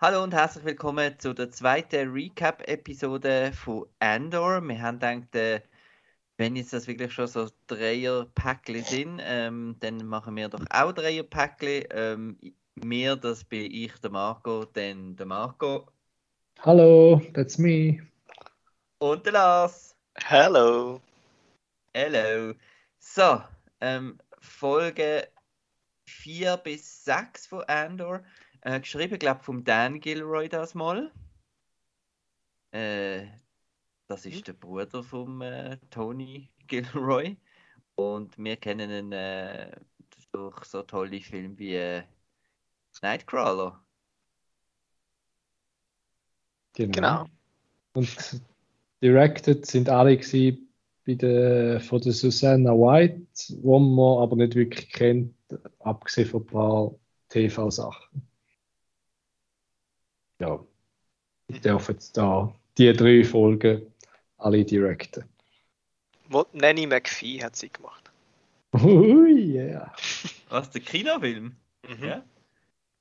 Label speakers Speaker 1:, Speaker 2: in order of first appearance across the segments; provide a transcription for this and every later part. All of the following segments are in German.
Speaker 1: Hallo und herzlich willkommen zu der zweiten Recap-Episode von Andor. Wir haben gedacht, äh, wenn jetzt das wirklich schon so Dreier-Päckchen sind, ähm, dann machen wir doch auch Dreier-Päckchen. Ähm, mir, das bin ich, der Marco, dann der Marco.
Speaker 2: Hallo, that's me.
Speaker 1: Und der Lars.
Speaker 3: Hello.
Speaker 1: Hello. So, ähm, Folge 4 bis 6 von Andor. Äh, geschrieben, glaube ich, vom Dan Gilroy das mal. Äh, das ist der Bruder von äh, Tony Gilroy. Und wir kennen ihn äh, durch so tolle Filme wie äh, Nightcrawler.
Speaker 2: Genau.
Speaker 3: Genau.
Speaker 2: Und directed sind alle gewesen bei der, von der Susanna White, wo man aber nicht wirklich kennt, abgesehen von ein paar TV-Sachen. Ja, ich darf jetzt da die drei Folgen alle directen.
Speaker 3: Mo- Nanny McPhee hat sie gemacht.
Speaker 2: Ui, yeah.
Speaker 1: Was, der Kinofilm?
Speaker 3: Mhm.
Speaker 1: Ja?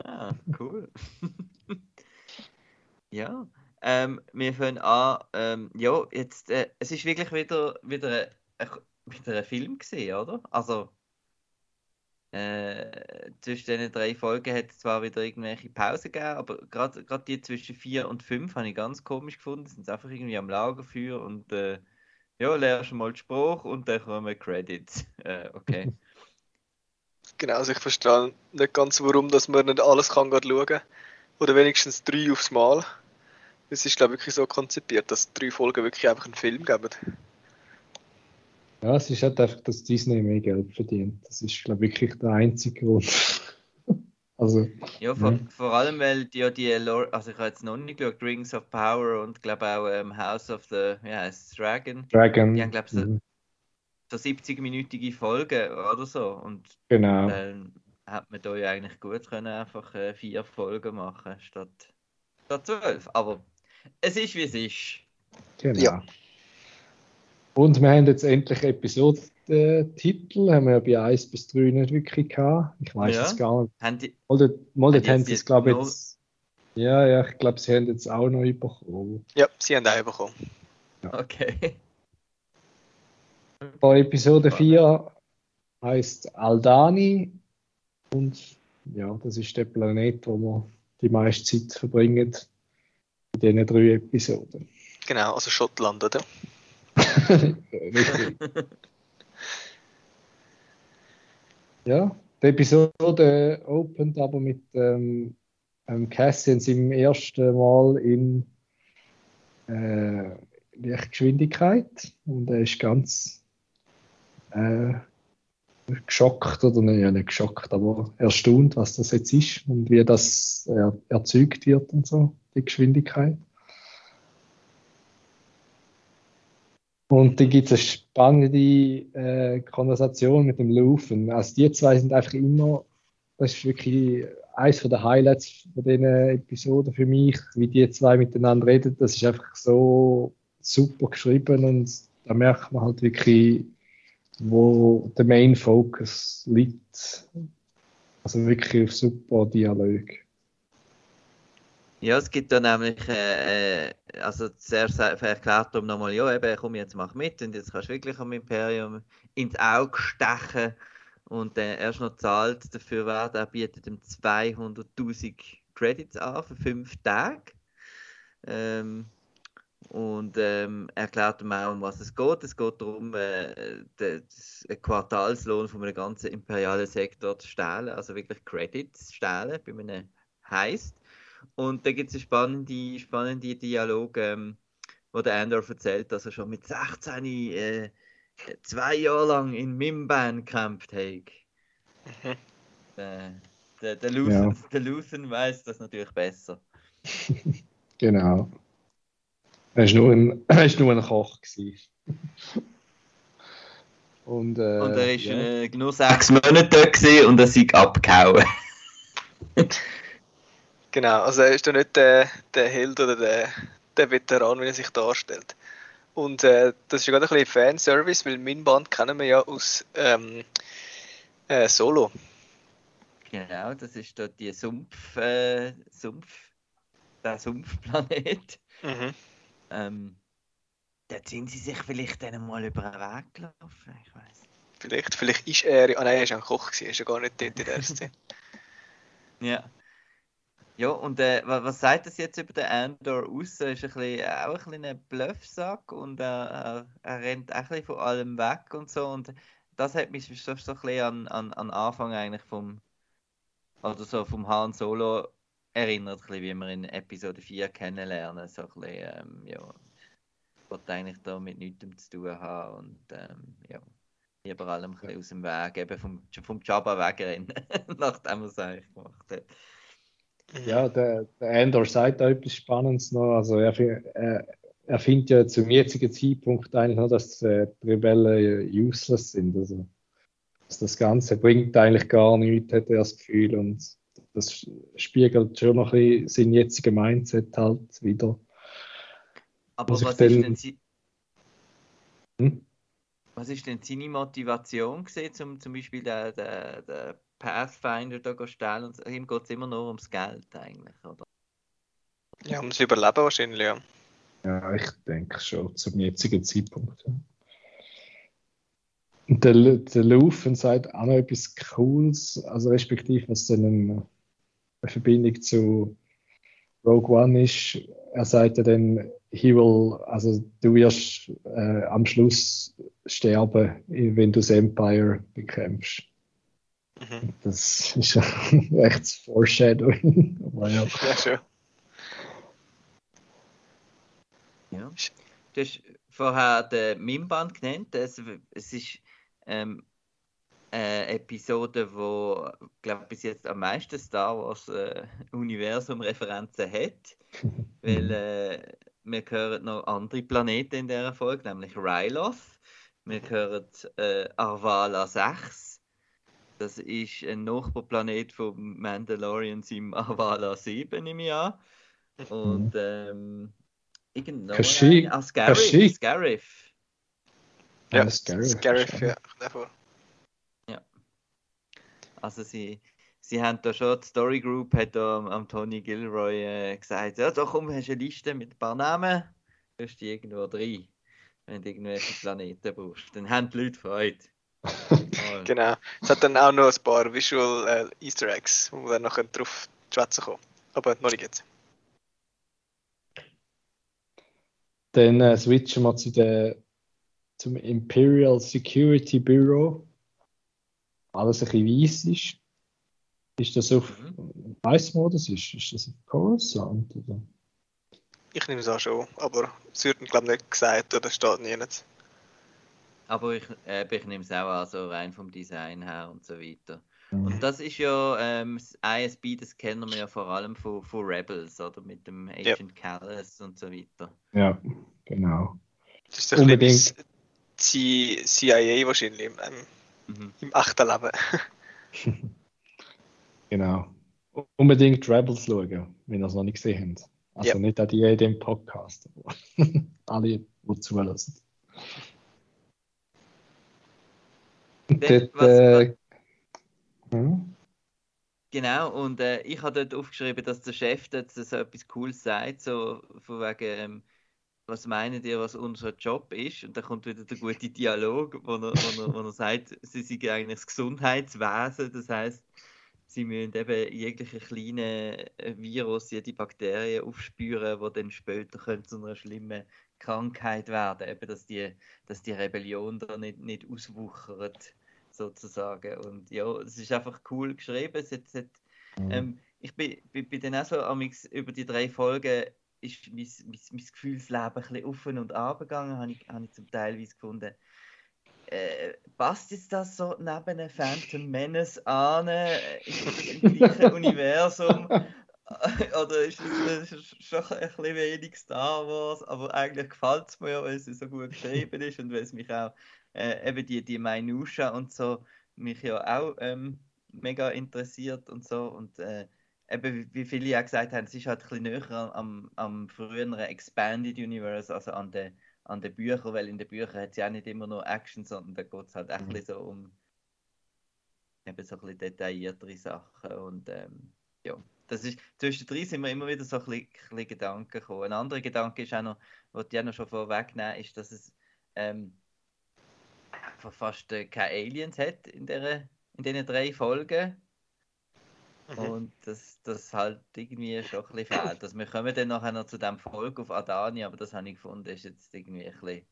Speaker 1: Ah, cool. ja, ähm, wir fangen an. Ähm, ja, jetzt, äh, es ist wirklich wieder, wieder, ein, wieder ein Film gesehen, oder? Also, äh, zwischen den drei Folgen hat es zwar wieder irgendwelche Pausen gegeben, aber gerade die zwischen vier und fünf habe ich ganz komisch gefunden. Sind einfach irgendwie am Lagerfeuer und äh, ja, lernst mal den Spruch und dann kommen Credits. Äh, okay.
Speaker 3: Genau, also ich verstehe nicht ganz, warum dass man nicht alles kann gerade schauen Oder wenigstens drei aufs Mal. Es ist, glaube ich, wirklich so konzipiert, dass drei Folgen wirklich einfach einen Film geben.
Speaker 2: Ja, es ist halt einfach, dass Disney mehr Geld verdient. Das ist, glaube ich, wirklich der einzige Grund. also,
Speaker 1: Ja, vor,
Speaker 2: Mhm.
Speaker 1: vor allem, weil die, ja die also ich habe jetzt noch nicht geschaut, Rings of Power und glaube auch ähm, House of the, ja, heißt es Dragon,
Speaker 2: Dragon.
Speaker 1: Die haben, glaub ich, so-
Speaker 2: mhm,
Speaker 1: so 70-minütige Folgen oder so. Und
Speaker 2: genau.
Speaker 1: dann hat man da ja eigentlich gut können einfach äh, vier Folgen machen statt, statt zwölf. Aber es ist wie es ist.
Speaker 2: Genau.
Speaker 3: Ja.
Speaker 2: Und wir haben jetzt endlich Episodentitel, haben wir ja bei 1 bis 3 nicht wirklich gehabt. Ich weiß
Speaker 1: Ja.
Speaker 2: jetzt gar nicht.
Speaker 1: Haben die,
Speaker 2: Mal dort, mal dort
Speaker 1: Haben
Speaker 2: sie es,
Speaker 1: die
Speaker 2: glaube ich, jetzt. Ja, ja, ich glaube, sie haben jetzt auch noch bekommen.
Speaker 3: Ja, sie haben auch bekommen.
Speaker 1: okay.
Speaker 2: Bei Episode 4 heißt Aldani und ja, das ist der Planet, wo wir die meiste Zeit verbringen in diesen drei Episoden.
Speaker 3: Genau, also Schottland, oder?
Speaker 2: Ja, die Episode opent aber mit ähm, ähm, Cassian seinem ersten Mal in äh, Lichtgeschwindigkeit und er ist ganz äh, geschockt oder nicht, ja, nicht geschockt, aber erstaunt, was das jetzt ist und wie das er, erzeugt wird und so, die Geschwindigkeit. Und dann gibt es eine spannende äh, Konversation mit dem Lufen. Also die zwei sind einfach immer, das ist wirklich eines der Highlights von diesen Episoden für mich, wie die zwei miteinander reden. Das ist einfach so super geschrieben und da merkt man halt wirklich, wo der Main Focus liegt. Also wirklich auf super Dialog.
Speaker 1: Ja, es gibt da nämlich, äh, äh, also zuerst erklärt er nochmal, ja, eben, komm, jetzt mach mit und jetzt kannst du wirklich am Imperium ins Auge stechen und äh, erst noch zahlt dafür werden, er bietet ihm 200.000 Credits an für fünf Tage. Ähm, und ähm, erklärt ihm auch, um was es geht. Es geht darum, äh, den Quartalslohn von einem ganzen imperialen Sektor zu stehlen, also wirklich Credits zu stehlen, bei einem heisst. Und da gibt es einen spannenden, spannenden Dialog, ähm, wo der Andor erzählt, dass er schon mit 16 äh, zwei Jahre lang in Mimban gekämpft hat.
Speaker 3: Mhm.
Speaker 1: Der, der, der, Luthen, der Luthen weiß das natürlich besser.
Speaker 2: Genau. Er war nur ein, er ist nur ein Koch. Gewesen. Und, äh,
Speaker 1: Und er war
Speaker 2: ja.
Speaker 1: äh, nur sechs Monate dort gewesen und er ist abgehauen.
Speaker 3: Genau, also er ist ja nicht der, der Held oder der, der Veteran, wie er sich darstellt. Und äh, das ist ja gerade ein bisschen Fanservice, weil mein Band kennen wir ja aus ähm, äh, Solo.
Speaker 1: Genau, das ist dort die Sumpf, äh, Sumpf der Sumpfplanet.
Speaker 3: Mhm.
Speaker 1: Ähm, dort sind sie sich vielleicht dann mal über den Weg gelaufen, ich weiß.
Speaker 3: Vielleicht, vielleicht ist er. Ah nein, er war ein Koch, gewesen, er ist ja gar nicht dort in der Szene.
Speaker 1: Ja. Ja, und äh, wa- was sagt das jetzt über den Andor aus? Er ist ein bisschen, auch ein bisschen ein Bluffsack und er, er, er rennt auch ein bisschen von allem weg und so. Und das hat mich so, so ein bisschen an, an, an Anfang eigentlich vom, oder so vom Han Solo erinnert, ein bisschen, wie wir in Episode 4 kennenlernen. So ein bisschen, ähm, ja, was eigentlich da mit nichts zu tun haben und ähm, ja, lieber allem ein bisschen aus dem Weg, eben vom, vom Jabba wegrennen, nachdem er es eigentlich gemacht hat.
Speaker 2: Ja, der, der Andor sagt da etwas Spannendes noch. Also er, er, er findet ja zum jetzigen Zeitpunkt eigentlich noch, dass äh, die Rebellen useless sind. Also dass das Ganze bringt eigentlich gar nichts, hat er das Gefühl. Und das spiegelt schon noch ein bisschen sein jetziger Mindset halt wieder.
Speaker 1: Aber was ist
Speaker 2: denn-
Speaker 1: denn sie,
Speaker 2: Hm?
Speaker 1: was ist denn seine Motivation gewesen, zum zum Beispiel der, der, der Pathfinder da go stellen? Und ihm geht es immer nur ums Geld eigentlich, oder?
Speaker 3: Ja, ums Überleben wahrscheinlich, ja.
Speaker 2: Ja, ich denke schon zum jetzigen Zeitpunkt. Ja. Und der, der Lufen sagt auch noch etwas Cooles, also respektive was dann eine, eine Verbindung zu Rogue One ist. Er sagt ja dann, he will, also du wirst äh, am Schluss sterben, wenn du das Empire bekämpfst.
Speaker 3: Mhm.
Speaker 2: Das ist ja echt das Foreshadowing. Aber ja.
Speaker 3: Ja, schon.
Speaker 1: Ja. Du hast vorher den Mimband genannt. Es, es ist ähm, eine Episode, wo glaube bis jetzt am meisten Star Wars äh, Universum Referenzen hat, weil äh, wir hören noch andere Planeten in der Folge, nämlich Ryloth. Wir hören äh, Arvala 6. Das ist ein Nachbarplanet vom Mandalorians im Arvala 7 im Jahr. Und ähm, irgendwo
Speaker 2: Kashyyyk-
Speaker 1: ah, Scarif. Scarif.
Speaker 3: Ja,
Speaker 2: Ah, Scarif.
Speaker 3: Scarif, ja. Davor.
Speaker 1: Also sie, sie haben da schon, die Story Group hat da am, am Tony Gilroy äh, gesagt, ja, da komm, hast du eine Liste mit ein paar Namen, tust die irgendwo rein, wenn du irgendwelche Planeten brauchst. Dann haben die Leute Freude.
Speaker 3: Genau. Es hat dann auch noch ein paar Visual äh, Easter Eggs, wo wir dann noch drauf schwätzen kommen. Aber noch nicht jetzt.
Speaker 2: Dann äh, switchen wir zu der, zum Imperial Security Bureau. Alles ein bisschen weiss ist. Ist das auf weiss Modus? Ist, ist das auf Coruscant? Oder?
Speaker 3: Ich nehme es auch schon, aber es wird glaube ich nicht gesagt oder steht nirgends.
Speaker 1: Aber ich, äh, ich nehme es auch an, so rein vom Design her und so weiter.
Speaker 2: Mhm.
Speaker 1: Und das ist ja, ähm, das ISB, das kennen wir ja vor allem von, von Rebels, oder? Mit dem Agent Callus und so weiter.
Speaker 2: Ja, genau.
Speaker 3: Das ist ein bisschen
Speaker 2: Unbedingt.
Speaker 3: CIA wahrscheinlich im, im,
Speaker 1: Mhm.
Speaker 3: im echten Leben.
Speaker 2: genau. Unbedingt Rebels schauen, wenn ihr es noch nicht gesehen habt. Also
Speaker 3: Ja.
Speaker 2: nicht an die in dem Podcast, aber alle, die zulassen.
Speaker 1: Dann,
Speaker 2: dort,
Speaker 1: was-
Speaker 2: äh, hm?
Speaker 1: Genau, und äh, ich habe dort aufgeschrieben, dass der Chef dort so etwas Cooles sagt, so von wegen, ähm, was meint ihr, was unser Job ist? Und da kommt wieder der gute Dialog, wo er, wo er, wo er sagt, sie sind eigentlich das Gesundheitswesen, das heißt, sie müssen eben jegliche kleine äh, Virus, jede Bakterie aufspüren, die dann später können zu einer schlimmen Krankheit werden, eben, dass die, dass die Rebellion da nicht, nicht auswuchert sozusagen. Und ja, es ist einfach cool geschrieben. Es hat, es hat, ähm, ich bin, bin, bin dann auch so amix über die drei Folgen ist mein, mein, mein Gefühlsleben ein bisschen offen und abgegangen, habe ich, habe ich zum Teil gefunden. Äh, passt jetzt das so neben einem Phantom Menace an? Äh, im gleichen Universum? Oder ist es ist schon ein bisschen wenig Star Wars? Aber eigentlich gefällt es mir ja, weil es so gut geschrieben ist und weil es mich auch äh, eben die, die Minusha und so mich ja auch ähm, mega interessiert und so. Und äh, eben, wie- viele ja gesagt haben, es ist halt ein bisschen näher am, am früheren Expanded Universe, also an den an den Büchern, weil in den Büchern hat es ja auch nicht immer nur Action, sondern da geht es halt ein bisschen so um eben so ein bisschen detailliertere Sachen und ähm, ja, das ist, zwischendrin sind wir immer wieder so ein bisschen, bisschen Gedanken gekommen. Ein anderer Gedanke ist auch noch, was ich auch noch schon vorwegnehmen, ist, dass es ähm, fast äh, keine Aliens hat in, der, in diesen drei Folgen. Mhm. Und das, das halt irgendwie schon ein bisschen fehlt. Also wir kommen dann nachher noch zu dem Folge auf Adani, aber das habe ich gefunden, ist jetzt irgendwie ein bisschen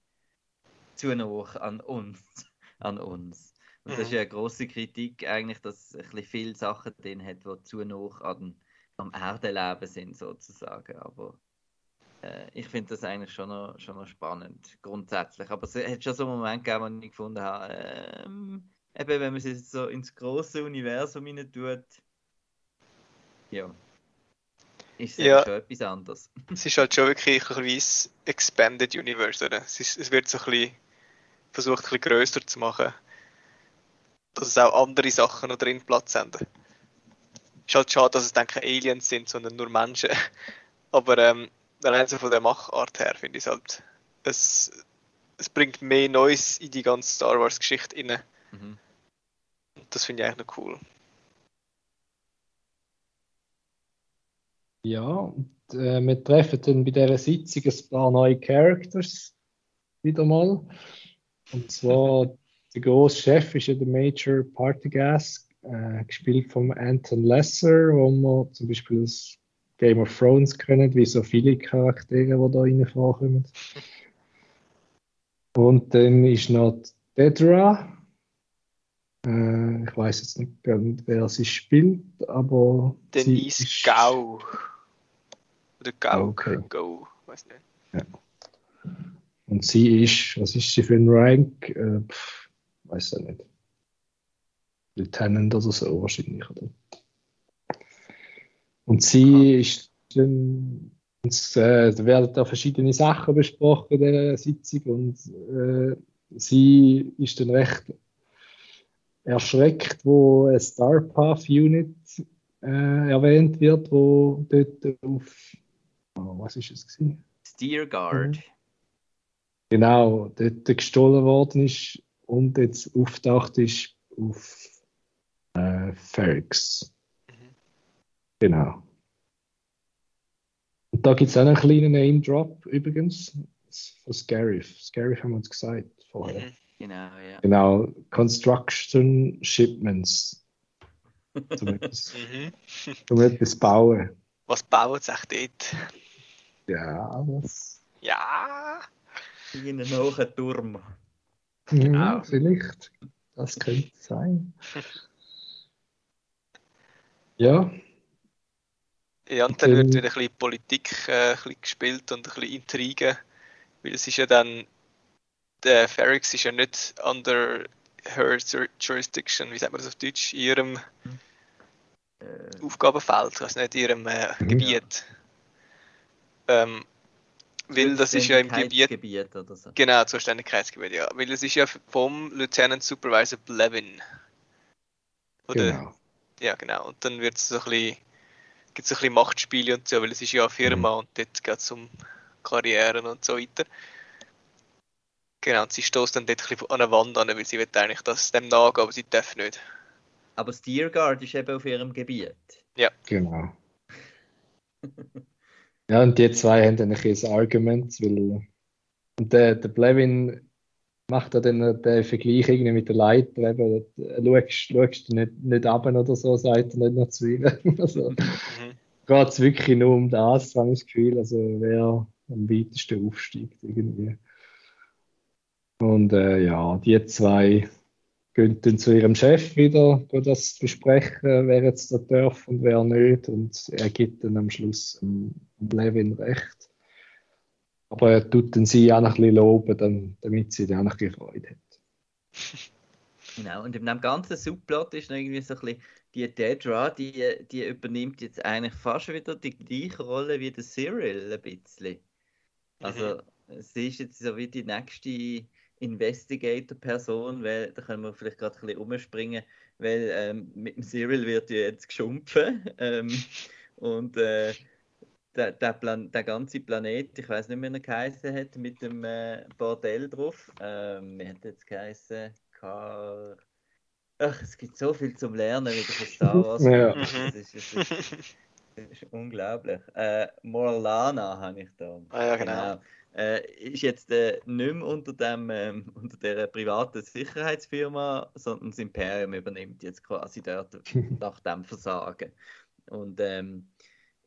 Speaker 1: zu nah an uns. An uns. Und das ist ja eine grosse Kritik eigentlich, dass es ein bisschen viele Sachen drin hat, die zu nah an, am Erdenleben sind, sozusagen. Aber äh, ich finde das eigentlich schon noch, schon noch spannend, grundsätzlich. Aber es hat schon so einen Moment gegeben, wo ich gefunden habe, ähm, eben, wenn man es jetzt so ins große Universum hinein tut, ja, ist es
Speaker 3: Ja.
Speaker 1: schon etwas anderes.
Speaker 3: Es ist halt schon wirklich ein bisschen Expanded Universe, oder? Es, ist, es wird so ein bisschen versucht, ein bisschen grösser zu machen. Dass es auch andere Sachen noch drin Platz haben. Ist halt schade, dass es dann keine Aliens sind, sondern nur Menschen. Aber ähm, allein so von der Machart her finde ich es halt, es, es bringt mehr Neues in die ganze Star Wars Geschichte rein.
Speaker 1: Mhm.
Speaker 3: Und das finde ich eigentlich noch cool.
Speaker 2: Ja, und, äh, wir treffen dann bei dieser Sitzung ein paar neue Characters wieder mal. Und zwar der grosse Chef ist ja der Major Partygas, äh, gespielt von Anton Lesser, wo wir zum Beispiel aus Game of Thrones kennen, wie so viele Charaktere, die da rein vorkommen. Und dann ist noch Dedra. Äh, ich weiß jetzt nicht, ganz, wer sie spielt, aber sie
Speaker 3: Denise
Speaker 2: ist-
Speaker 3: Gau. Oder Gau.
Speaker 2: Okay.
Speaker 3: Gau. Weiß nicht.
Speaker 2: Und sie ist, was ist sie für ein Rank? Äh, weiß ja nicht. Lieutenant oder so wahrscheinlich, oder? Und sie ist dann, und, äh, da werden da verschiedene Sachen besprochen in dieser Sitzung und äh, sie ist dann recht erschreckt, wo eine Star Path Unit äh, erwähnt wird, wo dort auf, oh, was ist es gewesen?
Speaker 1: Steer Guard.
Speaker 2: Mhm. Genau, dort gestohlen worden ist und jetzt auftaucht ist auf äh, Ferrix.
Speaker 3: Mhm.
Speaker 2: Genau. Und da gibt es auch einen kleinen Name-Drop übrigens von Scarif. Scarif haben wir uns gesagt vorher.
Speaker 3: Mhm.
Speaker 1: Genau, ja.
Speaker 2: Genau, Construction Shipments. Zum etwas,
Speaker 3: Mhm.
Speaker 2: zum etwas bauen.
Speaker 3: Was baut sich dort?
Speaker 2: Ja, das.
Speaker 3: Ja.
Speaker 1: In einen hohen Turm.
Speaker 2: Ja, vielleicht. Das könnte sein. Ja,
Speaker 3: Ja, und dann wird wieder ein bisschen Politik äh, ein bisschen gespielt und ein bisschen Intrigen. Weil es ist ja dann, der Ferrix ist ja nicht under her jur- jurisdiction, wie sagt man das auf Deutsch, in ihrem
Speaker 1: Äh,
Speaker 3: Aufgabenfeld, also nicht in ihrem äh. Gebiet. Ähm, weil das ist ja im Gebiet,
Speaker 1: Zuständigkeitsgebiet oder so.
Speaker 3: genau, Zuständigkeitsgebiet, ja. Weil es ist ja vom Lieutenant Supervisor Blevin. Oder,
Speaker 2: genau.
Speaker 3: Ja, genau. Und dann wird es so ein bisschen, gibt es ein bisschen Machtspiele und so, weil es ist ja eine Firma
Speaker 2: Mhm.
Speaker 3: und dort geht es um Karrieren und so weiter. Genau, und sie stößt dann dort ein bisschen an eine Wand an, weil sie will eigentlich das dem nachgehen, aber sie darf nicht.
Speaker 1: Aber Steer Guard ist eben auf ihrem Gebiet.
Speaker 2: Genau. Ja, und die zwei haben dann ein bisschen ein Argument, weil und der, der Blevin macht ja dann den Vergleich irgendwie mit der Leiter, eben, äh, schaust, schaust du nicht, nicht ab oder so, sagt er nicht noch zu ihr. Also
Speaker 3: Mhm.
Speaker 2: geht es wirklich nur um das, habe ich das Gefühl, also wer am weitesten aufsteigt irgendwie. Und äh, ja, die zwei gehen dann zu ihrem Chef wieder, gehen das besprechen, wer jetzt da darf und wer nicht. Und er gibt dann am Schluss dem Levin recht. Aber er tut dann sie auch noch ein bisschen loben, dann, damit sie dann auch noch ein bisschen Freude hat.
Speaker 1: Genau, und in dem ganzen Subplot ist noch irgendwie so ein bisschen die Dedra, die, die übernimmt jetzt eigentlich fast wieder die gleiche Rolle wie der Cyril ein bisschen. Also sie ist jetzt so wie die nächste Investigator-Person, weil da können wir vielleicht gerade ein bisschen umspringen, weil ähm, mit dem Cyril wird ja jetzt geschumpfen ähm, und äh, der, der, Plan der ganze Planet, ich weiß nicht mehr, wie er geheißen hat, mit dem äh, Bordell drauf. Ähm, wie hat er jetzt geheißen? Kar... Ach, es gibt so viel zum Lernen wieder von Star Wars.
Speaker 2: Ja.
Speaker 1: Das ist, das ist, Das ist unglaublich. Äh, Morlana habe ich da.
Speaker 3: Ah ja, genau. genau.
Speaker 1: Äh, ist jetzt äh, nicht mehr unter, dem, ähm, unter der privaten Sicherheitsfirma, sondern das Imperium übernimmt jetzt quasi dort nach dem Versagen. Und ähm,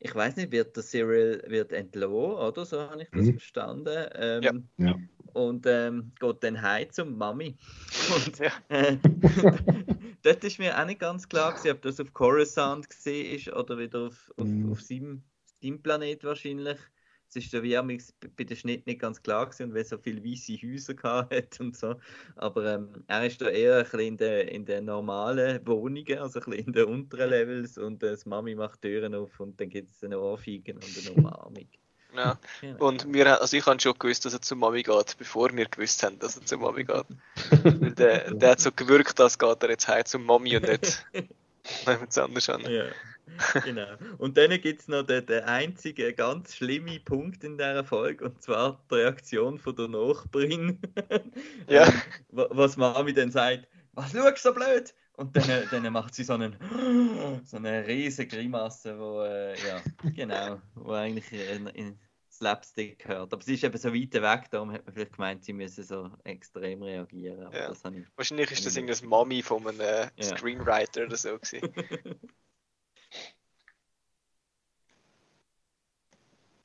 Speaker 1: ich weiß nicht, wird der Cyril wird entlohnt, oder? So habe ich das mhm. verstanden. Ähm,
Speaker 2: ja. ja.
Speaker 1: Und ähm, geht dann heim zum Mami. Und ja. äh, dort ist mir auch nicht ganz klar, gewesen, ob das auf Coruscant gesehen ist oder wieder auf, auf, mhm. auf seinem, seinem Planet wahrscheinlich es ist so wie bei den Schnitt nicht ganz klar gewesen, und weil so viele weiße Häuser hat und so. Aber ähm, er ist da eher ein bisschen in den in der normalen Wohnungen, also ein bisschen in den unteren Levels und äh, das Mami macht Türen auf und dann gibt es eine Ohrfeigen und eine Umarmung.
Speaker 3: Ja. Und wir, also ich habe schon gewusst, dass er zur Mami geht, bevor wir gewusst haben, dass er zur Mami geht. Weil der, der hat so gewirkt, als geht er jetzt heim zur Mami und nicht jemand anders an.
Speaker 1: Ja. genau. Und dann gibt es noch den, den einzigen ganz schlimmen Punkt in dieser Folge, und zwar die Reaktion von der Nachbarin.
Speaker 3: ja.
Speaker 1: Ähm, was Mami dann sagt, was schaust du so blöd? Und dann, dann macht sie so, einen, so eine riesige Grimasse, wo, äh, ja, genau, wo eigentlich in, in Slapstick hört. Aber sie ist eben so weit weg, darum hat man vielleicht gemeint, sie müsse so extrem reagieren.
Speaker 3: Ja. Wahrscheinlich ist das irgendein Mami von einem äh, ja. Screenwriter oder so gewesen.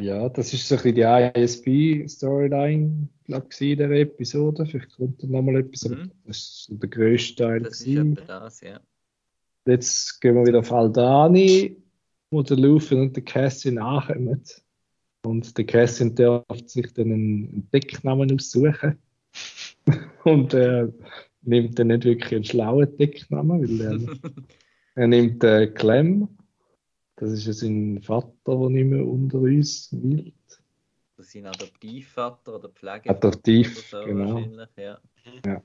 Speaker 2: Ja, das ist so ein bisschen die ISP-Storyline, glaube ich, in der Episode. Vielleicht kommt da nochmal etwas, mhm. das ist so der grösste Teil.
Speaker 1: Das gewesen. ist das, ja.
Speaker 2: Jetzt gehen wir wieder auf Aldani, wo der Luffy und der Cassian nachkommen. Und der Cassian darf sich dann einen Decknamen aussuchen. und er äh, nimmt dann nicht wirklich einen schlauen Decknamen, weil er, er nimmt äh, Clem das ist ja sein Vater, der nicht mehr unter uns will.
Speaker 1: Das sein Adoptivvater oder Pflegevater.
Speaker 2: Adoptiv, so genau.
Speaker 1: Ja.
Speaker 2: ja.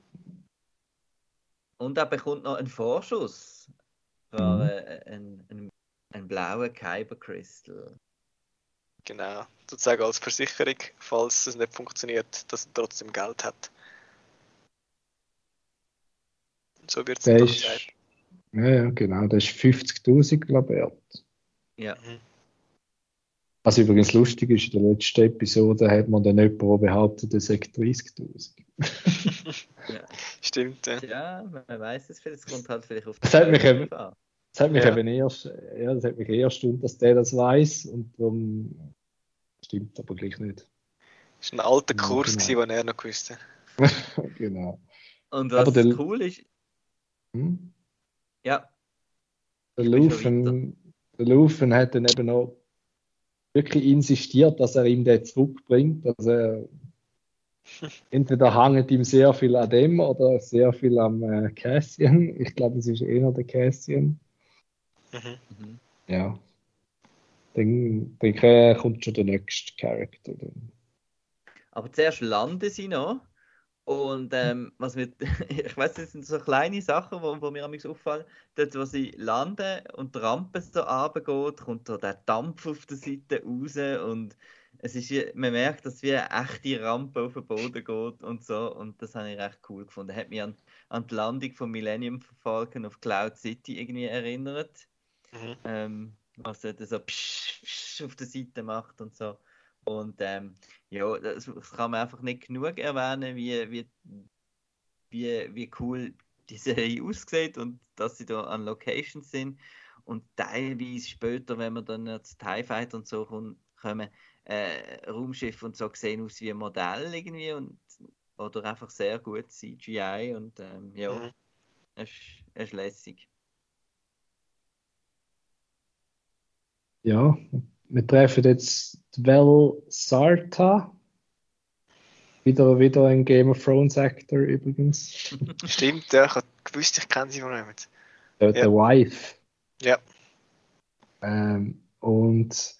Speaker 1: Und er bekommt noch einen Vorschuss für mhm. äh, einen, einen, einen blauen Kyber Crystal.
Speaker 3: Genau, sozusagen als Versicherung, falls es nicht funktioniert, dass er trotzdem Geld hat. So wird es
Speaker 2: ist, ja, ja, genau, das ist 50.000, glaube ich.
Speaker 1: Ja. Mhm.
Speaker 2: Was übrigens lustig ist, in der letzten Episode hat man dann jemand behauptet, er sagt 30.000.
Speaker 3: ja. Stimmt, ja.
Speaker 1: Ja, man weiß es vielleicht, es kommt halt vielleicht auf
Speaker 2: das hat mich eben, Das hat mich ja. eben erst, ja, das hat mich eher stimmt, dass der das weiß und darum stimmt aber gleich nicht.
Speaker 3: Das war ein alter Kurs, ja, genau. den er noch wusste.
Speaker 2: genau.
Speaker 1: Und was der, cool ist. Hm? Ja.
Speaker 2: Der Lufen der Lufen hat dann eben noch wirklich insistiert, dass er ihm den zurückbringt. Also entweder hängt ihm sehr viel an dem oder sehr viel am äh, Cassian. Ich glaube, es ist eher der Cassian. Mhm. Ja. Dann, dann kommt schon der nächste Charakter.
Speaker 1: Aber zuerst landen sie noch und ähm, was mit, ich weiß, das sind so kleine Sachen, wo, wo mir mich auffallen. Dort, wo sie landen und die Rampe so runtergeht, kommt da der Dampf auf der Seite raus und es ist, man merkt, dass wie eine echte Rampe auf den Boden geht und so und das habe ich recht cool gefunden. Hat mich an, an die Landung von Millennium Falcon auf Cloud City irgendwie erinnert. Mhm. Ähm, was er so psch, psch auf der Seite macht und so. Und ähm, ja, das, das, kann man einfach nicht genug erwähnen, wie, wie, wie, wie cool die Serie aussieht und dass sie da an Locations sind. Und teilweise später, wenn man dann zu TIE Fighter und so kommen, äh, Raumschiff und so sehen aus wie ein Modell irgendwie und, oder einfach sehr gut CGI und ähm, ja, mhm. es, es ist lässig.
Speaker 2: Ja, wir treffen jetzt Vel Sarta. Wieder, wieder ein Game of Thrones Actor übrigens.
Speaker 3: Stimmt, ja, ich habe gewusst, ich kenne sie von jemand.
Speaker 2: Der, ja. Wife.
Speaker 3: Ja.
Speaker 2: Ähm, und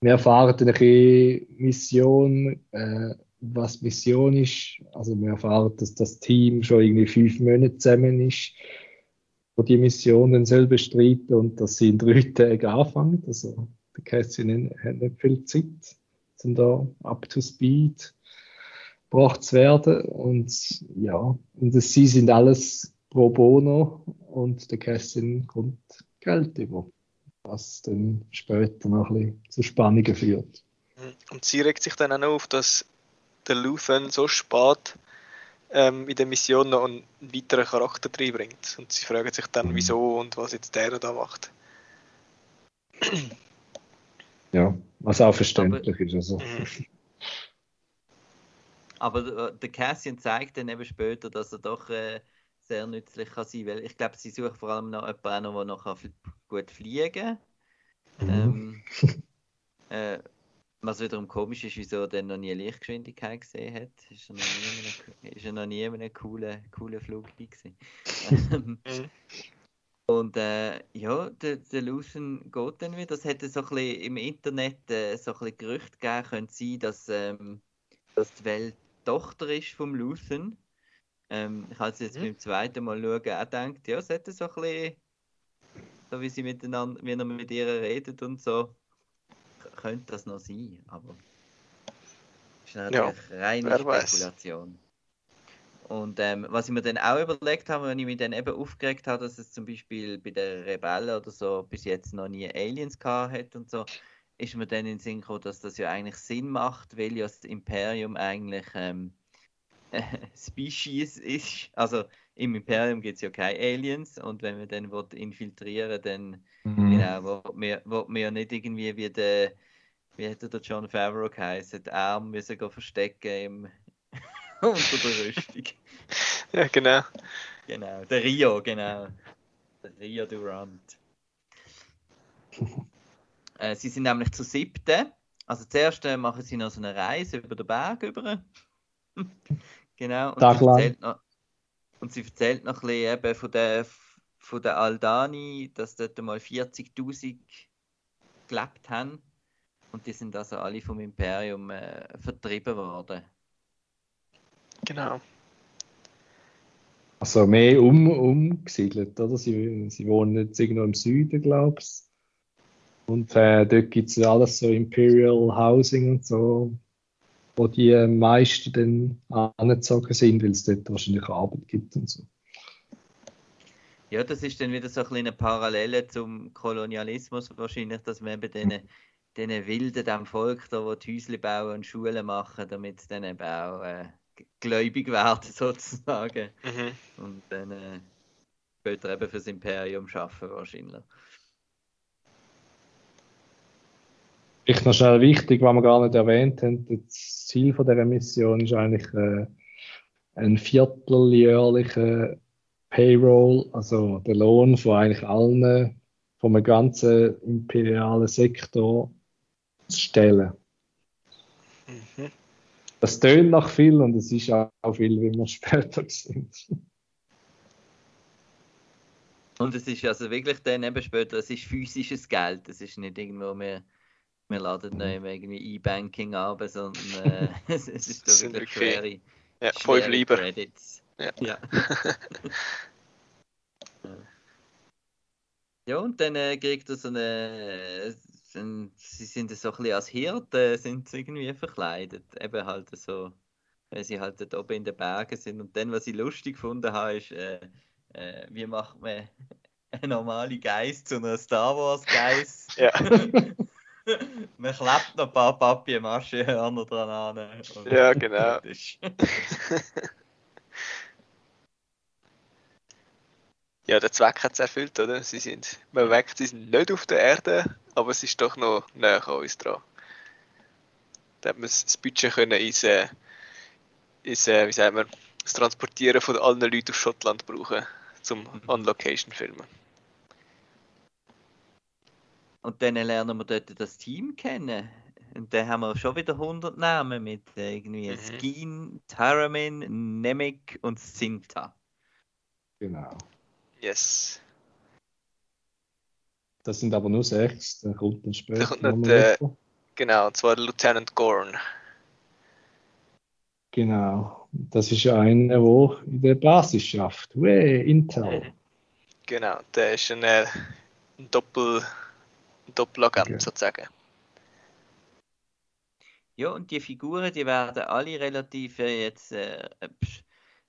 Speaker 2: wir erfahren eine Mission, äh, was Mission ist. Also wir erfahren, dass das Team schon irgendwie fünf Monate zusammen ist, wo die Mission dann soll bestreiten und dass sie in drei Tagen anfangen. Also der Kästchen hat nicht viel Zeit, um da up to speed gebracht zu werden. Und ja, und das, sie sind alles pro bono und der Kästchen kommt Geld über. was dann später noch ein bisschen zu Spannungen führt.
Speaker 3: Mhm. Und sie regt sich dann auch noch auf, dass der Luthen so spät ähm, in der Mission noch einen weiteren Charakter reinbringt. Und sie fragen sich dann, mhm. wieso und was jetzt der da macht.
Speaker 2: Ja, was auch verständlich aber, ist. Also. Mhm.
Speaker 1: Aber der Cassian zeigt dann eben später, dass er doch äh, sehr nützlich kann sein, weil ich glaube, sie suchen vor allem noch jemanden, der noch gut fliegen kann. Mhm. Ähm, äh, was wiederum komisch ist, wieso er dann noch nie Lichtgeschwindigkeit gesehen hat. Ist er noch nie in einem, ist er noch nie in einem coolen, coolen Flug gewesen. Mhm. Und äh, ja, der, der Lucian geht dann wieder. Es hätte so ein bisschen im Internet äh, so ein bisschen Gerüchte geben können, sein, dass, ähm, dass die Welt Tochter ist vom Lucian. Ähm, ich habe jetzt mhm. beim zweiten Mal schauen auch gedacht, ja, es hätte so ein bisschen, so wie sie miteinander, wie er mit ihr redet und so, könnte das noch sein, aber ist natürlich ja, reine Spekulation. Weiß. Und ähm, was ich mir dann auch überlegt habe, wenn ich mich dann eben aufgeregt habe, dass es zum Beispiel bei der Rebellen oder so bis jetzt noch nie Aliens gehabt hat und so, ist mir dann in den Sinn gekommen, dass das ja eigentlich Sinn macht, weil ja das Imperium eigentlich ähm, äh, Species ist. Also im Imperium gibt es ja keine Aliens und wenn man dann will infiltrieren dann mhm. genau, wo wir, wir ja nicht irgendwie wie der wie hätte der John Favreau geheißen, den Arm müssen verstecken im unter der Rüstung.
Speaker 3: Ja, genau.
Speaker 1: Genau, der Rio, genau. Der Rio Durant. Äh, sie sind nämlich zu siebten. Also zuerst äh, machen sie noch so eine Reise über den Berg über. genau. Und sie, erzählt noch, und sie erzählt noch ein bisschen eben von der, von der Aldani, dass dort mal 40.000 gelebt haben. Und die sind also alle vom Imperium äh, vertrieben worden.
Speaker 3: Genau.
Speaker 2: Also mehr um, umgesiedelt, oder? Sie, sie wohnen jetzt irgendwo im Süden, glaube ich. Und äh, dort gibt es alles so Imperial Housing und so, wo die meisten dann angezogen sind, weil es dort wahrscheinlich Arbeit gibt und so.
Speaker 1: Ja, das ist dann wieder so ein eine Parallele zum Kolonialismus wahrscheinlich, dass man eben diesen, diesen Wilden, dem Volk da, wo die Häusle bauen und Schulen machen, damit sie dann eben auch äh, gläubig werden sozusagen. Mhm. Und dann äh, später eben fürs Imperium schaffen wahrscheinlich.
Speaker 2: Vielleicht noch schnell wichtig, was wir gar nicht erwähnt haben, das Ziel von dieser Mission ist eigentlich äh, ein vierteljährlicher Payroll, also der Lohn von eigentlich allen, vom ganzen imperialen Sektor zu stellen. Mhm. Das tönt nach viel und es ist auch viel, wie wir später sind.
Speaker 1: Und es ist also wirklich dann eben später, es ist physisches Geld, es ist nicht irgendwo mehr wir laden nicht mehr irgendwie E-Banking ab, sondern äh, es, es ist da wirklich schwere,
Speaker 3: ja, fünf lieber.
Speaker 1: Credits. Ja. ja. ja, und dann äh, kriegt er so eine, ein, sie sind so ein bisschen als Hirte, sind sie irgendwie verkleidet, eben halt so, weil sie halt dort oben in den Bergen sind. Und dann, was ich lustig gefunden habe, ist, äh, äh, wie macht man eine normale Geist zu einer Star Wars Geist?
Speaker 3: Ja.
Speaker 1: Man klebt noch ein paar Papier-Maschehörner dran an.
Speaker 3: Ja, genau. Ja, der Zweck hat es erfüllt, oder? Sie sind, man merkt, sie sind nicht auf der Erde, aber es ist doch noch näher an uns dran. Da hat man das Budget können ins, äh, ins äh, wie sagen wir, das Transportieren von allen Leuten aus Schottland brauchen, zum mhm. On-Location filmen.
Speaker 1: Und dann lernen wir dort das Team kennen. Und dann haben wir schon wieder 100 Namen mit irgendwie mhm. Skin, Taramin, Nemec und Sinta.
Speaker 2: Genau.
Speaker 3: Yes.
Speaker 2: Das sind aber nur sechs, dann kommt dann später.
Speaker 3: Da kommt noch der, genau, und zwar der Lieutenant Gorn.
Speaker 2: Genau. Das ist einer, der in der Basis schafft. Way, Intel.
Speaker 3: Genau, der ist ein, äh, ein Doppel. Doppelagent okay. sozusagen.
Speaker 1: Ja, und die Figuren, die werden alle relativ äh, jetzt äh,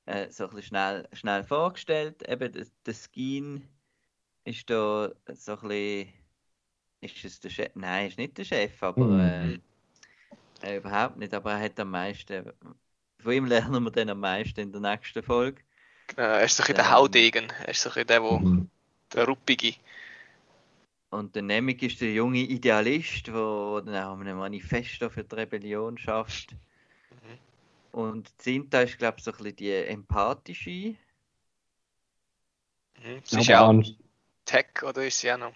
Speaker 1: äh, so ein bisschen schnell, schnell vorgestellt. Eben der, der Skin ist da so ein bisschen ist es der Chef? Nein, ist nicht der Chef, aber mhm. äh, überhaupt nicht. Aber er hat am meisten. Von ihm lernen wir dann am meisten in der nächsten Folge.
Speaker 3: Genau, er ist so ein der ähm, Haudegen. Er ist so ein der, wo, mhm. der Ruppige.
Speaker 1: Und der Nemik ist der junge Idealist, der dann auch ein Manifesto für die Rebellion schafft. Und Zinta ist, glaube ich, so ein bisschen die empathische.
Speaker 3: Mhm. Sie ist ja auch Tech, oder ist sie auch noch?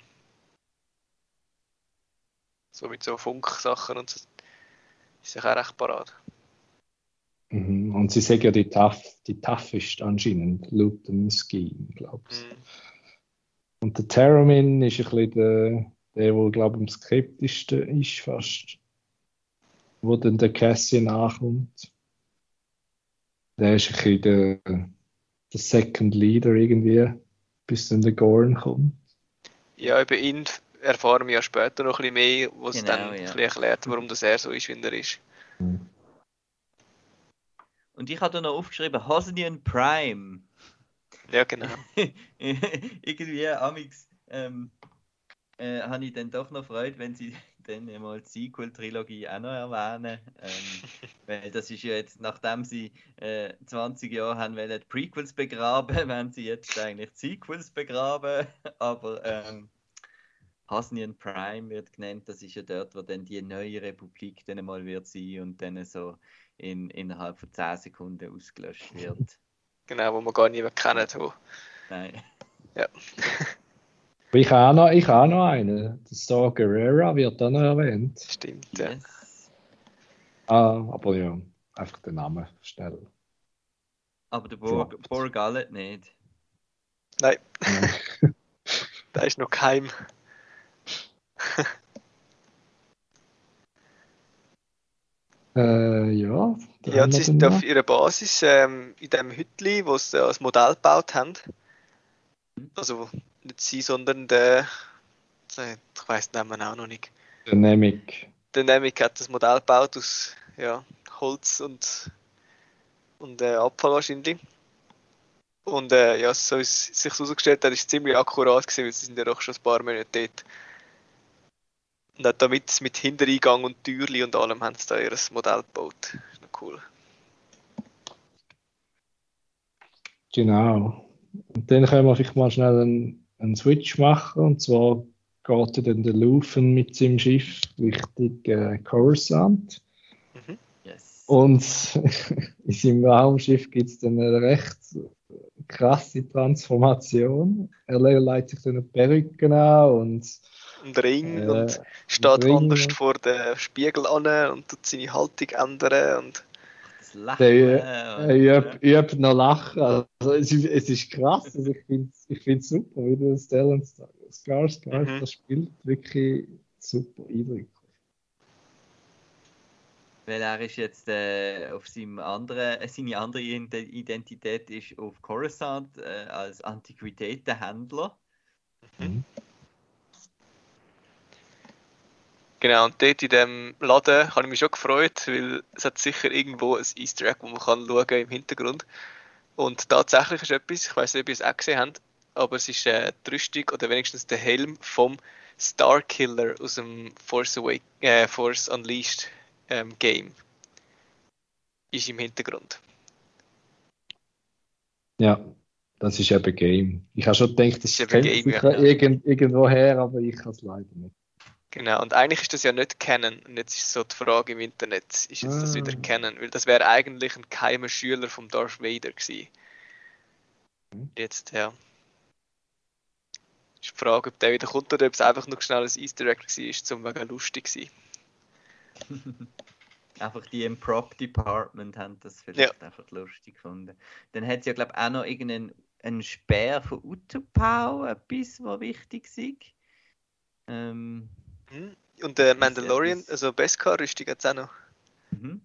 Speaker 3: So mit so Funksachen und so. Ist sie auch recht parat.
Speaker 2: Mhm. Und sie sagen ja die, tough, die toughest anscheinend, laut dem Scheme, glaube ich. Mhm. Und der Terramin ist ein bisschen der, der wo, glaube ich, am skeptischsten ist fast. Wo dann der Cassie nachkommt. Der ist ein bisschen der, der Second Leader irgendwie, bis dann der Gorn kommt.
Speaker 3: Ja, über ihn erfahren wir ja später noch ein bisschen mehr, was genau, dann ja. ein bisschen erklärt, warum das er so ist, wie er ist. Mhm.
Speaker 1: Und ich habe da noch aufgeschrieben, Hosnian Prime.
Speaker 3: Ja, genau.
Speaker 1: Irgendwie, Amix, ähm, äh, habe ich dann doch noch Freude, wenn sie dann mal die Sequel-Trilogie auch noch erwähnen. Ähm, weil das ist ja jetzt, nachdem sie äh, 20 Jahre haben wollen, die Prequels begraben, wenn sie jetzt eigentlich die Sequels begraben. Aber ähm, Hasnian Prime wird genannt, das ist ja dort, wo dann die neue Republik dann mal wird sein und dann so in, innerhalb von 10 Sekunden ausgelöscht wird.
Speaker 3: Genau, wo man gar nicht mehr kennen.
Speaker 1: Nein.
Speaker 3: Ja.
Speaker 2: Ich habe auch noch, ich habe auch noch einen. Der Star Guerrera wird auch noch erwähnt.
Speaker 3: Stimmt, ja.
Speaker 2: Ah, aber ja, einfach den Namen schnell.
Speaker 1: Aber der Borg, Borgallet nicht.
Speaker 3: Nein. da ist noch kein.
Speaker 2: Äh, ja.
Speaker 3: Ja, sie sind auf ihrer Basis ähm, in dem Hütli, wo sie das Modell gebaut haben. Also nicht sie, sondern der. Ich weiß den Namen auch noch nicht.
Speaker 2: Der Nemik.
Speaker 3: Der Nemik hat das Modell gebaut aus ja, Holz und, und äh, Abfall wahrscheinlich. Und äh, ja, so ist es sich herausgestellt hat, ist ziemlich akkurat gewesen, weil sie sind ja doch schon ein paar Monate dort. Und hat damit mit Hintereingang und Türli und allem haben sie da ihr Modell gebaut. Das ist noch cool.
Speaker 2: Genau. Und dann können wir vielleicht mal schnell einen, einen Switch machen. Und zwar geht dann der Lufen mit seinem Schiff Richtung äh, Coruscant. Mhm. Yes. Und in seinem Raumschiff gibt es dann eine recht krasse Transformation. Er leitet sich dann eine Perücke an und
Speaker 3: und Ring äh, und steht Ring. anders vor dem Spiegel an und tut seine Haltung ändern und
Speaker 2: Lachen. Äh, ich, habe noch lachen. Also, es, ist, es ist krass. Also, ich finde es ich find's super, wie der Stellan Skarsgård mhm. das spielt. Wirklich super eindrücklich.
Speaker 1: Weil er ist jetzt äh, auf seinem anderen, äh, seine andere Identität ist auf Coruscant äh, als Antiquitätenhändler. Mhm.
Speaker 3: Genau, und dort in diesem Laden habe ich mich schon gefreut, weil es hat sicher irgendwo ein Easter Egg, wo man kann schauen im Hintergrund. Und tatsächlich ist etwas, ich weiß nicht, ob ihr es auch gesehen habt, aber es ist äh, die Rüstung oder wenigstens der Helm vom Starkiller aus dem Force, Awake, äh, Force Unleashed ähm, Game. Ist im Hintergrund.
Speaker 2: Ja, das ist eben Game. Ich habe schon gedacht, das, das kennt Game, ja. irgend, irgendwo her, aber ich kann es leider nicht.
Speaker 3: Genau, und eigentlich ist das ja nicht Canon. Und jetzt ist so die Frage im Internet, ist jetzt das wieder ah. Canon? Weil das wäre eigentlich ein geheimer Schüler vom Darth Vader gewesen. Mhm. Jetzt, ja. Ist die Frage, ob der wieder kommt oder ob es einfach nur schnell ein Easter Egg war, zum wegen lustig sein.
Speaker 1: einfach die im Prop Department haben das vielleicht ja. einfach lustig gefunden. Dann hat es ja, glaube ich, auch noch irgendeinen Speer von Utopau, etwas, was wichtig ist. Ähm,
Speaker 3: Mhm. Und der Mandalorian, also Beskar-Rüstung hat es auch noch. Mhm.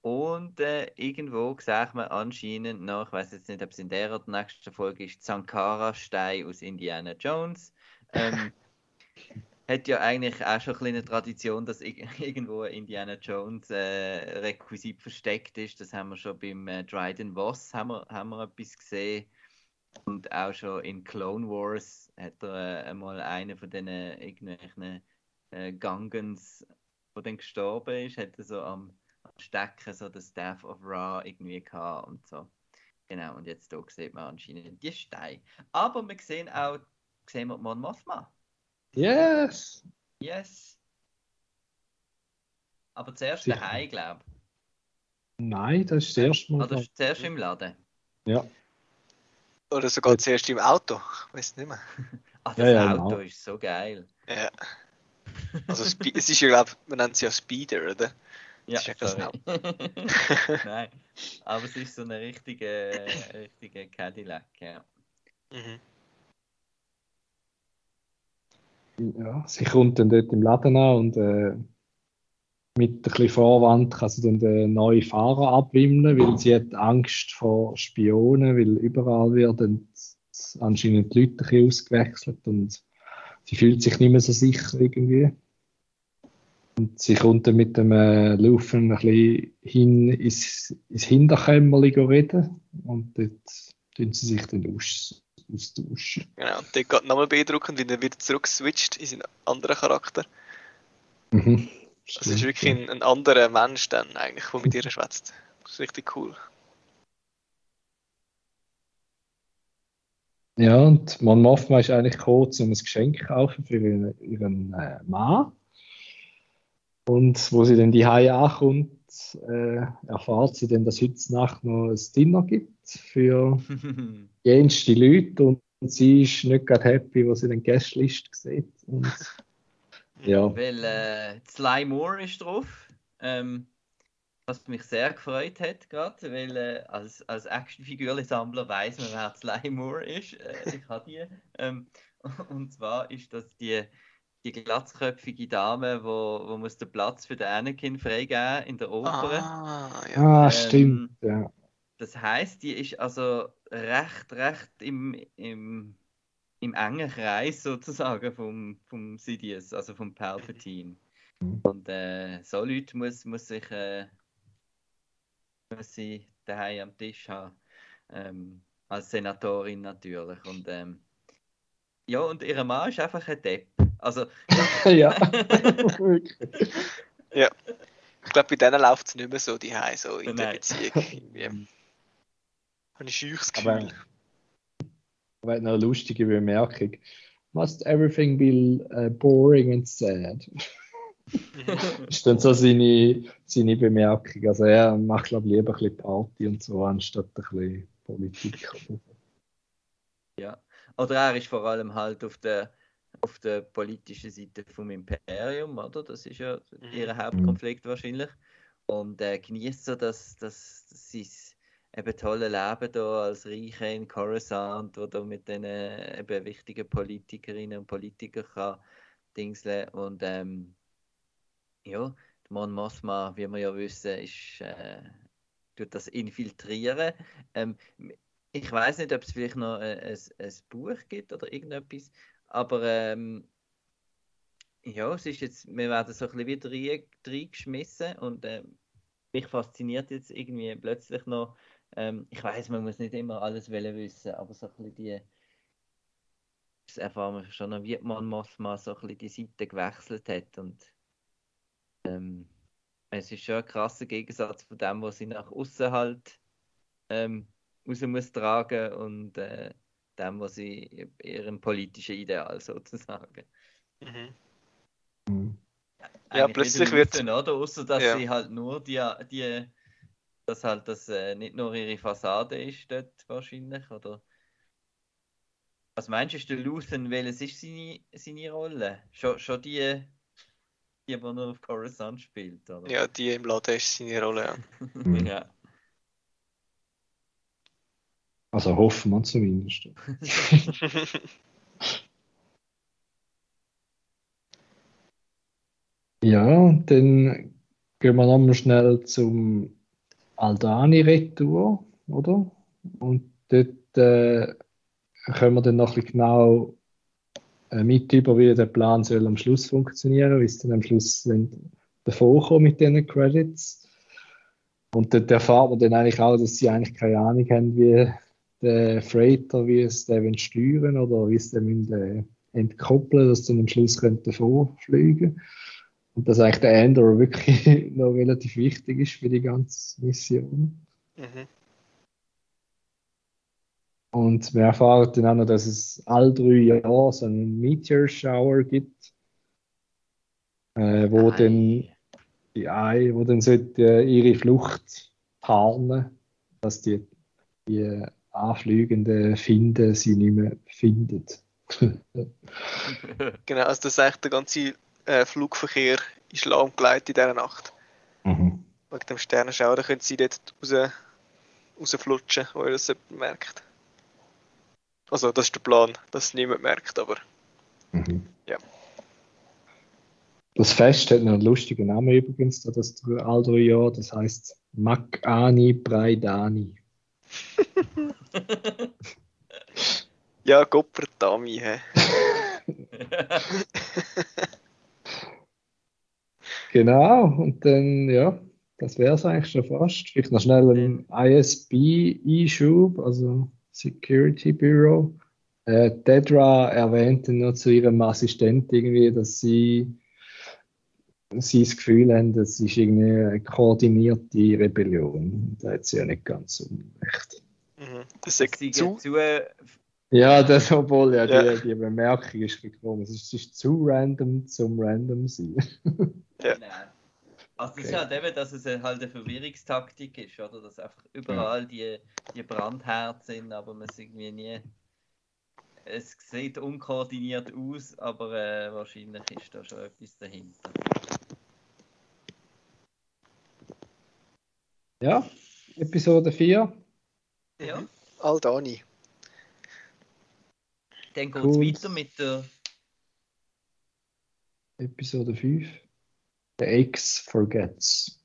Speaker 1: Und äh, irgendwo sagt man anscheinend noch, ich weiß jetzt nicht, ob es in der oder der nächsten Folge ist, Sankara-Stein aus Indiana Jones. Ähm, hat ja eigentlich auch schon eine Tradition, dass irgendwo Indiana Jones äh, Requisit versteckt ist. Das haben wir schon beim äh, Dryden Voss haben wir, haben wir etwas gesehen. Und auch schon in Clone Wars hat er äh, einmal einen von diesen irgendwelchen äh, Gangens, der dann gestorben ist, hat er so am, am Stecken so den Staff of Ra irgendwie gehabt und so. Genau, und jetzt hier sieht man anscheinend die Steine. Aber wir sehen auch, sehen wir Mon Mothma.
Speaker 2: Yes!
Speaker 1: Yes! Aber zuerst daheim, glaube ich.
Speaker 2: Nein, das ist das erste Mal.
Speaker 1: Oder zuerst im Laden.
Speaker 2: Ja.
Speaker 3: Oder sogar zuerst im Auto. Ich weiß nicht mehr.
Speaker 1: Ah, das
Speaker 2: Ja, ja,
Speaker 1: Auto
Speaker 2: genau.
Speaker 1: ist so geil.
Speaker 3: Ja. Also es ist ja, glaube man nennt es ja Speeder, oder?
Speaker 1: Ja,
Speaker 3: ist ja.
Speaker 1: Nein, aber es ist so eine richtige, richtige Cadillac, ja.
Speaker 3: Mhm.
Speaker 2: ja. Sie kommt dann dort im Laden an und äh, mit ein bisschen Vorwand kann sie dann den neuen Fahrer abwimmeln, weil sie hat Angst vor Spionen, weil überall werden anscheinend die Leute ein bisschen ausgewechselt und sie fühlt sich nicht mehr so sicher irgendwie. Und sie kommt dann mit dem äh, Laufen ein bisschen hin ins, ins Hinterkämmerli reden und dort tun sie sich dann aus, austauschen.
Speaker 3: Genau, und dort geht nochmal beeindruckend, weil er wieder zurückswitcht in seinen anderen Charakter.
Speaker 2: Mhm.
Speaker 3: Das ist wirklich ein, ein anderer Mensch dann eigentlich, der mit ihr schwätzt. Das ist richtig cool.
Speaker 2: Ja, und Mon Mothma ist eigentlich gekommen, um ein Geschenk zu kaufen für ihren, ihren äh, Mann. Und wo sie dann die ankommt, äh, erfahrt sie dann, dass heute Nacht noch ein Dinner gibt für jenste Leute und sie ist nicht gerade happy, wo sie den Guestlist sieht. Und, ja,
Speaker 1: Weil äh, Sly Moore ist drauf. Ähm, was mich sehr gefreut hat gerade, weil äh, als, als Actionfigürli-Sammler weiß man, wer Sly Moore ist. Äh, ich habe die. Ähm, und zwar ist das die, die glatzköpfige Dame, wo, wo muss den Platz für den Anakin freigeben in der Oper.
Speaker 3: Ah, ja.
Speaker 2: ah,
Speaker 1: Ähm,
Speaker 2: stimmt. Ja.
Speaker 1: Das heißt, die ist also recht, recht im, im, im engen Kreis sozusagen vom, vom Sidious, also vom Palpatine. Und äh, so Leute muss, muss sich äh, muss sie daheim am Tisch haben. Ähm, als Senatorin natürlich. Und ähm, ja, und ihr Mann ist einfach ein Depp. Also,
Speaker 2: ja, wirklich.
Speaker 3: Ich glaube, bei denen läuft es nicht mehr so die so in der
Speaker 1: Nein.
Speaker 3: Beziehung. Irgendwie. Habe ich scheuches
Speaker 2: Aber-
Speaker 3: Gefühl.
Speaker 2: Aber eine lustige Bemerkung. Must everything be uh, boring and sad?
Speaker 3: Mhm.
Speaker 2: ist dann so seine, seine Bemerkung. Also er macht, glaube ich, lieber ein bisschen Party und so, anstatt ein bisschen Politik.
Speaker 1: Ja. Oder er ist vor allem halt auf der, auf der politischen Seite vom Imperium, oder? Das ist ja
Speaker 3: Mhm.
Speaker 1: ihr Hauptkonflikt wahrscheinlich. Und äh, genießt so das, das, das sein eben tolle Leben da als Reiche in Coruscant, wo da mit den äh, eben wichtigen Politikerinnen und Politikern kann dingseln. Und ähm, ja, die Mon Mothma, wie wir ja wissen, ist, äh, tut das infiltrieren. Ähm, ich weiß nicht, ob es vielleicht noch ein, ein, ein Buch gibt oder irgendetwas, aber ähm, ja, es ist jetzt, wir werden so ein bisschen wieder rein- reingeschmissen und ähm, mich fasziniert jetzt irgendwie plötzlich noch, ähm, ich weiß, man muss nicht immer alles wollen wissen, aber so ein bisschen die, das erfahren wir schon noch, wie man Mothma so ein bisschen die Seite gewechselt hat und ähm, es ist schon ein krasser Gegensatz von dem, was sie nach außen halt ähm, raus muss tragen und äh, dem, was sie ihrem politischen Ideal sozusagen.
Speaker 3: Mhm.
Speaker 2: Mhm.
Speaker 3: Ja, plötzlich wird-?
Speaker 1: Außer dass
Speaker 3: Ja.
Speaker 1: sie halt nur die, die dass halt das äh, nicht nur ihre Fassade ist dort wahrscheinlich, oder? Was meinst du, ist der Luthen, welches ist seine, seine Rolle? Schon, schon die, die, die nur auf Coruscant spielt, oder?
Speaker 3: Ja, die im Laden ist seine Rolle. Ja.
Speaker 2: Mhm.
Speaker 1: ja.
Speaker 2: Also hoffen wir zumindest. Ja, dann gehen wir nochmal schnell zum Aldani-Retour, oder? Und dort äh, können wir dann noch ein bisschen genau äh, mit über, wie der Plan soll am Schluss funktionieren, wie es dann am Schluss dann davor kommt mit diesen Credits. Und dort erfahren wir dann eigentlich auch, dass sie eigentlich keine Ahnung haben, wie, den Freighter, wie es den steuern oder wie es den äh, entkoppeln, dass sie am Schluss könnten vorfliegen und dass eigentlich der Ender wirklich noch relativ wichtig ist für die ganze Mission. Mhm. Und wir erfahren dann auch noch, dass es all drei Jahre so einen Meteor Shower gibt, äh, wo Ei. dann die Ei, wo dann sollte, äh, ihre Flucht tarnen, dass die, die Anfliegenden finden, sie nicht mehr findet.
Speaker 3: genau, also das ist eigentlich der ganze äh, Flugverkehr ist lahmgelegt in dieser Nacht. Mhm. Wegen dem Sternenschau, da können sie dort raus, rausflutschen, wo ihr das merkt. Also, das ist der Plan, dass es niemand merkt, aber. Mhm. Ja.
Speaker 2: Das Fest hat noch einen lustigen Namen übrigens, das all drei Jahre, das heißt Makani Braidani.
Speaker 3: ja, Gopperdami, hä?
Speaker 2: genau, und dann, ja, das wäre es eigentlich schon fast. Vielleicht noch schnell ein ISB-Einschub, also Security Bureau. Äh, Dedra erwähnte noch zu ihrem Assistent irgendwie, dass sie, sie das Gefühl haben, das ist irgendwie eine koordinierte Rebellion. Da hat sie ja nicht ganz unrecht.
Speaker 3: Mhm. Das sagt zu, zu
Speaker 2: ja, das, obwohl ja, ja. Die, die Bemerkung ist gekommen. Es ist, ist zu random zum random sein.
Speaker 1: ja. Genau. Also das okay. ist halt eben, dass es halt eine Verwirrungstaktik ist, oder? Dass einfach überall die, die Brandherzen sind, aber man es irgendwie nie. Es sieht unkoordiniert aus, aber äh, wahrscheinlich ist da schon etwas dahinter.
Speaker 2: Ja, Episode 4.
Speaker 3: Ja. Aldani.
Speaker 1: Dann geht es weiter mit der
Speaker 2: Episode 5. The X Forgets.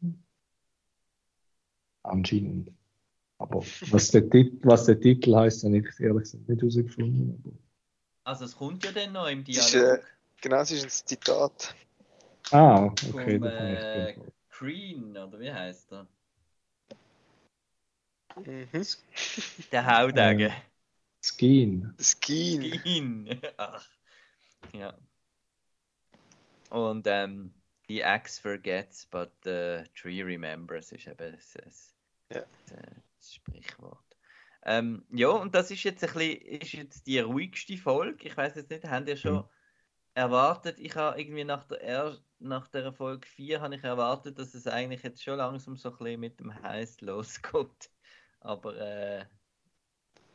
Speaker 2: Anscheinend. Aber was der, was der Titel heißt, habe ich ehrlich gesagt nicht herausgefunden.
Speaker 1: Also es kommt ja dann noch im Dialog.
Speaker 3: Ist, äh, genau, es ist ein Zitat.
Speaker 2: Ah, okay.
Speaker 1: Vom, äh, Green, oder wie heißt er? Mhm. Der Haudegen.
Speaker 2: Skeen.
Speaker 3: Skeen.
Speaker 1: Skeen. Ach. Ja. Und ähm, the axe forgets, but the tree remembers, ist eben das, das, ja. das Sprichwort. Ähm, ja, und das ist jetzt ein bisschen, ist jetzt die ruhigste Folge. Ich weiß jetzt nicht, haben ihr schon mhm. erwartet? Ich habe irgendwie nach der, er nach der Folge 4 habe ich erwartet, dass es eigentlich jetzt schon langsam so ein bisschen mit dem Heiß losgeht. Aber äh,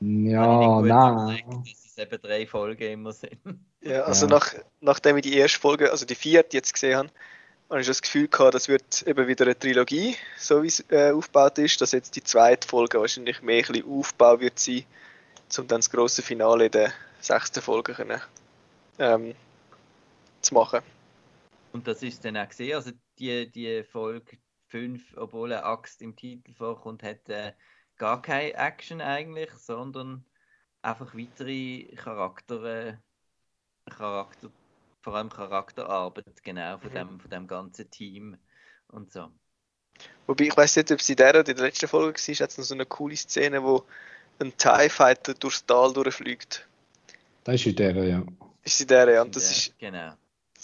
Speaker 2: ja, nein.
Speaker 1: Dass es eben drei Folgen immer sind.
Speaker 3: Ja, also ja. Nach, nachdem ich die erste Folge, also die vierte jetzt gesehen habe, habe ich das Gefühl gehabt, das wird eben wieder eine Trilogie, so wie es äh, aufgebaut ist, dass jetzt die zweite Folge wahrscheinlich mehr ein bisschen Aufbau wird sein, um dann das große Finale in der sechsten Folge können, ähm, zu machen.
Speaker 1: Und das ist dann auch gesehen, also die, die Folge 5, obwohl eine Axt im Titel vorkommt, hat äh, gar keine Action eigentlich, sondern einfach weitere Charakter, äh, Charakter vor allem Charakterarbeit, genau, von, mhm. dem, von dem ganzen Team und so.
Speaker 3: Wobei, ich weiß nicht, ob sie in der oder in der letzten Folge war, hat es noch so eine coole Szene, wo ein TIE Fighter durchs Tal durchfliegt.
Speaker 2: Das ist in der, ja.
Speaker 3: Ist in der, ja. Und das ist
Speaker 1: genau.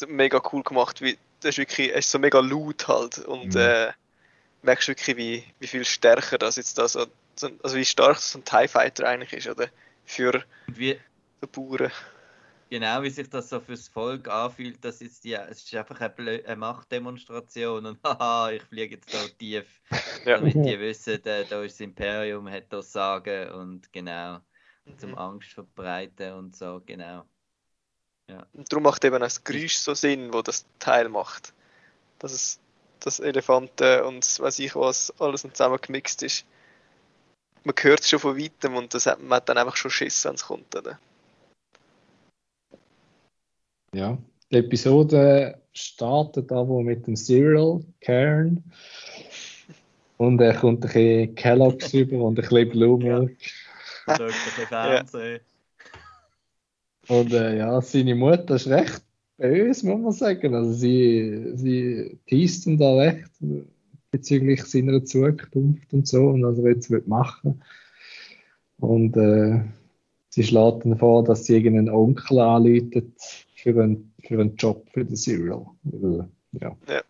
Speaker 3: mega cool gemacht, wie, das ist wirklich, es ist so mega laut halt und mhm. äh, merkst wirklich, wie, wie viel stärker das jetzt da so, also wie stark so ein TIE Fighter eigentlich ist, oder? Für
Speaker 1: wie,
Speaker 3: die Bauern
Speaker 1: genau wie sich das so fürs Volk anfühlt, das ist ja, es ist einfach eine, eine Machtdemonstration und haha, ich fliege jetzt da tief, ja. damit die wissen, da, da ist das Imperium, hat das Sagen und genau, mhm. zum Angst verbreiten und so, genau.
Speaker 3: Ja. Und darum macht eben das Geräusch so Sinn, wo das Teil macht. Dass es das Elefanten und weiß ich was alles zusammen gemixt ist. Man hört es schon von weitem und das hat, man hat dann einfach schon Schiss, wenn es kommt. Oder?
Speaker 2: Ja, die Episode startet aber mit dem Serial Kern. Und er kommt ein bisschen Kellogg's über und ein bisschen Blue Milk.
Speaker 1: Ja. ein bisschen Fernsehen.
Speaker 2: Und äh, ja, seine Mutter ist recht böse, muss man sagen. Also sie, sie teast ihn da recht bezüglich seiner Zukunft und so und was er jetzt machen Und äh, sie schlägt dann vor, dass sie irgendeinen Onkel anläutet für einen, für einen Job für den Serial. Ja.
Speaker 3: Ja.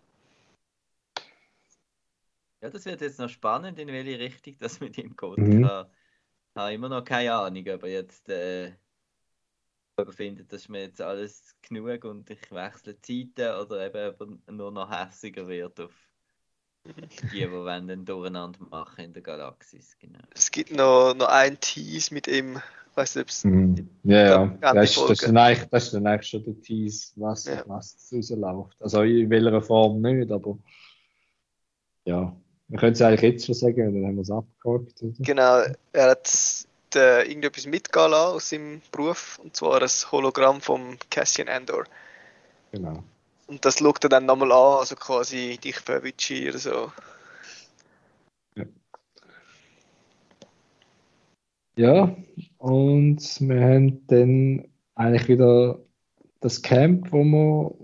Speaker 1: Ja, das wird jetzt noch spannend, in welche Richtung das mit ihm geht.
Speaker 2: Mhm.
Speaker 1: Ich habe, habe immer noch keine Ahnung, ob er jetzt äh, ob er findet, das ist mir jetzt alles genug und ich wechsle Zeiten oder eben nur noch hässiger wird auf die, die wollen dann durcheinander machen in der Galaxis. Genau.
Speaker 3: Es gibt noch, noch einen Tease mit ihm. Ich weiß nicht, ob es.
Speaker 2: Mhm. Ja, ja. Das ist, das, ist eigentlich, das ist dann eigentlich schon der Tease, was,
Speaker 3: Ja.
Speaker 2: was rausläuft. Also in welcher Form nicht, aber ja. Wir können es eigentlich jetzt schon sagen, dann haben wir es abgehakt. Oder?
Speaker 3: Genau, er hat äh, irgendetwas mitgehen lassen aus seinem Beruf. Und zwar ein Hologramm vom Cassian Andor.
Speaker 2: Genau.
Speaker 3: Und das schaut er dann nochmal an, also quasi dich verwitschi oder so.
Speaker 2: Ja, und wir haben dann eigentlich wieder das Camp, wo wir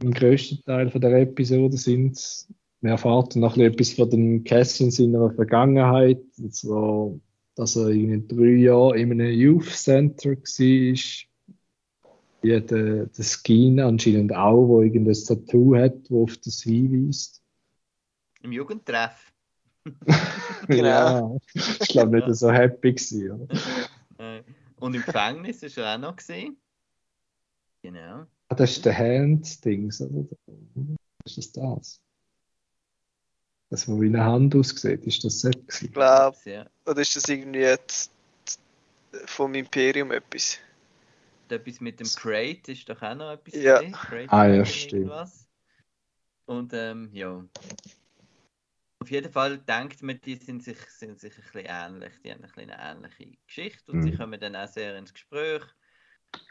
Speaker 2: im größten Teil von der Episode sind. Wir erfahren noch etwas von dem Cassian seiner Vergangenheit. Und zwar, dass er in drei Jahren in einem Youth Center war. Wie der, der Skin anscheinend auch, wo irgendein Tattoo hat, wo auf das hinweist.
Speaker 1: Im Jugendtreff.
Speaker 3: Genau.
Speaker 2: Ja, ich glaube nicht so happy gewesen, oder?
Speaker 1: Und im Gefängnis ist er auch noch gesehen. Genau.
Speaker 2: Ah, das ist der Hand-Dings, oder? Ist das das? Das, wo wie eine Hand aussieht, ist das so
Speaker 3: Ich
Speaker 2: gewesen?
Speaker 3: glaube,
Speaker 1: Ja.
Speaker 3: oder ist das irgendwie jetzt vom Imperium etwas?
Speaker 1: Etwas mit dem Crate ist doch auch noch etwas
Speaker 3: Ja.
Speaker 1: Crate
Speaker 2: Ah, ja, stimmt.
Speaker 1: irgendwas. Und ähm, ja. Auf jeden Fall denkt man, die sind sich, sind sich ein bisschen ähnlich. Die haben ein bisschen eine ähnliche Geschichte und sie
Speaker 2: Mhm.
Speaker 1: kommen dann auch sehr ins Gespräch.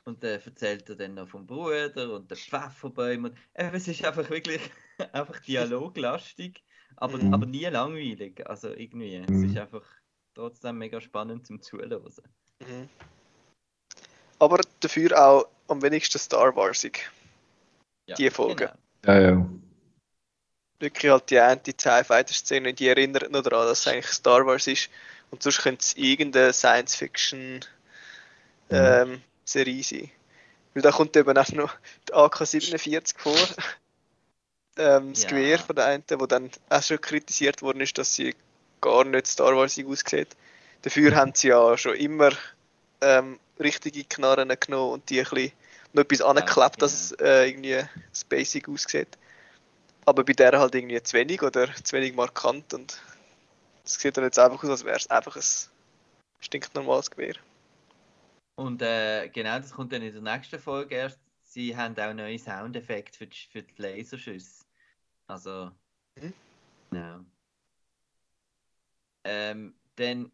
Speaker 1: Und dann erzählt er dann noch vom Bruder und den Pfefferbäumen. Und, eben, es ist einfach wirklich einfach dialoglastig, aber,
Speaker 3: Mhm.
Speaker 1: aber nie langweilig. Also irgendwie, es
Speaker 2: Mhm.
Speaker 1: ist einfach trotzdem mega spannend zum Zuhören.
Speaker 3: Mhm. Aber dafür auch am wenigsten Star Warsig.
Speaker 1: Ja,
Speaker 3: Die Folge.
Speaker 1: Genau.
Speaker 2: Ja, ja.
Speaker 3: Wirklich halt die Anti-TIE-Fighter-Szene, die erinnert noch daran, dass es eigentlich Star Wars ist. Und sonst könnte es irgendeine Science-Fiction-Serie sein. Weil da kommt eben auch noch die AK-47 vor. Ähm, das
Speaker 1: Ja.
Speaker 3: Gewehr von der einen, wo dann auch schon kritisiert worden ist, dass sie gar nicht Star Warsig aussieht. Dafür haben sie ja schon immer ähm, richtige Knarren genommen und die ein bisschen noch etwas angeklebt, dass es äh, irgendwie spacig aussieht. Aber bei der halt irgendwie zu wenig oder zu wenig markant und es sieht dann jetzt einfach aus, als wäre es einfach ein stinknormales Gewehr.
Speaker 1: Und äh, genau, das kommt dann in der nächsten Folge erst. Sie haben auch neue Soundeffekte für die, für die Laserschüsse. Also,
Speaker 3: Mhm.
Speaker 1: ja. Ähm, dann,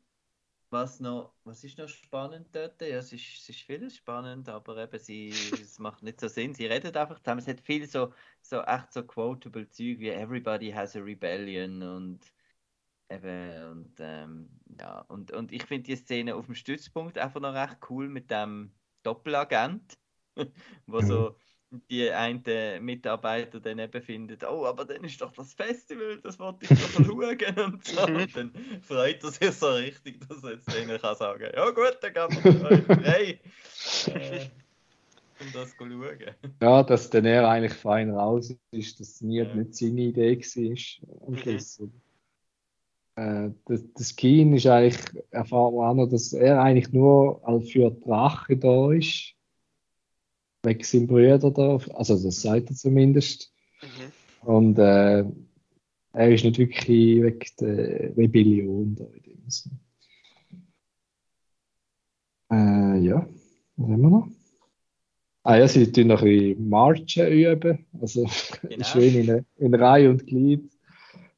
Speaker 1: was noch, was ist noch spannend dort? Ja, es ist, es ist vieles spannend, aber eben, sie, es macht nicht so Sinn. Sie redet einfach zusammen. Es hat viel so, so echt so quotable Zeug wie Everybody has a rebellion und eben, und ähm, ja, und, und ich finde die Szene auf dem Stützpunkt einfach noch recht cool mit dem Doppelagent, wo
Speaker 2: Mhm.
Speaker 1: so die einen Mitarbeiter dann eben findet, oh, aber dann ist doch das Festival, das wollte ich doch schauen und so.
Speaker 3: Mhm.
Speaker 1: Und dann freut er sich so richtig, dass er jetzt denen kann sagen, ja gut, dann gehen wir frei, äh, um das zu schauen.
Speaker 2: Ja, dass dann er eigentlich fein raus ist, dass nie
Speaker 1: Ja.
Speaker 2: nicht seine Idee war am
Speaker 3: Mhm.
Speaker 2: Schluss. Äh, das, das Keen ist eigentlich, erfahren wir auch noch, dass er eigentlich nur für die Rache da ist. Wegen seinem Bruder da, also das sagt er zumindest.
Speaker 3: Mhm.
Speaker 2: Und äh, er ist nicht wirklich wegen der Rebellion da in dem Sinne. Äh, ja, was haben wir noch? Ah ja, sie tun noch ein bisschen Marchen üben. Also
Speaker 1: Genau.
Speaker 2: schön in, in Reihe und Glied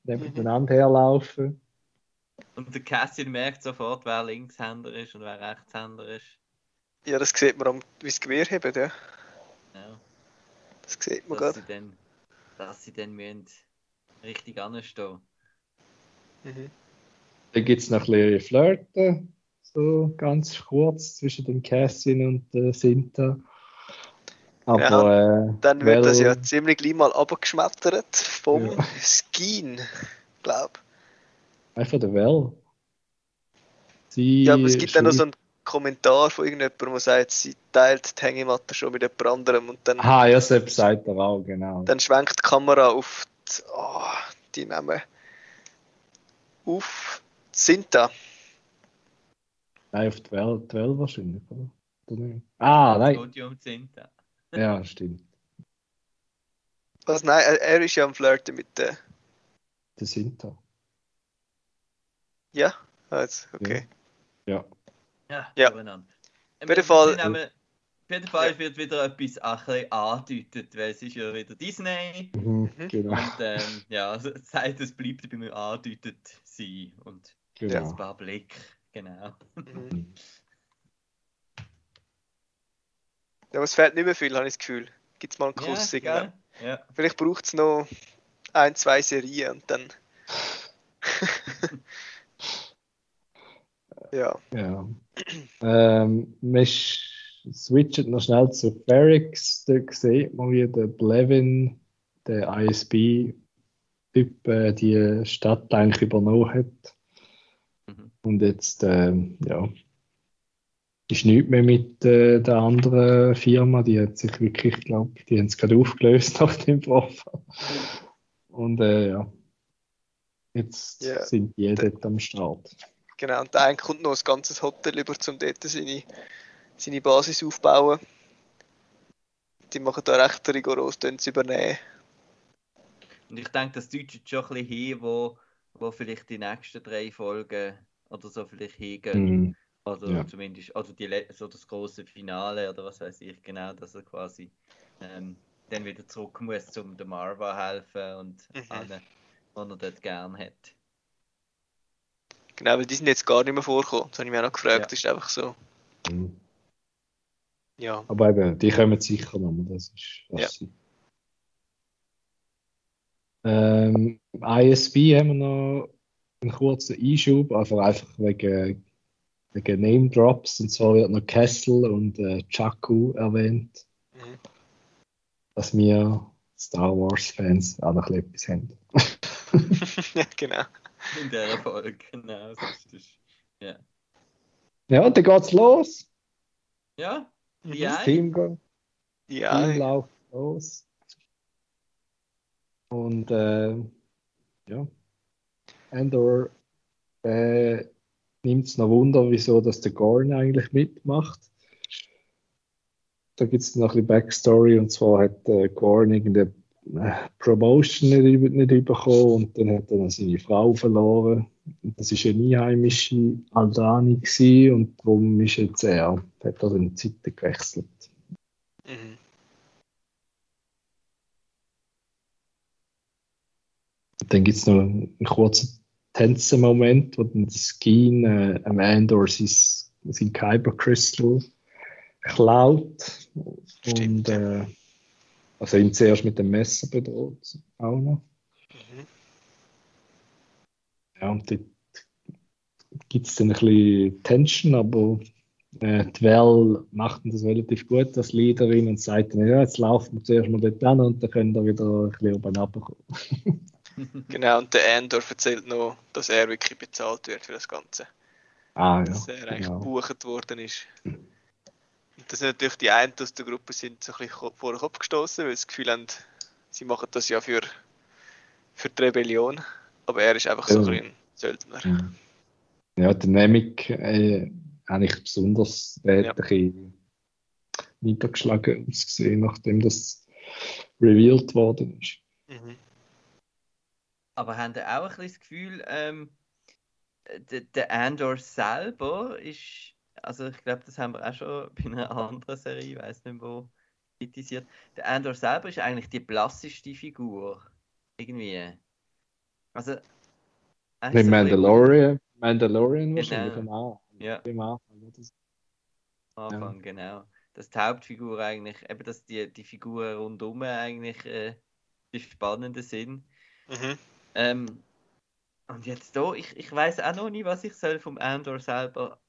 Speaker 2: nebeneinander herlaufen.
Speaker 1: Und der Cassian merkt sofort, wer Linkshänder ist und wer Rechtshänder ist.
Speaker 3: Ja, das sieht man, am, wie das Gewehr hebt, ja.
Speaker 1: Ja.
Speaker 3: Das sieht man
Speaker 1: dass
Speaker 3: gerade.
Speaker 1: sie dann, dass sie dann müssen richtig anstehen.
Speaker 3: Mhm.
Speaker 2: Dann gibt es noch ein bisschen Flirten, so ganz kurz zwischen dem Cassian und der Sinta. Aber äh,
Speaker 3: Dann wird das ja ziemlich gleich mal abgeschmettert vom
Speaker 2: Ja.
Speaker 3: Skin, glaub.
Speaker 2: Einfach der Well. Sie
Speaker 3: Ja, aber es gibt dann noch so einen Kommentar von irgendjemandem, der sagt, sie teilt die Hängematte schon mit jemand anderem und dann,
Speaker 2: Aha, ja, selbst sagt er auch, genau.
Speaker 3: dann schwenkt die Kamera auf die, oh, die Namen. Auf Sinta.
Speaker 2: Nein, auf die Welt, die Welt wahrscheinlich, oder? Ah, nein.
Speaker 1: Podium sind da.
Speaker 2: Ja, stimmt.
Speaker 3: Was? Nein, er, er ist ja am Flirten mit der.
Speaker 2: Die sind da.
Speaker 3: Ja? Also, okay.
Speaker 2: Ja.
Speaker 1: Ja,
Speaker 3: Ja.
Speaker 1: übereinander.
Speaker 3: Auf jeden Fall-
Speaker 1: Auf jeden Fall wird wieder etwas ein bisschen angedeutet, weil es ist ja wieder Disney.
Speaker 2: Mhm,
Speaker 3: Mhm.
Speaker 2: genau.
Speaker 1: Und ähm, ja, also, das heißt, es bleibt bei mir angedeutet sein. Und ein
Speaker 2: genau.
Speaker 1: paar Blick, genau.
Speaker 3: Mhm. Ja, aber es fehlt nicht mehr viel, habe ich das Gefühl. Gibt es mal einen Kuss
Speaker 1: ja, gell? ja.
Speaker 3: Vielleicht braucht es noch ein, zwei Serien und dann. ja.
Speaker 2: Ja. Ähm, wir sch- switchen noch schnell zu Ferrix. Da sieht man, wie der Blevin, der ISB-Typ, äh, die Stadt eigentlich übernommen hat.
Speaker 1: Mhm.
Speaker 2: Und jetzt, ähm, ja, ist nichts mehr mit äh, der anderen Firma. Die hat sich wirklich, ich glaube, die haben es gerade aufgelöst nach dem Vorfall. Und äh, ja, jetzt
Speaker 3: Ja.
Speaker 2: sind die dort am Start.
Speaker 3: Genau, und der eine kommt noch ein ganzes Hotel über, um dort seine, seine Basis aufzubauen. Die machen da recht rigoros, dann zu übernehmen.
Speaker 1: Und ich denke, das deutet schon ein bisschen hin, wo, wo vielleicht die nächsten drei Folgen oder so vielleicht hingehen.
Speaker 2: Mhm.
Speaker 1: Oder
Speaker 2: Ja.
Speaker 1: zumindest, also die, so das große Finale oder was weiß ich genau, dass er quasi ähm, dann wieder zurück muss, um der Marva helfen und
Speaker 3: Mhm.
Speaker 1: allen, die er dort gern hat.
Speaker 3: Genau, weil die sind jetzt gar nicht mehr vorgekommen. Das habe ich mich auch noch gefragt.
Speaker 1: Ja.
Speaker 3: Das ist einfach so.
Speaker 2: Mhm.
Speaker 3: Ja.
Speaker 2: Aber eben, die kommen sicher noch, das ist was
Speaker 3: Ja.
Speaker 2: Ähm, ISB haben wir noch einen kurzen Einschub, einfach, einfach wegen, wegen Name Drops. Und zwar wird noch Kessel und äh, Chaku erwähnt,
Speaker 3: Mhm.
Speaker 2: dass wir Star Wars-Fans auch noch etwas haben.
Speaker 3: ja, genau.
Speaker 1: In dieser Folge, genau. So ist das. Ja.
Speaker 2: Ja, und dann geht's los.
Speaker 1: Ja,
Speaker 3: Mhm.
Speaker 1: ja.
Speaker 2: Das Team, geht-
Speaker 3: Ja,
Speaker 2: Team läuft los. Und äh, ja, Andor äh, nimmt es noch Wunder, wieso dass der Gorn eigentlich mitmacht. Da gibt es noch ein bisschen Backstory und zwar hat äh, Gorn irgendeine Promotion nicht, nicht bekommen und dann hat er seine Frau verloren. Das ist eine einheimische Aldani gewesen, und darum ist jetzt er, hat er dann die Seite gewechselt.
Speaker 3: Mhm.
Speaker 2: Dann gibt es noch einen kurzen Tänzen-Moment, wo dann Skin äh, am Andor sein, sein Kyber Crystal klaut.
Speaker 3: Stimmt,
Speaker 2: Und äh, also ihn zuerst mit dem Messer bedroht, auch noch.
Speaker 3: Mhm.
Speaker 2: Ja, und dort gibt es dann ein bisschen Tension, aber äh, die Val macht das relativ gut als Leaderin und sagt dann, ja, jetzt laufen wir zuerst mal dort hin und dann können wir wieder ein bisschen oben runterkommen.
Speaker 3: Genau, und der Andor erzählt noch, dass er wirklich bezahlt wird für das Ganze.
Speaker 2: Ah, ja.
Speaker 3: Dass er eigentlich
Speaker 2: genau.
Speaker 3: gebucht worden ist. Und das sind natürlich die einen aus der Gruppe sind so ein bisschen vor den Kopf gestoßen, weil sie das Gefühl haben, sie machen das ja für, für die Rebellion. Aber er ist einfach so
Speaker 2: Ja.
Speaker 3: ein Söldner.
Speaker 2: Ja, der Nemik äh, eigentlich besonders der
Speaker 3: Ja.
Speaker 2: hat ein bisschen niedergeschlagen ausgesehen, nachdem das revealed worden ist.
Speaker 3: Mhm.
Speaker 1: Aber haben ihr auch ein bisschen das Gefühl, ähm, der, der Andor selber ist, also ich glaube, das haben wir auch schon bei einer anderen Serie, ich weiß nicht wo, kritisiert. Der Andor selber ist eigentlich die blasseste Figur. Irgendwie. Also. so
Speaker 2: Mit
Speaker 1: bisschen-
Speaker 2: Mandalorian, Mandalorian
Speaker 1: Genau.
Speaker 2: wahrscheinlich Anfang.
Speaker 1: Ja.
Speaker 2: Am Anfang, so.
Speaker 1: Anfang, genau. Dass die Hauptfigur eigentlich, eben dass die, die Figuren rundum eigentlich äh, die spannenden sind.
Speaker 3: Mhm.
Speaker 1: Ähm, und jetzt da, ich, ich weiß auch noch nicht, was ich soll vom Andor selber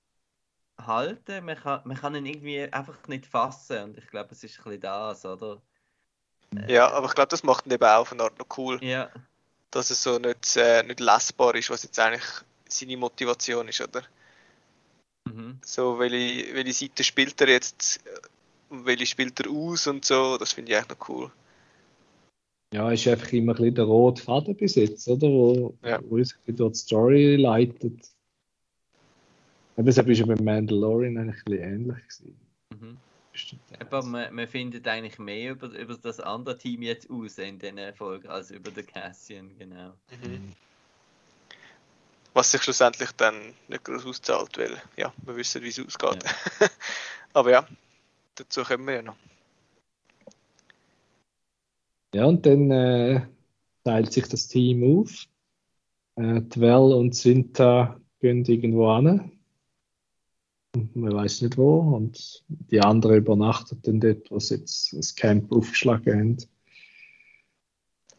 Speaker 1: halten. Man kann, man kann ihn irgendwie einfach nicht fassen und ich glaube, es ist ein bisschen das, oder?
Speaker 3: Ja, aber ich glaube, das macht ihn eben auch auf eine Art noch cool,
Speaker 1: Ja,
Speaker 3: dass es so nicht, äh, nicht lesbar ist, was jetzt eigentlich seine Motivation ist, oder? Mhm. So, welche, welche Seite spielt er jetzt, welche spielt er aus und so, das finde ich eigentlich noch cool.
Speaker 2: Ja, ist einfach immer ein bisschen der rote Faden bis jetzt, oder? Wo, ja. wo uns durch die Story leitet. Aber das war ja beim Mandalorian eigentlich ein bisschen ähnlich. Gewesen.
Speaker 1: Mhm. Aber man, man findet eigentlich mehr über, über das andere Team jetzt aus in den Folgen als über den Cassian, genau. Mhm.
Speaker 3: Was sich schlussendlich dann nicht groß auszahlt, weil ja, wir wissen, wie es ausgeht. Ja. Aber ja, dazu kommen wir ja noch.
Speaker 2: Ja, und dann äh, teilt sich das Team auf. Äh, Dwell und Sinta gehen irgendwo an man weiß nicht wo. Und die anderen übernachten dann dort, wo sie jetzt das Camp aufgeschlagen haben.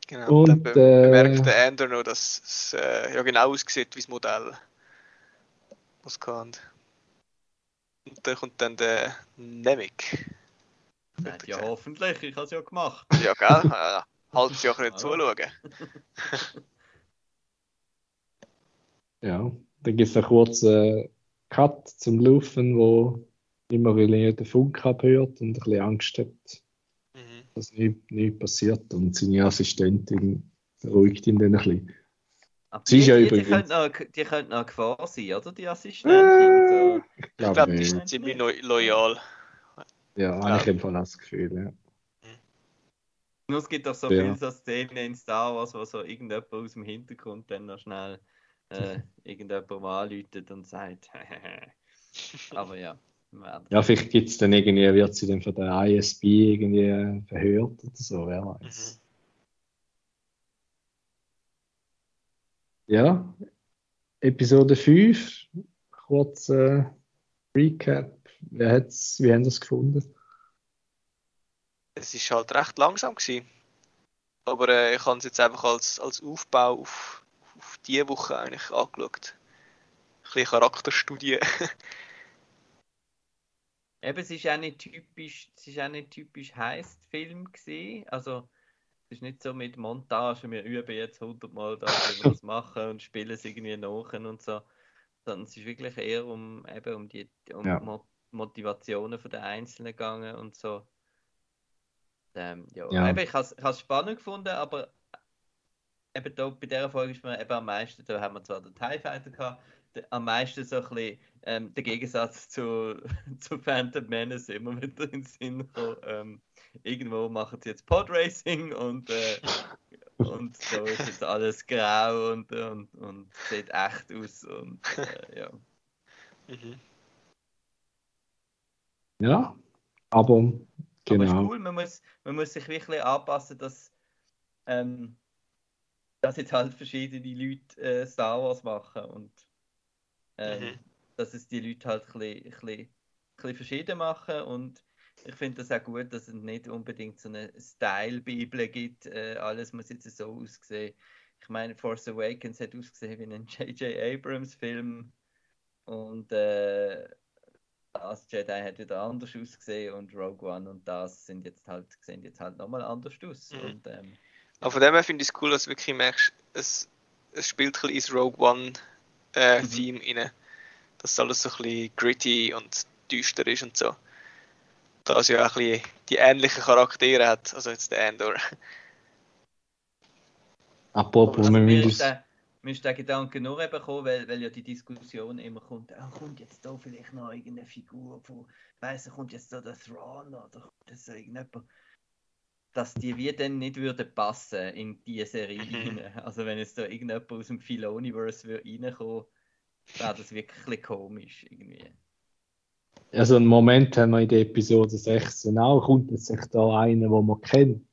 Speaker 3: Genau, und, dann be äh, bemerkt der Ender noch, dass es äh, ja genau aussieht wie das Modell, was kann. Und dann kommt dann der Nemik.
Speaker 1: Ja, hoffentlich, ich habe es ja gemacht.
Speaker 3: Ja, gell? Äh, halbes Jahr nicht zuschauen.
Speaker 2: ja, dann gibt es einen kurzen Cut zum Laufen, wo immer wieder den Funk abhört und ein bisschen Angst hat, mhm. dass nichts nicht passiert. Und seine Assistentin beruhigt ihn dann ein bisschen.
Speaker 1: Aber Sie die, ist ja die, übrigens... die, könnte noch, die könnte noch Gefahr sein, oder? Die Assistentin. Äh,
Speaker 3: so. Ich glaube, glaub, die ist ziemlich loyal.
Speaker 2: Ja, ja. ich habe das Gefühl, ja.
Speaker 1: Nur es gibt doch so ja. viele so Szenen in Star Wars, wo so irgendjemand aus dem Hintergrund dann noch schnell äh, irgendjemand anläutet und sagt, aber ja.
Speaker 2: Ja, vielleicht gibt es dann irgendwie, wird sie dann von der ISB irgendwie verhört oder so, wer weiß. Mhm. Ja, Episode 5, kurz äh, Recap. Wie, hat's, wie haben Sie es gefunden?
Speaker 3: Es war halt recht langsam gewesen. Aber äh, ich habe es jetzt einfach als, als Aufbau auf auf diese Woche eigentlich angeschaut. Ein bisschen Charakterstudie.
Speaker 1: Eben, es ist auch nicht typisch, es ist auch nicht typisch Heist-Film gesehen. Also es ist nicht so mit Montage, wir üben jetzt hundertmal da, wie wir das machen und spielen es irgendwie nach und so. Sondern es ist wirklich eher um eben um die um ja. Motivationen der Einzelnen gegangen und so. Ähm, ja. ja. Eben, ich habe es spannend gefunden, aber eben da, bei dieser Folge ist mir eben am meisten, da haben wir zwar den TIE Fighter gehabt, am meisten so ein bisschen ähm, der Gegensatz zu, zu Phantom Menace immer wieder in den Sinn gekommen. Ähm, irgendwo machen sie jetzt Podracing und, äh, und so ist jetzt alles grau und, und, und sieht echt aus und äh, ja. Mhm.
Speaker 2: Ja, aber genau. Aber ist
Speaker 1: cool, man muss, man muss sich wirklich anpassen, dass ähm, dass jetzt halt verschiedene Leute äh, Star Wars machen und äh, mhm. dass es die Leute halt ein bisschen, ein bisschen, ein bisschen verschieden machen und ich finde das auch gut, dass es nicht unbedingt so eine Style-Bibel gibt, äh, alles muss jetzt so aussehen. Ich meine, Force Awakens hat ausgesehen wie ein J.J. Abrams-Film und äh, das Jedi hat wieder anders ausgesehen und Rogue One und das sind jetzt halt, sehen jetzt halt nochmal anders aus. Mhm. Und, ähm,
Speaker 3: aber von dem her finde ich es cool, dass du wirklich merkst, es, es spielt ein bisschen ins Rogue One äh, mhm. Theme rein. Dass alles so ein bisschen gritty und düster ist und so. Da es ja auch ein bisschen die ähnlichen Charaktere hat, also jetzt der Endor.
Speaker 2: Apropos,
Speaker 1: mir ist der, mir ist der Gedanke nur eben gekommen, weil, weil ja die Diskussion immer kommt, oh, kommt jetzt da vielleicht noch irgendeine Figur von, weiss kommt jetzt da der Thrawn oder kommt jetzt irgendjemand dass die wie dann nicht würden passen in diese Serie mhm. rein. Also wenn jetzt da irgendjemand aus dem Filoniverse würde reinkommen, wäre das wirklich komisch irgendwie.
Speaker 2: Also einen Moment haben wir in der Episode 16 auch, kommt jetzt sich da einer, den man kennt.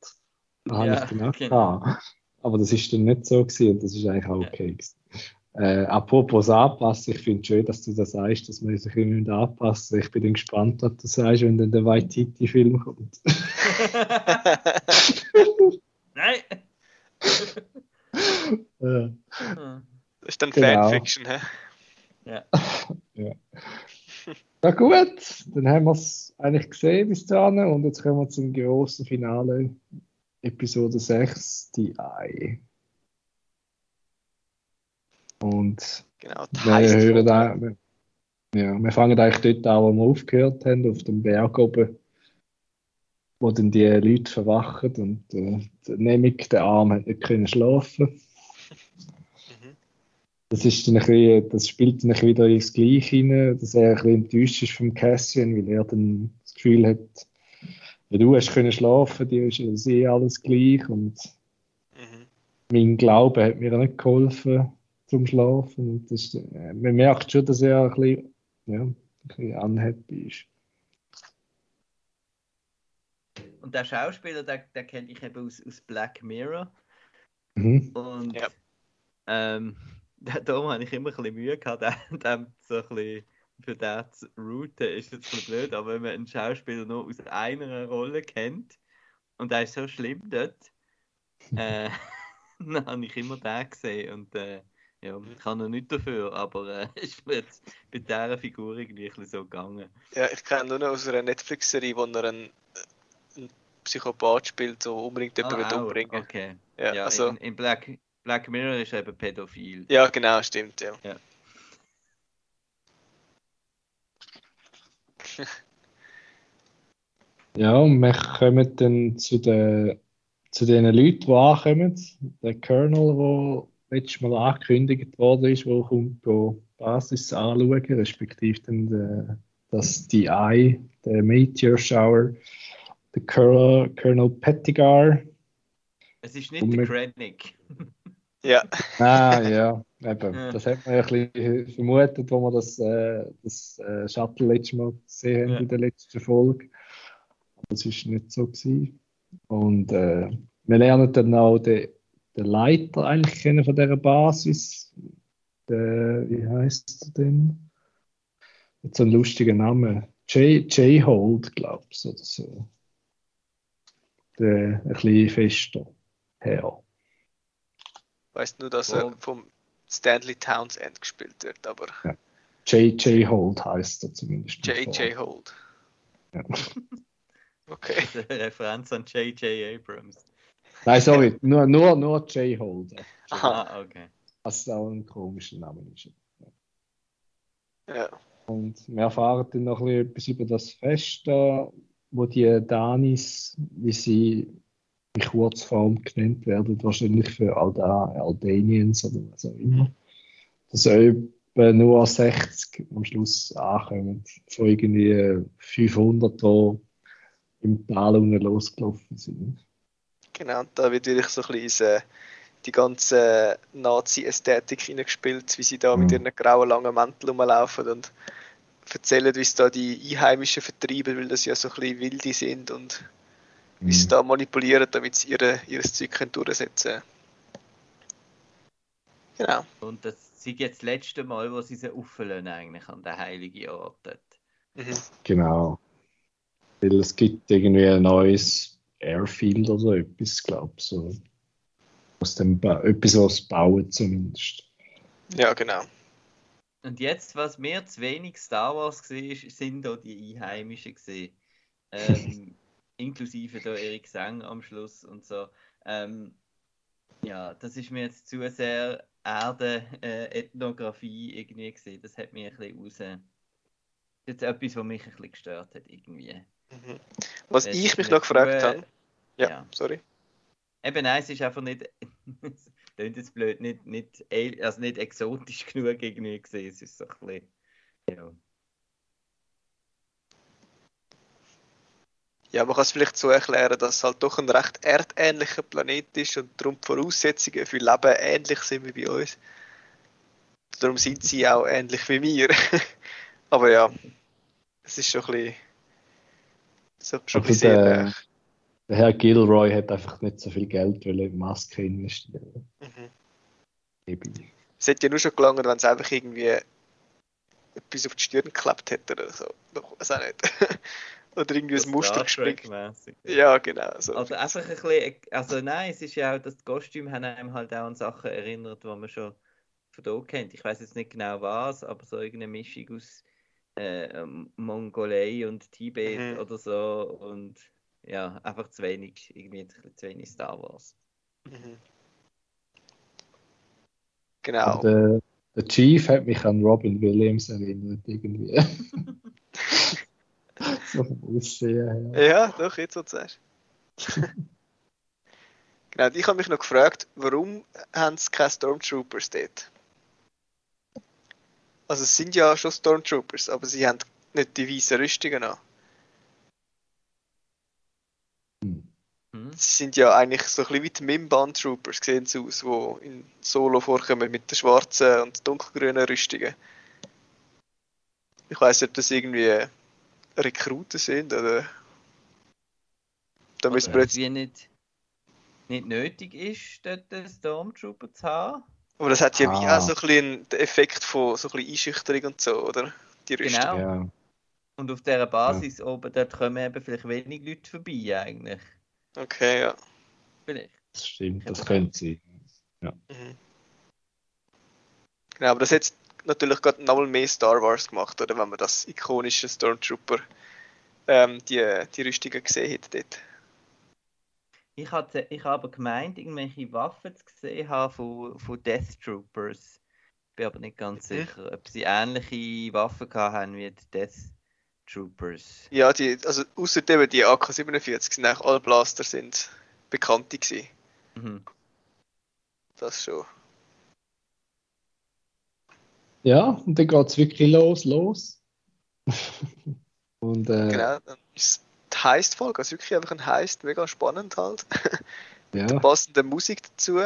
Speaker 2: Da ja, habe ich gedacht, genau. ah. Aber das ist dann nicht so gewesen und das ist eigentlich auch okay ja. Äh, apropos anpassen, ich finde es schön, dass du das sagst, dass man sich irgendwie anpassen Ich bin dann gespannt, was du sagst, wenn dann der Waititi-Film kommt.
Speaker 1: Nein!
Speaker 3: ja. Das ist dann genau. Fanfiction, hä?
Speaker 1: Ja.
Speaker 2: ja. Na gut, dann haben wir es eigentlich gesehen bis dahin und jetzt kommen wir zum großen Finale, Episode 6, die Ei. Und
Speaker 3: genau,
Speaker 2: wir hören da, Ja, wir fangen eigentlich dort an, wo wir aufgehört haben, auf dem Berg oben, wo dann die Leute verwachen und äh, der Nemik, der Arm, hat nicht können schlafen.
Speaker 3: Mhm.
Speaker 2: Das, ist dann ein bisschen, das spielt dann wieder ins Gleiche hinein, dass er ein bisschen enttäuscht ist vom Cassian, weil er dann das Gefühl hat, ja, du hast können schlafen, dir ist ja eh alles gleich und
Speaker 3: Mhm.
Speaker 2: mein Glaube hat mir nicht geholfen zum Schlafen. Und das, äh, man merkt schon, dass er ein bisschen, ja, ein bisschen unhappy ist.
Speaker 1: Und der Schauspieler, der, der kenne ich eben aus, aus Black Mirror.
Speaker 2: Mhm.
Speaker 1: Und
Speaker 3: Ja.
Speaker 1: ähm, da darum habe ich immer ein bisschen Mühe gehabt, dem, dem so ein bisschen für den zu routen, ist jetzt ein bisschen blöd, aber wenn man einen Schauspieler nur aus einer Rolle kennt und der ist so schlimm dort, äh, dann habe ich immer den gesehen und äh, ja, ich kann noch nicht dafür, aber äh, ist mir jetzt bei dieser Figur irgendwie ein so gegangen.
Speaker 3: Ja, ich kenne nur noch aus einer Netflix-Serie, wo er einen, einen Psychopath spielt, so unbedingt jemanden
Speaker 1: Ah,
Speaker 3: umbringen.
Speaker 1: Okay.
Speaker 3: Ja,
Speaker 1: Ja,
Speaker 3: also,
Speaker 1: in, in Black, Black Mirror ist er eben pädophil.
Speaker 3: ja, genau, stimmt, ja.
Speaker 2: Ja, und wir kommen dann zu den, zu den Leuten, die ankommen. Der Colonel, der letztes Mal angekündigt worden ist, der kommt die Basis anschauen, respektive dann der, das DI, der Meteor Shower, der Colonel, Colonel Pettigar.
Speaker 1: Es ist nicht
Speaker 2: Und
Speaker 1: der Krennic.
Speaker 3: Ja,
Speaker 2: Ah, ja, eben.
Speaker 1: Ja.
Speaker 2: Das hat man ja ein bisschen vermutet, wo wir das, äh, das äh, Shuttle letztes Mal gesehen haben
Speaker 1: Ja.
Speaker 2: in der letzten Folge. Aber das war nicht so. Gewesen. Und äh, wir lernen dann auch den, den Leiter eigentlich kennen von dieser Basis. Der, wie heißt der denn? Mit so einem lustigen Namen. J. J. Hold, glaube ich, oder so. Der ein bisschen fester Herr.
Speaker 3: weißt nur, dass er vom Stanley Townsend gespielt wird, aber
Speaker 2: J.J. Hold heißt er zumindest.
Speaker 3: J.J. Hold.
Speaker 2: Ja.
Speaker 3: Okay.
Speaker 1: Referenz an J.J. Abrams.
Speaker 2: Nein, sorry, nur, nur, nur J. Hold.
Speaker 3: Aha.
Speaker 1: Ah, okay.
Speaker 2: Was auch ein komischer Name ist.
Speaker 3: Ja.
Speaker 2: Und wir erfahren dann noch ein bisschen etwas über das Fest, da, wo die Danis, wie sie in Kurzform genannt werden, wahrscheinlich für Alda, Aldanians oder was auch immer, dass etwa nur 60 am Schluss ankommen, von irgendwie 500 da im Tal unten losgelaufen sind.
Speaker 3: Genau, und da wird wirklich so ein bisschen die ganze Nazi-Ästhetik hineingespielt, wie sie da mit
Speaker 2: Mhm.
Speaker 3: ihren grauen langen Mänteln rumlaufen und erzählen, wie es da die Einheimischen vertreiben, weil das ja so ein bisschen wilde sind und wie sie da manipulieren, damit sie ihre, ihr Zeug können durchsetzen können. Genau.
Speaker 1: Und das ist jetzt das letzte Mal, wo sie sie auffüllen eigentlich an den heiligen Ort dort.
Speaker 3: Mhm.
Speaker 2: Genau. Weil es gibt irgendwie ein neues Airfield oder so etwas, glaube ich. So. Aus dem ba etwas, was bauen zumindest.
Speaker 3: Ja, genau.
Speaker 1: Und jetzt, was mir zu wenig Star Wars war, sind da die Einheimischen gesehen. Ähm, inklusive da ihre Gesang am Schluss und so. Ähm, ja, das ist mir jetzt zu sehr Erde, äh, irgendwie gesehen. Das hat mich ein bisschen raus. Das ist jetzt etwas, was mich ein bisschen gestört hat irgendwie.
Speaker 3: Mhm. Was
Speaker 1: Es
Speaker 3: ich mich noch gefragt
Speaker 1: äh,
Speaker 3: habe. Ja,
Speaker 1: ja.
Speaker 3: sorry.
Speaker 1: Eben nein, es ist einfach nicht, klingt jetzt blöd, nicht, nicht, al- also nicht exotisch genug irgendwie gesehen. Es ist so ein bisschen, ja.
Speaker 3: Ja, man kann es vielleicht so erklären, dass es halt doch ein recht erdähnlicher Planet ist und darum die Voraussetzungen für Leben ähnlich sind wie bei uns. Darum sind sie auch ähnlich wie wir. Aber ja, es ist schon ein bisschen, so, schon ein
Speaker 2: Also
Speaker 3: sehr
Speaker 2: der,
Speaker 3: nah.
Speaker 2: der Herr Gilroy hat einfach nicht so viel Geld in Maske investieren.
Speaker 3: Mhm.
Speaker 2: Eben.
Speaker 3: Es hätte ja nur schon gelangt, wenn es einfach irgendwie etwas auf die Stirn geklebt hätte oder so. Ich weiß auch nicht. oder irgendwie ein Muster gesprengt.
Speaker 1: Trek-mäßig.
Speaker 3: Ja, genau. So.
Speaker 1: Also einfach ein bisschen, also nein, es ist ja auch, das Kostüm haben einem halt auch an Sachen erinnert, die man schon von da kennt. Ich weiß jetzt nicht genau was, aber so irgendeine Mischung aus äh, Mongolei und Tibet
Speaker 3: Mhm.
Speaker 1: oder so und ja, einfach zu wenig, irgendwie zu wenig Star Wars.
Speaker 3: Mhm. Genau.
Speaker 2: Der, der Chief hat mich an Robin Williams erinnert, irgendwie. so vom Aussehen her.
Speaker 3: Ja, doch, jetzt so sagst. genau, ich habe mich noch gefragt, warum haben sie keine Stormtroopers dort? Also es sind ja schon Stormtroopers, aber sie haben nicht die weißen Rüstungen an.
Speaker 2: Hm.
Speaker 1: Hm?
Speaker 3: Sie sind ja eigentlich so ein bisschen wie die Mimban Troopers, sehen sie aus, die in Solo vorkommen mit den schwarzen und dunkelgrünen Rüstungen. Ich weiß nicht, ob das irgendwie Rekruten sind oder. Da müssen wir jetzt.
Speaker 1: wie nicht, nicht nötig ist, dort einen Stormtrooper zu haben.
Speaker 3: Aber das hat ja wie
Speaker 2: Ah.
Speaker 3: auch so ein bisschen den Effekt von so ein bisschen Einschüchterung und so, oder? Die Rüstung.
Speaker 1: Genau.
Speaker 2: Ja,
Speaker 1: Und auf dieser Basis oben, dort kommen eben vielleicht wenig Leute vorbei eigentlich.
Speaker 3: Okay, ja.
Speaker 1: Vielleicht.
Speaker 2: das stimmt, das könnte sein.
Speaker 3: Mhm. Genau, aber das hat natürlich gerade nochmal mehr Star Wars gemacht, oder? Wenn man das ikonische Stormtrooper, ähm, die, die Rüstungen gesehen hat dort.
Speaker 1: Ich hatte, ich habe gemeint, irgendwelche Waffen zu gesehen haben von, von Death Troopers. Bin aber nicht ganz
Speaker 3: Mhm.
Speaker 1: sicher, ob sie ähnliche Waffen gehabt haben wie die Death Troopers.
Speaker 3: Ja, die, also außer eben die AK-47 sind eigentlich alle Blaster sind bekannte gewesen.
Speaker 1: Mhm.
Speaker 3: Das schon.
Speaker 2: Ja, und dann geht es wirklich los, los. und äh,
Speaker 3: Genau. Dann ist die Heist-Folge, also wirklich einfach ein Heist, mega spannend halt.
Speaker 2: ja,
Speaker 3: Passende Musik dazu.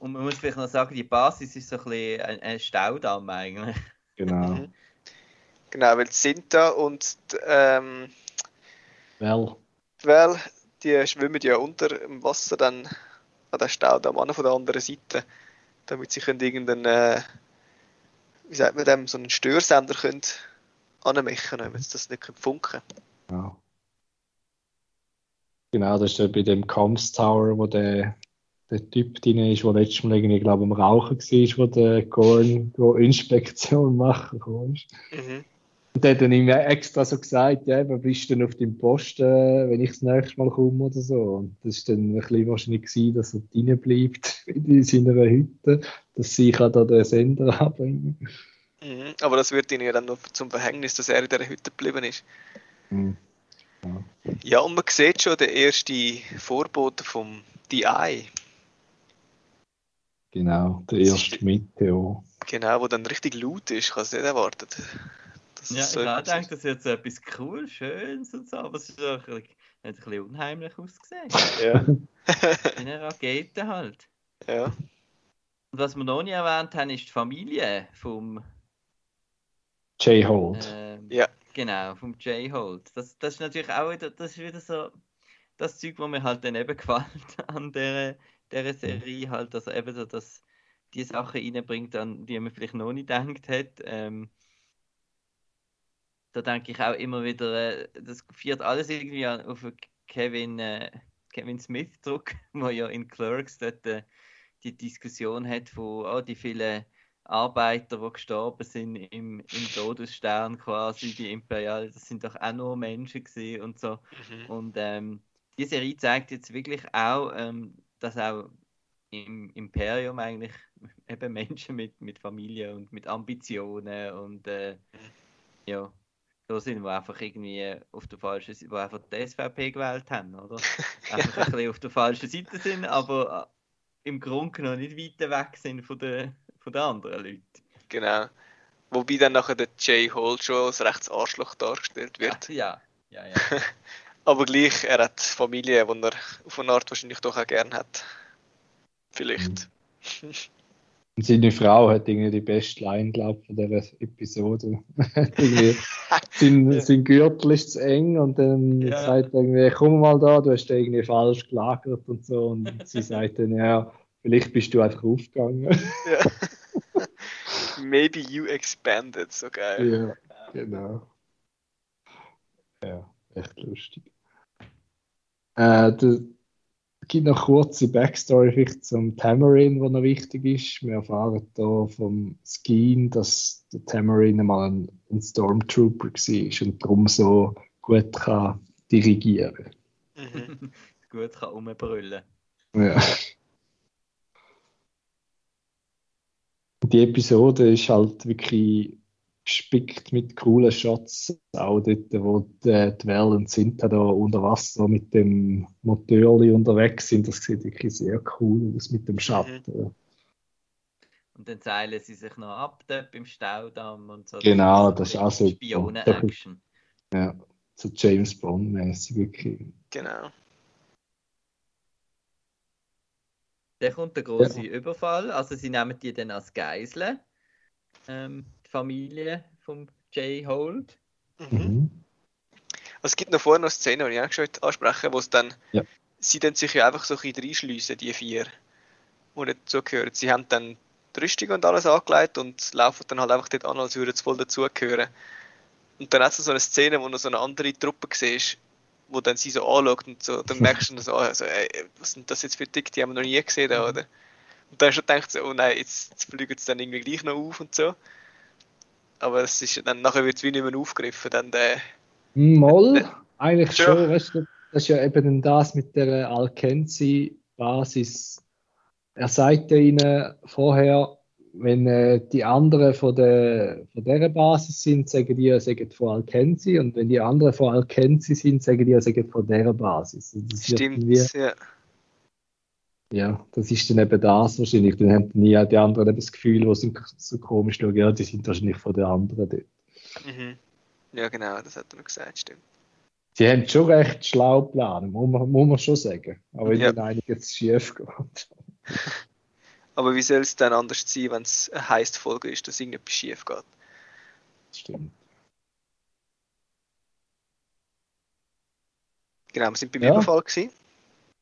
Speaker 1: Und man muss vielleicht noch sagen, die Basis ist so ein bisschen ein, ein Staudamm eigentlich.
Speaker 2: genau.
Speaker 3: Mhm. Genau, weil die Sinta und die, ähm,
Speaker 2: Well,
Speaker 3: Weil die schwimmen ja unter im Wasser dann an der Staudamm an von der anderen Seite, damit sie können irgendeinen, äh, wie sagt man dem, so einen Störsender können anmachen, wenn sie das nicht können funken.
Speaker 2: Ja. Genau, das ist ja bei dem Comms Tower, wo der, der Typ drin ist, der letztes Mal irgendwie, glaube ich, am Rauchen war, wo der Gorn go Inspektion machen kam.
Speaker 3: Mhm.
Speaker 2: Und der hat dann ihm extra so gesagt, ja, wo bist du denn auf deinem Posten, wenn ich das nächste Mal komme oder so. Und das war dann ein bisschen wahrscheinlich gewesen, dass er drin bleibt in seiner Hütte, dass sie kann da den Sender anbringen
Speaker 3: Mhm. Aber das wird ihnen ja dann noch zum Verhängnis, dass er in dieser Hütte geblieben ist.
Speaker 2: Mhm.
Speaker 3: Ja, und man sieht schon den ersten Vorboten vom DI,
Speaker 2: Genau, der erste Meteor.
Speaker 3: genau, wo dann richtig laut ist, ich habe es nicht erwartet. Das
Speaker 1: Ja,
Speaker 3: so
Speaker 1: ich habe gedacht, das ist jetzt etwas cool, Schönes und so, aber es ist auch ein ein bisschen unheimlich ausgesehen.
Speaker 3: ja.
Speaker 1: Wie eine Rakete halt.
Speaker 3: ja.
Speaker 1: Und was wir noch nie erwähnt haben, ist die Familie vom,
Speaker 2: J-Hold.
Speaker 1: ähm,
Speaker 3: Ja.
Speaker 1: Genau, vom J-Hold. Das, das ist natürlich auch wieder, das ist wieder so das Zeug, was mir halt dann eben gefällt an der, der Serie, halt, dass er eben so das, die Sachen reinbringt, an die man vielleicht noch nicht gedacht hat. Ähm, da denke ich auch immer wieder, äh, das führt alles irgendwie an, auf Kevin, äh, Kevin Smith zurück, der ja in Clerks dort äh, die Diskussion hat von oh, die vielen Arbeiter, die gestorben sind im, im Todesstern quasi, die Imperial, das sind doch auch nur Menschen gewesen und so.
Speaker 3: Mhm.
Speaker 1: Und ähm, die Serie zeigt jetzt wirklich auch, ähm, dass auch im Imperium eigentlich eben Menschen mit, mit Familie und mit Ambitionen und äh, ja, so sind, die einfach irgendwie auf der falschen Seite, die einfach die SVP gewählt haben, oder? Einfach ein bisschen auf der falschen Seite sind, aber äh, im Grunde genommen nicht weiter weg sind von den, von den anderen Leuten.
Speaker 3: Genau. Wobei dann nachher der Jay Holt schon als rechts Arschloch dargestellt wird.
Speaker 1: Ja, ja, ja.
Speaker 3: Aber gleich, er hat Familie, die er auf eine Art wahrscheinlich doch auch gern hat. Vielleicht.
Speaker 2: Und seine Frau hat irgendwie die beste Line, glaube ich, von dieser Episode. irgendwie, sein, sein Gürtel ist zu eng und dann
Speaker 1: Ja.
Speaker 2: sagt er irgendwie, komm mal da, du hast den irgendwie falsch gelagert und so. Und sie sagt dann, ja, vielleicht bist du einfach aufgegangen.
Speaker 3: Ja. Maybe you expanded, so geil.
Speaker 2: ja, genau. Ja, echt lustig. Äh, der, es gibt noch kurze Backstory vielleicht zum Tamarin, wo noch wichtig ist. Wir erfahren hier vom Skeen, dass der Tamarin einmal ein, ein Stormtrooper war und darum so gut kann dirigieren
Speaker 3: Mhm.
Speaker 1: Gut kann rumbrüllen.
Speaker 2: Ja. Die Episode ist halt wirklich gespickt mit coolen Shots. Auch dort, wo die, die Val und Sinta da unter Wasser mit dem Motorli unterwegs sind. Das sieht wirklich sehr cool aus mit dem Schatten. Mhm.
Speaker 1: Und dann seilen sie sich noch ab dort beim Staudamm und so.
Speaker 2: Genau, das ist auch so.
Speaker 1: Spionen-Action.
Speaker 2: Ja, so James Bond-mäßig wirklich.
Speaker 3: Genau.
Speaker 1: Dann kommt der große ja. Überfall. Also sie nehmen die dann als Geisel. Ähm, die Familie vom Jay Holt.
Speaker 3: Mhm. Also es gibt noch vorher noch Szenen, die ich auch schon ansprechen wo es dann, ja. sie dann sich ja einfach so ein bisschen reinschliessen, die vier, die nicht zugehören. Sie haben dann die Rüstung und alles angelegt und laufen dann halt einfach dort an, als würden sie voll dazugehören. Und dann hat es so eine Szene, wo noch so eine andere Truppe siehst, wo dann sie so anschaut und so, dann merkst du so, also, ey, was sind das jetzt für Dick, die haben wir noch nie gesehen, da, oder? Und dann hast du gedacht, so, oh nein, jetzt, jetzt fliegen sie dann irgendwie gleich noch auf und so. Aber es ist dann, nachher wird es wie nicht mehr aufgegriffen, dann der...
Speaker 2: Moll, eigentlich ja. schon, weißt du, das ist ja eben das mit der Alkenzi-Basis. Er sagte ihnen vorher, wenn äh, die anderen von der, von der Basis sind, sagen die, ihr seid von Alkenzi und wenn die anderen von Alkenzi sind, sagen die, ihr seid von der Basis.
Speaker 3: Das Stimmt, ja.
Speaker 2: Ja, das ist dann eben das wahrscheinlich. Dann haben nie die anderen eben das Gefühl, wo sie so komisch schauen, ja, die sind wahrscheinlich von den anderen dort.
Speaker 3: Mhm. Ja, genau, das hat er noch gesagt, stimmt.
Speaker 2: Sie haben schon recht schlau geplant, muss man, muss man schon sagen. Aber ja. dann einiges schief geht.
Speaker 3: Aber wie soll es dann anders sein, wenn es eine heiße Folge ist, dass irgendetwas schief geht?
Speaker 2: Stimmt.
Speaker 3: Genau, wir sind beim ja. Überfall gewesen.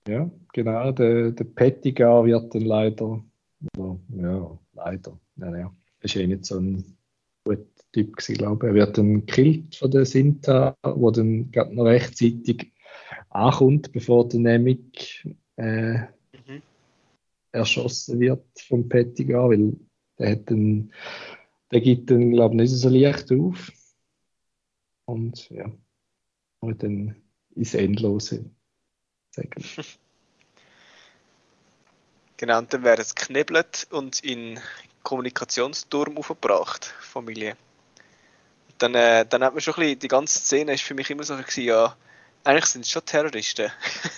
Speaker 2: Ja, genau. Der, der Pettigar wird dann leider, oder, ja, leider, ja, ja, ist eh nicht so ein guter Typ gewesen, glaube ich. Er wird dann gekillt von der Sinta, wo dann gerade noch rechtzeitig ankommt, bevor der Nemik äh, erschossen wird vom Pettigar, weil der, hat dann, der gibt dann, glaube ich, nicht so leicht auf. Und ja, und dann ins Endlose sagen.
Speaker 3: Genau, und dann wäre es geknebelt und in Kommunikationsturm aufgebracht, Familie. dann, äh, dann hat man schon ein bisschen, die ganze Szene ist für mich immer so gewesen, ja, eigentlich sind es schon Terroristen.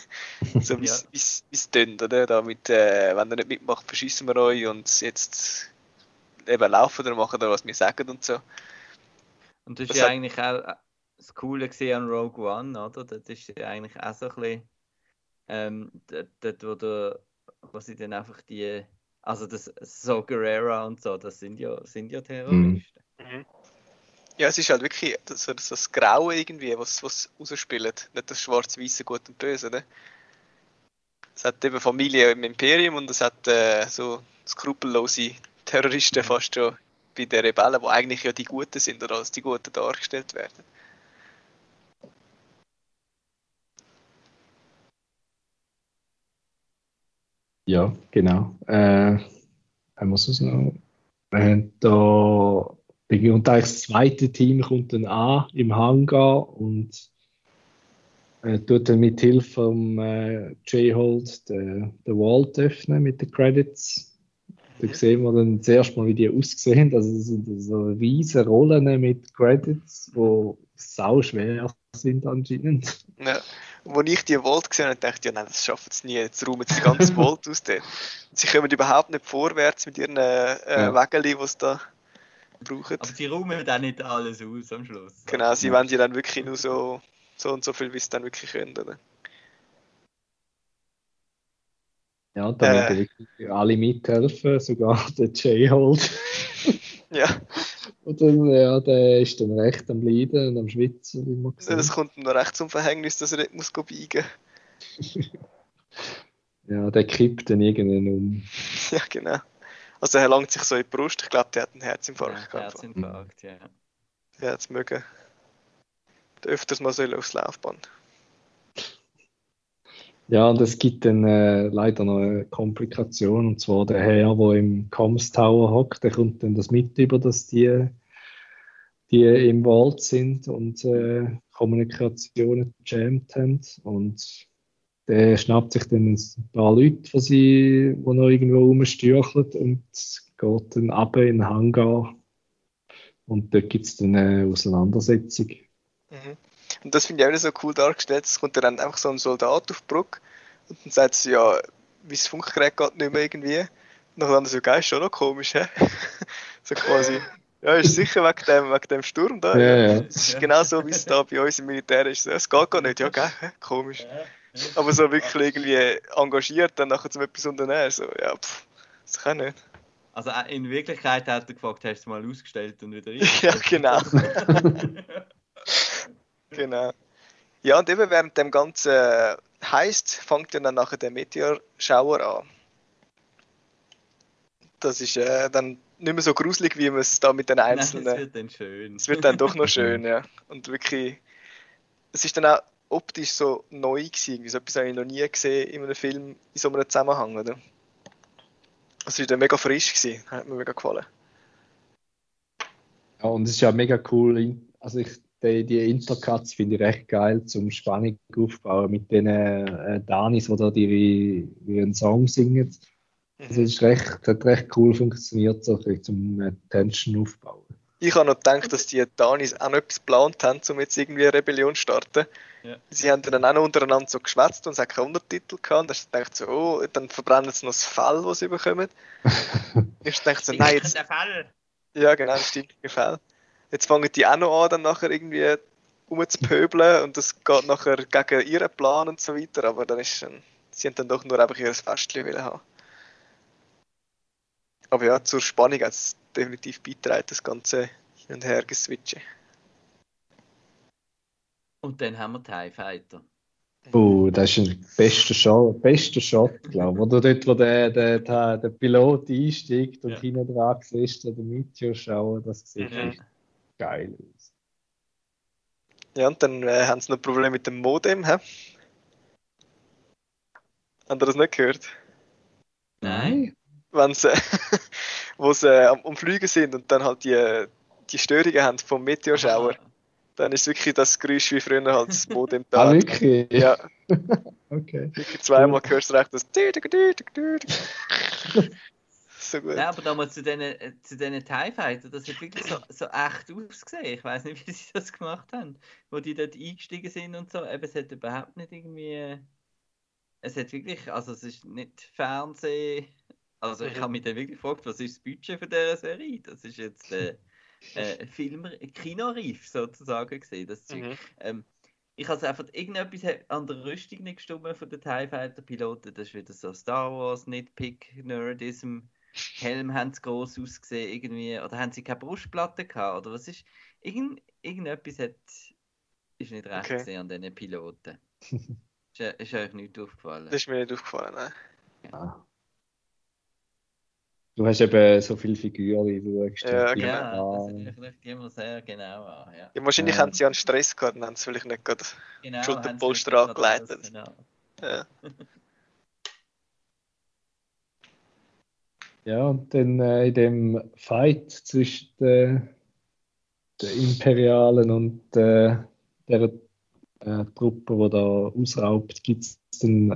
Speaker 3: so wie ja. es tönt, oder? Da mit, äh, wenn ihr nicht mitmacht, verschießen wir euch und jetzt eben laufen oder machen oder was wir sagen und so.
Speaker 1: Und das ist ja hat... eigentlich auch äh, das Coole an Rogue One, oder? Das ist ja eigentlich auch so ein bisschen ähm, dort, wo, der, wo sie dann einfach die, also das so Guerrera und so, das sind ja, sind ja Terroristen. Mhm.
Speaker 3: Ja, es ist halt wirklich das, das, das Graue irgendwie, was, was rausspielt. Nicht das Schwarz-Weiße Gut und Böse, oder? Es hat eben Familie im Imperium und es hat äh, so skrupellose Terroristen fast schon bei den Rebellen, die eigentlich ja die Guten sind oder als die Guten dargestellt werden.
Speaker 2: Ja, genau. Äh, wir es noch? Haben da und das zweite Team kommt dann an im Hangar und äh, tut dann mit Hilfe vom äh, J-Hold den, den Vault öffnen mit den Credits. Da sehen wir dann zuerst mal, wie die aussehen. Also das sind so riesige Rollen mit Credits, die sau schwer sind anscheinend.
Speaker 3: Ja. Und als ich die Vault gesehen habe, dachte ich, ja, nein, das schaffen sie nie. Jetzt räumen sie die ganze Vault aus. Dort. Sie kommen überhaupt nicht vorwärts mit ihren äh, ja. Wägeln, die sie da brauchen.
Speaker 1: Aber sie räumen dann nicht alles aus am Schluss.
Speaker 3: Genau, sie ja. wollen ja dann wirklich nur so, so und so viel, wie sie dann wirklich können. Oder?
Speaker 2: Ja, damit äh, wirklich alle mithelfen, sogar der J-Hold.
Speaker 3: ja.
Speaker 2: Und dann, ja, der ist dann recht am Leiden und am Schwitzen, wie
Speaker 3: man sieht. Das kommt noch recht zum Verhängnis, dass er nicht muss biegen
Speaker 2: Ja, der kippt dann irgendwann um.
Speaker 3: Ja, genau. Also er langt sich so in die Brust. Ich glaube, der hat einen Herzinfarkt.
Speaker 1: Ja, Herzinfarkt, ja.
Speaker 3: Der hat es mögen. Öfters mal so aufs Laufband.
Speaker 2: Ja, und es gibt dann äh, leider noch eine Komplikation, und zwar der Herr, der im Comms Tower hockt, der kommt dann das mit über, dass die, die im Wald sind und äh, Kommunikationen gejammt haben. Und der schnappt sich dann ein paar Leute von sie, die noch irgendwo rumstürcheln und geht dann runter in den Hangar und dort gibt es dann eine Auseinandersetzung.
Speaker 3: Mhm. Und das finde ich auch nicht so cool dargestellt. Es kommt dann einfach so ein Soldat auf die Brücke und dann sagt sie, ja, wie das Funkgerät geht nicht mehr irgendwie. Und dann so, geil, ist schon noch komisch, hä? so quasi. Ja, ist sicher wegen dem, wegen dem Sturm da.
Speaker 2: Ja, ja.
Speaker 3: Es ist genau so, wie es da bei uns im Militär ist. Es geht gar nicht, ja, gell? Komisch. Aber so wirklich irgendwie engagiert, dann nachher zum etwas unternehmen. So, ja, pff, das kann ich nicht.
Speaker 1: Also äh, in Wirklichkeit hat er gefragt, hast du es mal ausgestellt und wieder rein?
Speaker 3: Ja, genau. Genau. Ja, und eben während dem ganzen heißt, fängt ja dann nachher der Meteorschauer an. Das ist äh, dann nicht mehr so gruselig, wie man es da mit den
Speaker 1: Nein,
Speaker 3: einzelnen.
Speaker 1: das wird dann schön.
Speaker 3: Es wird dann doch noch schön, ja. Und wirklich, es ist dann auch optisch so neu gewesen. irgendwie So etwas habe ich noch nie gesehen in einem Film in so einem Zusammenhang, oder? Es war dann mega frisch gewesen. Hat mir mega gefallen.
Speaker 2: Ja, und es ist ja mega cool. Also ich, die, die Intercuts finde ich recht geil zum Spannung aufbauen mit den äh, Danis, die da ihre, ihren Song singen. Also es ist recht, hat recht cool funktioniert, so zum äh, Tension aufbauen.
Speaker 3: Ich habe noch gedacht, dass die Danis auch noch etwas geplant haben, um jetzt irgendwie eine Rebellion zu starten.
Speaker 1: Ja.
Speaker 3: Sie haben dann auch noch untereinander so geschwätzt und es hat keinen Untertitel gehabt. Und dann dachte ich so, oh, dann verbrennen sie noch das Fell, das sie bekommen. ich dachte so, nein, jetzt,
Speaker 1: Fall.
Speaker 3: ja genau, stimmt, Fell. Jetzt fangen die auch noch an, dann nachher irgendwie rumzupöbeln und das geht nachher gegen ihren Plan und so weiter, aber dann ist schon, sie haben dann doch nur einfach ihr Festchen wollen haben. Aber ja, zur Spannung hat es definitiv beitragen, das ganze Hin- und Her geswitchen.
Speaker 1: Und dann haben wir TIE Fighter.
Speaker 2: Oh, das ist ein bester Shot, bester Shot, glaube ich. Oder dort, wo der, der, der, der Pilot einsteigt und
Speaker 1: Ja.
Speaker 2: hinten dran siehst, der Meteor schauen, das sieht
Speaker 1: Mhm.
Speaker 2: echt geil aus.
Speaker 3: Ja, und dann äh, haben sie noch Probleme mit dem Modem, hä? Habt ihr das nicht gehört?
Speaker 1: Nein.
Speaker 3: Wenn sie, wo sie äh, am, am Fliegen sind und dann halt die, die Störungen haben vom Meteorschauer, dann ist wirklich das Geräusch wie früher halt das Modem da.
Speaker 2: Ah, wirklich?
Speaker 3: Ja,
Speaker 2: Okay.
Speaker 3: wirklich zweimal hörst du recht das so gut.
Speaker 1: Nein, aber damals zu diesen, äh, zu diesen TIE Fighter, das hat wirklich so, so echt ausgesehen. Ich weiß nicht, wie sie das gemacht haben. Wo die dort eingestiegen sind und so. Eben, es hat überhaupt nicht irgendwie. äh, Es hat wirklich, also es ist nicht Fernsehen. Also ich
Speaker 3: Mhm.
Speaker 1: habe mich dann wirklich gefragt, was ist das Budget von dieser Serie? Das ist jetzt äh, äh, Film, Kinoreif sozusagen gesehen, das Zeug.
Speaker 3: Mhm.
Speaker 1: Ähm, ich habe einfach irgendetwas an der Rüstung nicht gestimmt von den TIE Fighter Piloten. Das ist wieder so Star Wars, Nitpick, Nerdism. Helm haben sie gross ausgesehen irgendwie. Oder haben sie keine Brustplatte gehabt? Oder was ist. Irgend, irgendetwas hat, ist nicht recht
Speaker 3: Okay.
Speaker 1: gesehen an diesen Piloten. ist, ist euch nicht aufgefallen?
Speaker 3: Das ist mir nicht aufgefallen, nein.
Speaker 2: Ja. Du hast eben so viele Figuren, du schaust
Speaker 3: Ja, genau.
Speaker 1: ja, das schaut immer sehr genau an. Ja.
Speaker 3: Ja, wahrscheinlich
Speaker 2: Ja.
Speaker 3: haben sie ja einen Stress gehabt, dann haben sie vielleicht nicht gerade.
Speaker 1: Genau,
Speaker 3: Schulterpolster angeleitet.
Speaker 1: Genau.
Speaker 3: Ja.
Speaker 2: Ja, und dann äh, in dem Fight zwischen den, den Imperialen und äh, der äh, Truppe, die da ausraubt, gibt es dann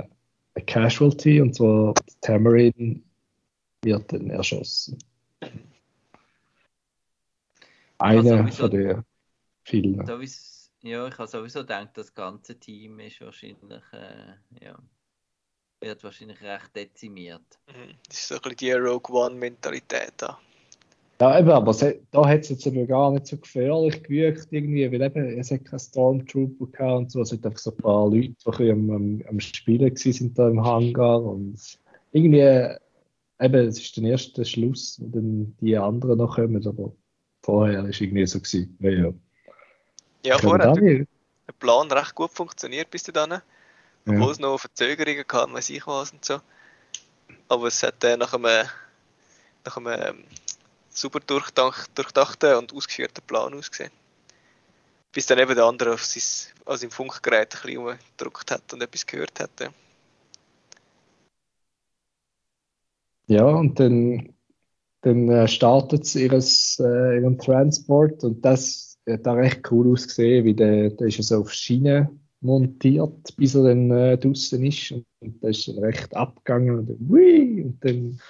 Speaker 2: eine Casualty, und zwar Tamarin wird dann erschossen. Einer
Speaker 1: sowieso-
Speaker 2: von den vielen.
Speaker 1: Sowieso, ja, ich habe sowieso gedacht, das ganze Team ist wahrscheinlich, äh, ja, wird wahrscheinlich recht dezimiert.
Speaker 3: Mhm. Das ist so ein bisschen die Rogue One-Mentalität da.
Speaker 2: Ja, eben, aber se, da hat es jetzt eben gar nicht so gefährlich gewirkt, irgendwie, weil eben, es hat keinen Stormtrooper gehabt und so, es hat einfach so ein paar Leute, die ein am, am, am Spielen gewesen sind da im Hangar und irgendwie, eben, es ist der erste Schluss, wo dann die anderen noch kommen, aber vorher ist irgendwie so gewesen, ja, ja.
Speaker 3: Ja, vorher hat der? Plan recht gut funktioniert bis dahin.
Speaker 2: Ja.
Speaker 3: Obwohl es noch Verzögerungen gab, weiß ich was und so. Aber es hat äh, nach einem, nach einem ähm, super durchdacht, durchdachten und ausgeführten Plan ausgesehen. Bis dann eben der andere auf sein, an seinem Funkgerät ein bisschen rumgedrückt hat und etwas gehört hat. Ja.
Speaker 2: Ja, und dann, dann äh, startet sie ihres, äh, ihren Transport und das hat da recht cool ausgesehen, wie der, der ist ja so auf Schiene montiert, bis er dann äh, draußen ist und, und der ist dann recht abgegangen und dann, hui, und dann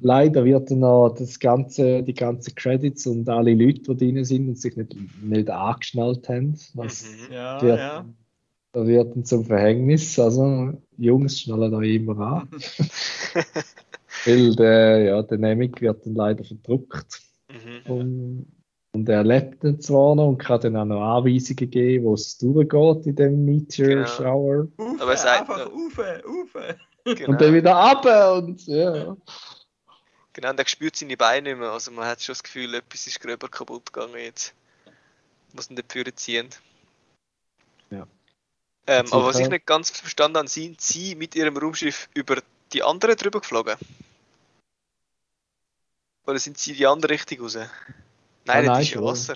Speaker 2: leider wird dann noch das ganze, die ganzen Credits und alle Leute, die drin sind und sich nicht, nicht angeschnallt haben, was
Speaker 3: Mhm.
Speaker 1: Ja,
Speaker 2: wird,
Speaker 1: ja.
Speaker 2: das wird dann zum Verhängnis. Also Jungs schnallen euch immer an. Weil der, ja, der Nemik wird dann leider verdruckt.
Speaker 3: Mhm.
Speaker 2: Und, und er lebt dann zwar noch und kann dann auch noch Anweisungen geben, wo es durchgeht in dem Meteor
Speaker 3: Genau.
Speaker 2: Shower.
Speaker 1: Ufe,
Speaker 3: Aber er sagt
Speaker 1: einfach
Speaker 3: noch-
Speaker 1: Ufe, Ufe.
Speaker 3: Genau.
Speaker 2: Und dann wieder ab und ja.
Speaker 3: genau, und er spürt seine Beine nicht mehr. Also man hat schon das Gefühl, etwas ist gröber kaputt gegangen jetzt. Was ihn dafür ziehen.
Speaker 2: Ja.
Speaker 3: Ähm, aber was ich nicht ganz verstanden habe, sind sie mit ihrem Raumschiff über die anderen drüber geflogen? Oder sind sie in die andere Richtung raus? Nein,
Speaker 2: Ah,
Speaker 3: das
Speaker 2: nein,
Speaker 3: ist ja
Speaker 2: schon.
Speaker 3: Wasser.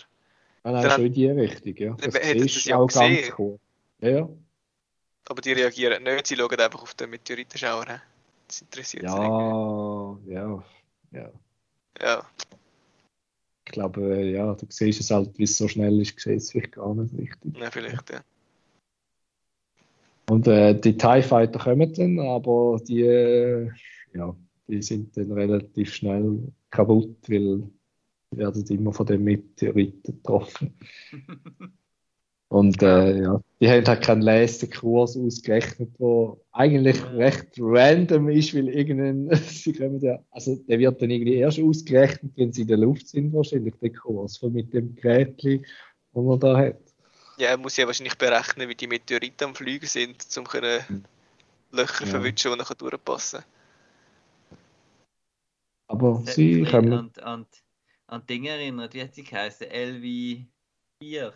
Speaker 2: Ah, nein,
Speaker 3: Dann
Speaker 2: schon in die Richtung, ja. Das
Speaker 3: das
Speaker 2: du
Speaker 3: ja
Speaker 2: auch
Speaker 3: gesehen.
Speaker 2: ganz cool. Ja, ja.
Speaker 3: Aber die reagieren nicht, sie schauen einfach auf den Meteoritenschauer. Das interessiert sie.
Speaker 2: Ja, ja, ja.
Speaker 3: Ja,
Speaker 2: Ich glaube, äh, ja, du siehst es halt, wie es so schnell ist, siehst es vielleicht gar nicht richtig.
Speaker 3: ja, vielleicht, ja.
Speaker 2: Und äh, die TIE Fighter kommen dann, aber die, äh, ja, die sind dann relativ schnell kaputt, weil die werden immer von den Meteoriten getroffen. Und äh, ja, die haben halt keinen Lesekurs ausgerechnet, der eigentlich recht random ist, weil irgendein, sie kommen ja, also der wird dann irgendwie erst ausgerechnet, wenn sie in der Luft sind, wahrscheinlich der Kurs, von mit dem Gerät, den man da hat.
Speaker 3: Ja, er muss ja wahrscheinlich berechnen, wie die Meteoriten am Fliegen sind, um können Löcher
Speaker 2: Ja.
Speaker 3: verwischen, die nachher durchpassen.
Speaker 2: Aber
Speaker 1: Das hat
Speaker 2: sie
Speaker 1: mich
Speaker 2: kommen.
Speaker 1: an, an, an Dinge erinnert, wie hat sie geheißen? LV4.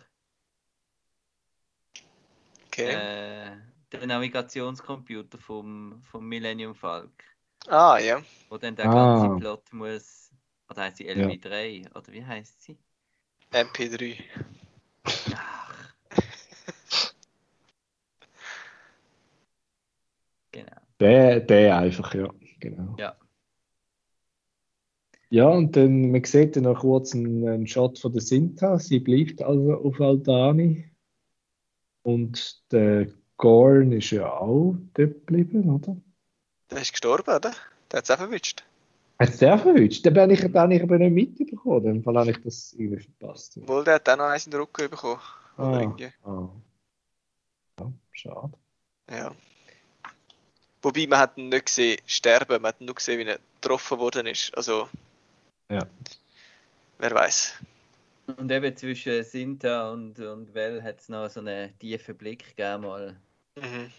Speaker 3: Okay.
Speaker 1: Äh, der Navigationscomputer vom, vom Millennium Falk.
Speaker 3: Ah, ja.
Speaker 1: Wo dann der
Speaker 2: Ah.
Speaker 1: ganze Plot muss. Oder heißt sie LV3? Oder wie heißt sie?
Speaker 3: MP3.
Speaker 1: Ach. genau.
Speaker 2: Der, der einfach, ja. Genau.
Speaker 1: Ja.
Speaker 2: Ja, und dann, man sieht dann noch kurz einen, einen Shot von der Sinta. Sie bleibt also auf Aldani. Und der Gorn ist ja auch dort geblieben, oder?
Speaker 3: Der ist gestorben, oder? Der hat es auch verwünscht.
Speaker 2: Hat der verwünscht? Den bin ich, den habe ich aber nicht mitbekommen. Dem Fall habe ich das irgendwie verpasst.
Speaker 3: Obwohl, der hat auch noch eins in den Rücken bekommen.
Speaker 2: Ah, ah. Ja, schade.
Speaker 3: Ja. Wobei, man hat ihn nicht gesehen sterben, man hat nur gesehen, wie er getroffen worden ist. Also,
Speaker 2: Ja.
Speaker 3: wer weiß.
Speaker 1: Und eben zwischen Sinta und, und Well hat es noch so einen tiefen Blick gegeben. Mal.
Speaker 3: Mhm.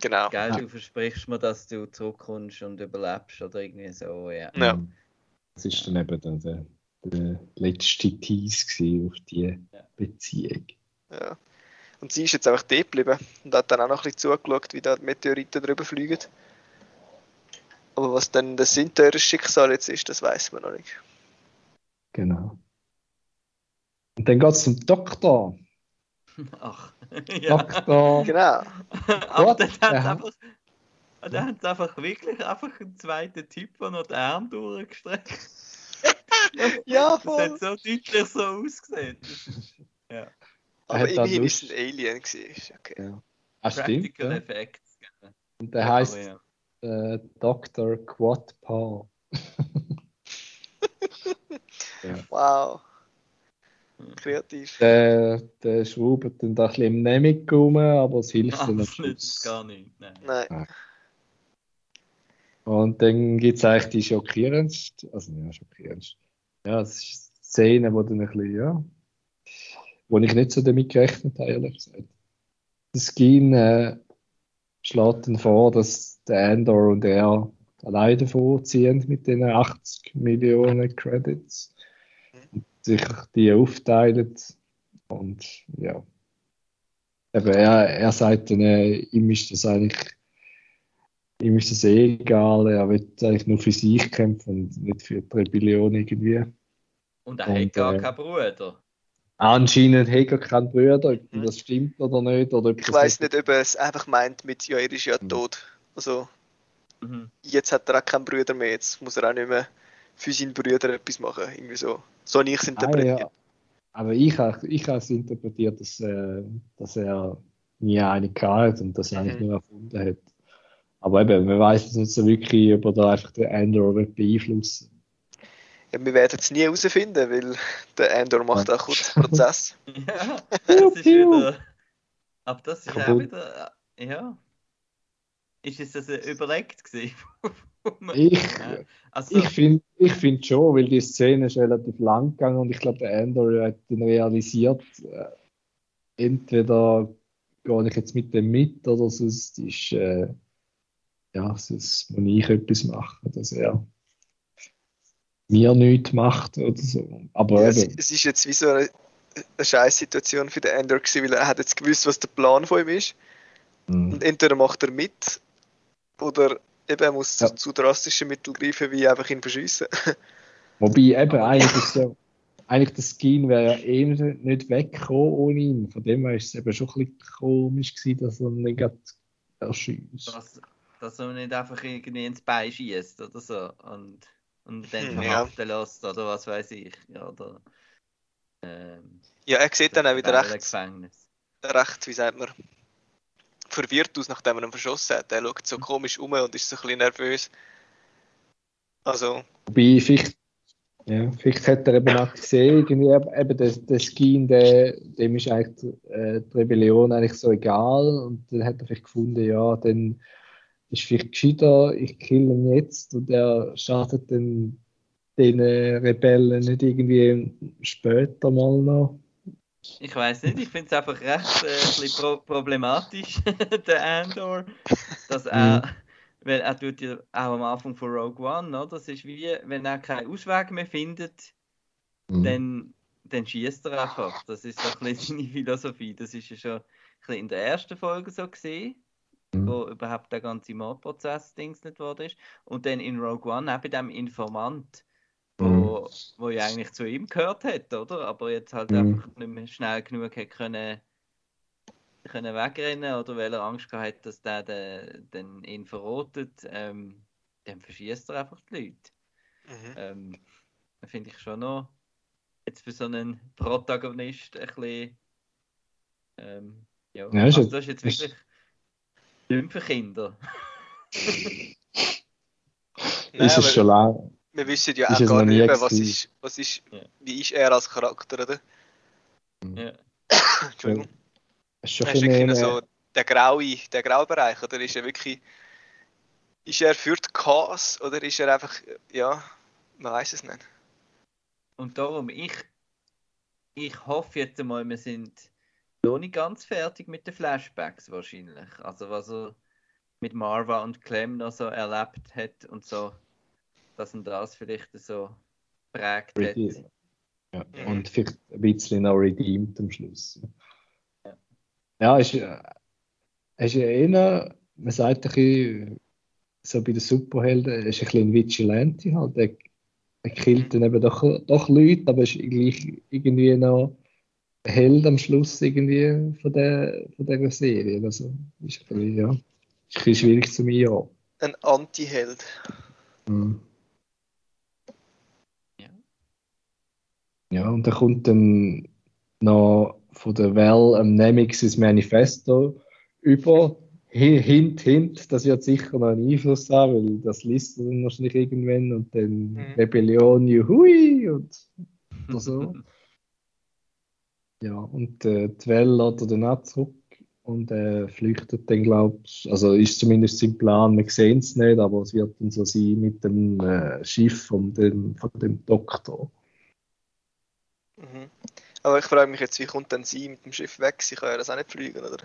Speaker 3: Genau.
Speaker 1: Gell,
Speaker 2: Ja.
Speaker 1: du versprichst mir, dass du zurückkommst und überlebst oder irgendwie so, ja.
Speaker 3: Ja.
Speaker 2: Das ist dann eben der, der, der letzte Tease auf die
Speaker 1: Ja.
Speaker 2: Beziehung.
Speaker 3: Ja. Und sie ist jetzt einfach dort geblieben und hat dann auch noch ein bisschen zugeschaut, wie da die Meteoriten drüber fliegen. Aber was dann das Sinteures Schicksal jetzt ist, das weiß man noch nicht.
Speaker 2: Genau. Und dann geht es zum Doktor.
Speaker 1: Ach, ja.
Speaker 2: Doktor.
Speaker 3: Genau.
Speaker 1: Aber hat
Speaker 2: der
Speaker 1: einfach, dann hat einfach wirklich einfach einen zweiten Typ, der noch den Arm durchgestreckt
Speaker 3: Ja,
Speaker 1: Das hat so deutlich so ausgesehen.
Speaker 2: Er
Speaker 3: Aber immerhin
Speaker 2: Lust.
Speaker 3: ist es ein Alien gewesen. Okay.
Speaker 2: Ja. Ah, stimmt.
Speaker 1: Practical
Speaker 2: Ja.
Speaker 1: Effects.
Speaker 2: Und der heißt
Speaker 1: ja.
Speaker 2: Äh, Dr. Quadpaw.
Speaker 3: Wow. Kreativ.
Speaker 2: Der, der schraubt dann da ein bisschen im Nemik rum, aber es hilft
Speaker 1: nützt
Speaker 2: Schluss.
Speaker 1: gar nicht. Nein.
Speaker 3: Nein.
Speaker 2: Und dann gibt es eigentlich die schockierendste, also ja, schockierendste. Ja, es ist Szene, wo dann ein bisschen, ja, wo ich nicht so damit gerechnet habe, ehrlich gesagt. Der Skin äh, schlägt dann vor, dass der Andor und er alleine vorziehen mit den 80 Millionen Credits und sich die aufteilen und ja. Aber er, er sagt dann, äh, ihm ist das eigentlich ihm ist das eh egal, er will eigentlich nur für sich kämpfen und nicht für die Rebellion irgendwie.
Speaker 1: Und er
Speaker 2: Und,
Speaker 1: hat gar
Speaker 2: äh,
Speaker 1: keinen Bruder.
Speaker 2: Anscheinend hat er keinen Bruder, ob
Speaker 3: Mhm.
Speaker 2: das stimmt oder nicht. Oder ob
Speaker 3: Ich weiß nicht, ob er es einfach meint mit, ja, er ist ja
Speaker 2: Mhm.
Speaker 3: tot. Also,
Speaker 1: Mhm.
Speaker 3: jetzt hat er auch keinen Bruder mehr, jetzt muss er auch nicht mehr für seinen Bruder etwas machen. Irgendwie so. So habe ich es
Speaker 2: Ah,
Speaker 3: interpretiert.
Speaker 2: ja. Aber ich habe ich habe es interpretiert, dass, äh, dass er nie eine hat und das
Speaker 3: Mhm.
Speaker 2: eigentlich nur erfunden hat. Aber eben, man weiß es nicht so wirklich, ob er da einfach den Andor beeinflussen
Speaker 3: ja, wir werden es nie herausfinden, weil der Andor macht auch kurz Prozess.
Speaker 1: ja, das ist wieder. Aber das ist auch wieder. Ja. Ist es das überlegt gewesen?
Speaker 2: Ich,
Speaker 1: also,
Speaker 2: ich finde ich find schon, weil die Szene ist relativ lang gegangen und ich glaube, der Andor hat dann realisiert, äh, entweder gehe ich jetzt mit dem mit oder sonst ist, äh, ja, sonst muss ich etwas machen, dass er mir nichts macht oder so. Aber
Speaker 3: Ja, es, es ist jetzt wie so eine, eine scheiß Situation für den Andor gewesen, weil er hat jetzt gewusst, was der Plan von ihm ist.
Speaker 2: mh.
Speaker 3: Und entweder macht er mit oder eben er muss
Speaker 2: Ja.
Speaker 3: zu, zu drastischen Mitteln greifen, wie einfach ihn verschiessen.
Speaker 2: Wobei eben eigentlich ist ja, eigentlich der Skin wäre ja eh nicht weggekommen ohne ihn. Von dem her ist es eben schon ein bisschen komisch gewesen, dass er nicht erschießt.
Speaker 1: dass, dass er nicht einfach irgendwie ins Bein schießt oder so und, und dann
Speaker 3: Hm, ja.
Speaker 1: verhaften lässt oder was weiß ich. Ja, oder, ähm,
Speaker 3: ja, er sieht dann auch wieder recht,
Speaker 1: Gefängnis.
Speaker 3: recht, wie sagt man, verwirrt aus, nachdem er ihn verschossen hat. Er schaut so komisch um und ist so ein bisschen nervös. Also,
Speaker 2: Wobei, vielleicht, ja, vielleicht hat er eben auch gesehen, irgendwie, eben eben der, der Skin, der, dem ist eigentlich äh, die Rebellion eigentlich so egal. Und dann hat er vielleicht gefunden, ja, dann ist vielleicht gescheiter, ich kill ihn jetzt und er schadet dann den Rebellen nicht irgendwie später mal noch.
Speaker 1: Ich weiß nicht, ich finde es einfach recht äh, ein pro problematisch, der Andor, dass er, weil er tut ja auch am Anfang von Rogue One, oder? Das ist wie, wenn er keinen Ausweg mehr findet,
Speaker 2: Mhm.
Speaker 1: dann, dann schießt er einfach. Das ist so ein bisschen seine Philosophie. Das ist ja schon ein bisschen in der ersten Folge so gesehen,
Speaker 2: Mhm.
Speaker 1: wo überhaupt der ganze Mordprozess Dings nicht worden ist. Und dann in Rogue One auch bei dem Informant, wo, wo ja eigentlich zu ihm gehört hat, oder? Aber jetzt halt
Speaker 2: Mhm.
Speaker 1: einfach nicht mehr schnell genug hat können, können wegrennen oder weil er Angst gehabt hat, dass der den, den ihn verrotet, ähm, dann verschießt er einfach die Leute.
Speaker 3: mhm.
Speaker 1: Ähm, finde ich schon noch jetzt für so einen Protagonist ein bisschen. Ähm, ja,
Speaker 2: Ja, ist
Speaker 1: also das ist jetzt
Speaker 2: ist-
Speaker 1: wirklich nicht für Kinder.
Speaker 3: Nein,
Speaker 2: ist es schon lang.
Speaker 3: wir wissen ja auch gar nicht, was ist, was ist,
Speaker 1: Ja.
Speaker 3: wie ist er als Charakter, oder?
Speaker 1: Ja.
Speaker 3: Entschuldigung.
Speaker 2: Es ist schon
Speaker 3: Er
Speaker 2: ein
Speaker 3: ist wirklich so der graue, der graue Bereich, oder ist er wirklich, ist er für die Chaos, oder ist er einfach, ja, man weiß es nicht.
Speaker 1: Und darum, ich, ich hoffe jetzt einmal, wir sind noch nicht ganz fertig mit den Flashbacks wahrscheinlich. Also was er mit Marva und Clem noch so erlebt hat und so, dass ihn das vielleicht so prägt hat.
Speaker 2: Rede- ja.
Speaker 3: Mhm.
Speaker 2: und vielleicht ein bisschen noch redeemed am Schluss.
Speaker 1: Ja.
Speaker 2: Ja, ist, äh, ist ja eher, man sagt ein bisschen, so bei den Superhelden, er ist ein bisschen ein Vigilante halt. Er, er killt dann eben doch, doch Leute, aber ist gleich irgendwie noch Held am Schluss irgendwie von der, von dieser Serie. Also ist ein bisschen, ja, ist ein bisschen schwierig zu mir.
Speaker 3: Ein Anti-Held.
Speaker 2: Mhm.
Speaker 1: Ja.
Speaker 2: Ja, und da kommt dann noch von der Well am Nemesis Manifesto über. Hi- Hint, hint, das wird sicher noch einen Einfluss haben, weil das liest er dann wahrscheinlich irgendwann und dann
Speaker 3: Mhm.
Speaker 2: Rebellion, juhui und oder so. Ja, und äh, die Well lädt er dann auch zurück und äh, flüchtet dann, glaube ich, also ist zumindest sein Plan, wir sehen es nicht, aber es wird dann so sein mit dem äh, Schiff von dem, von dem Doktor.
Speaker 3: Mhm. Aber ich frage mich jetzt, wie kommt denn sie mit dem Schiff weg? Sie kann ja das auch nicht fliegen, oder?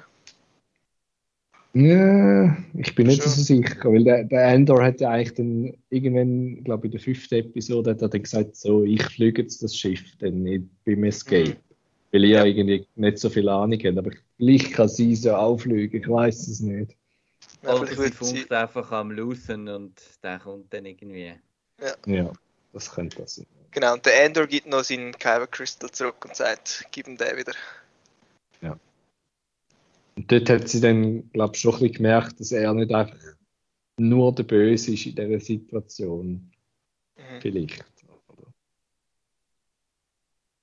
Speaker 2: Ja, ich bin nicht so sicher, weil der, der Andor hat ja eigentlich dann irgendwann, glaube ich, in der fünften Episode hat er dann gesagt, so, ich fliege jetzt das Schiff dann nicht beim Escape. Weil ich ja.
Speaker 3: Ja.
Speaker 2: irgendwie nicht so viel Ahnung habe, aber vielleicht kann sie so auffliegen, ich weiß es nicht.
Speaker 3: Ja,
Speaker 1: Oder sie funkt einfach am Losen und der kommt dann irgendwie.
Speaker 2: Ja, das könnte das sein.
Speaker 3: Genau, und der Andor gibt noch seinen Kyber Crystal zurück und sagt, gib ihm den wieder.
Speaker 2: Und dort hat sie dann, glaube ich, schon ein bisschen gemerkt, dass er nicht einfach nur der Böse ist in dieser Situation.
Speaker 3: Mhm.
Speaker 2: Vielleicht.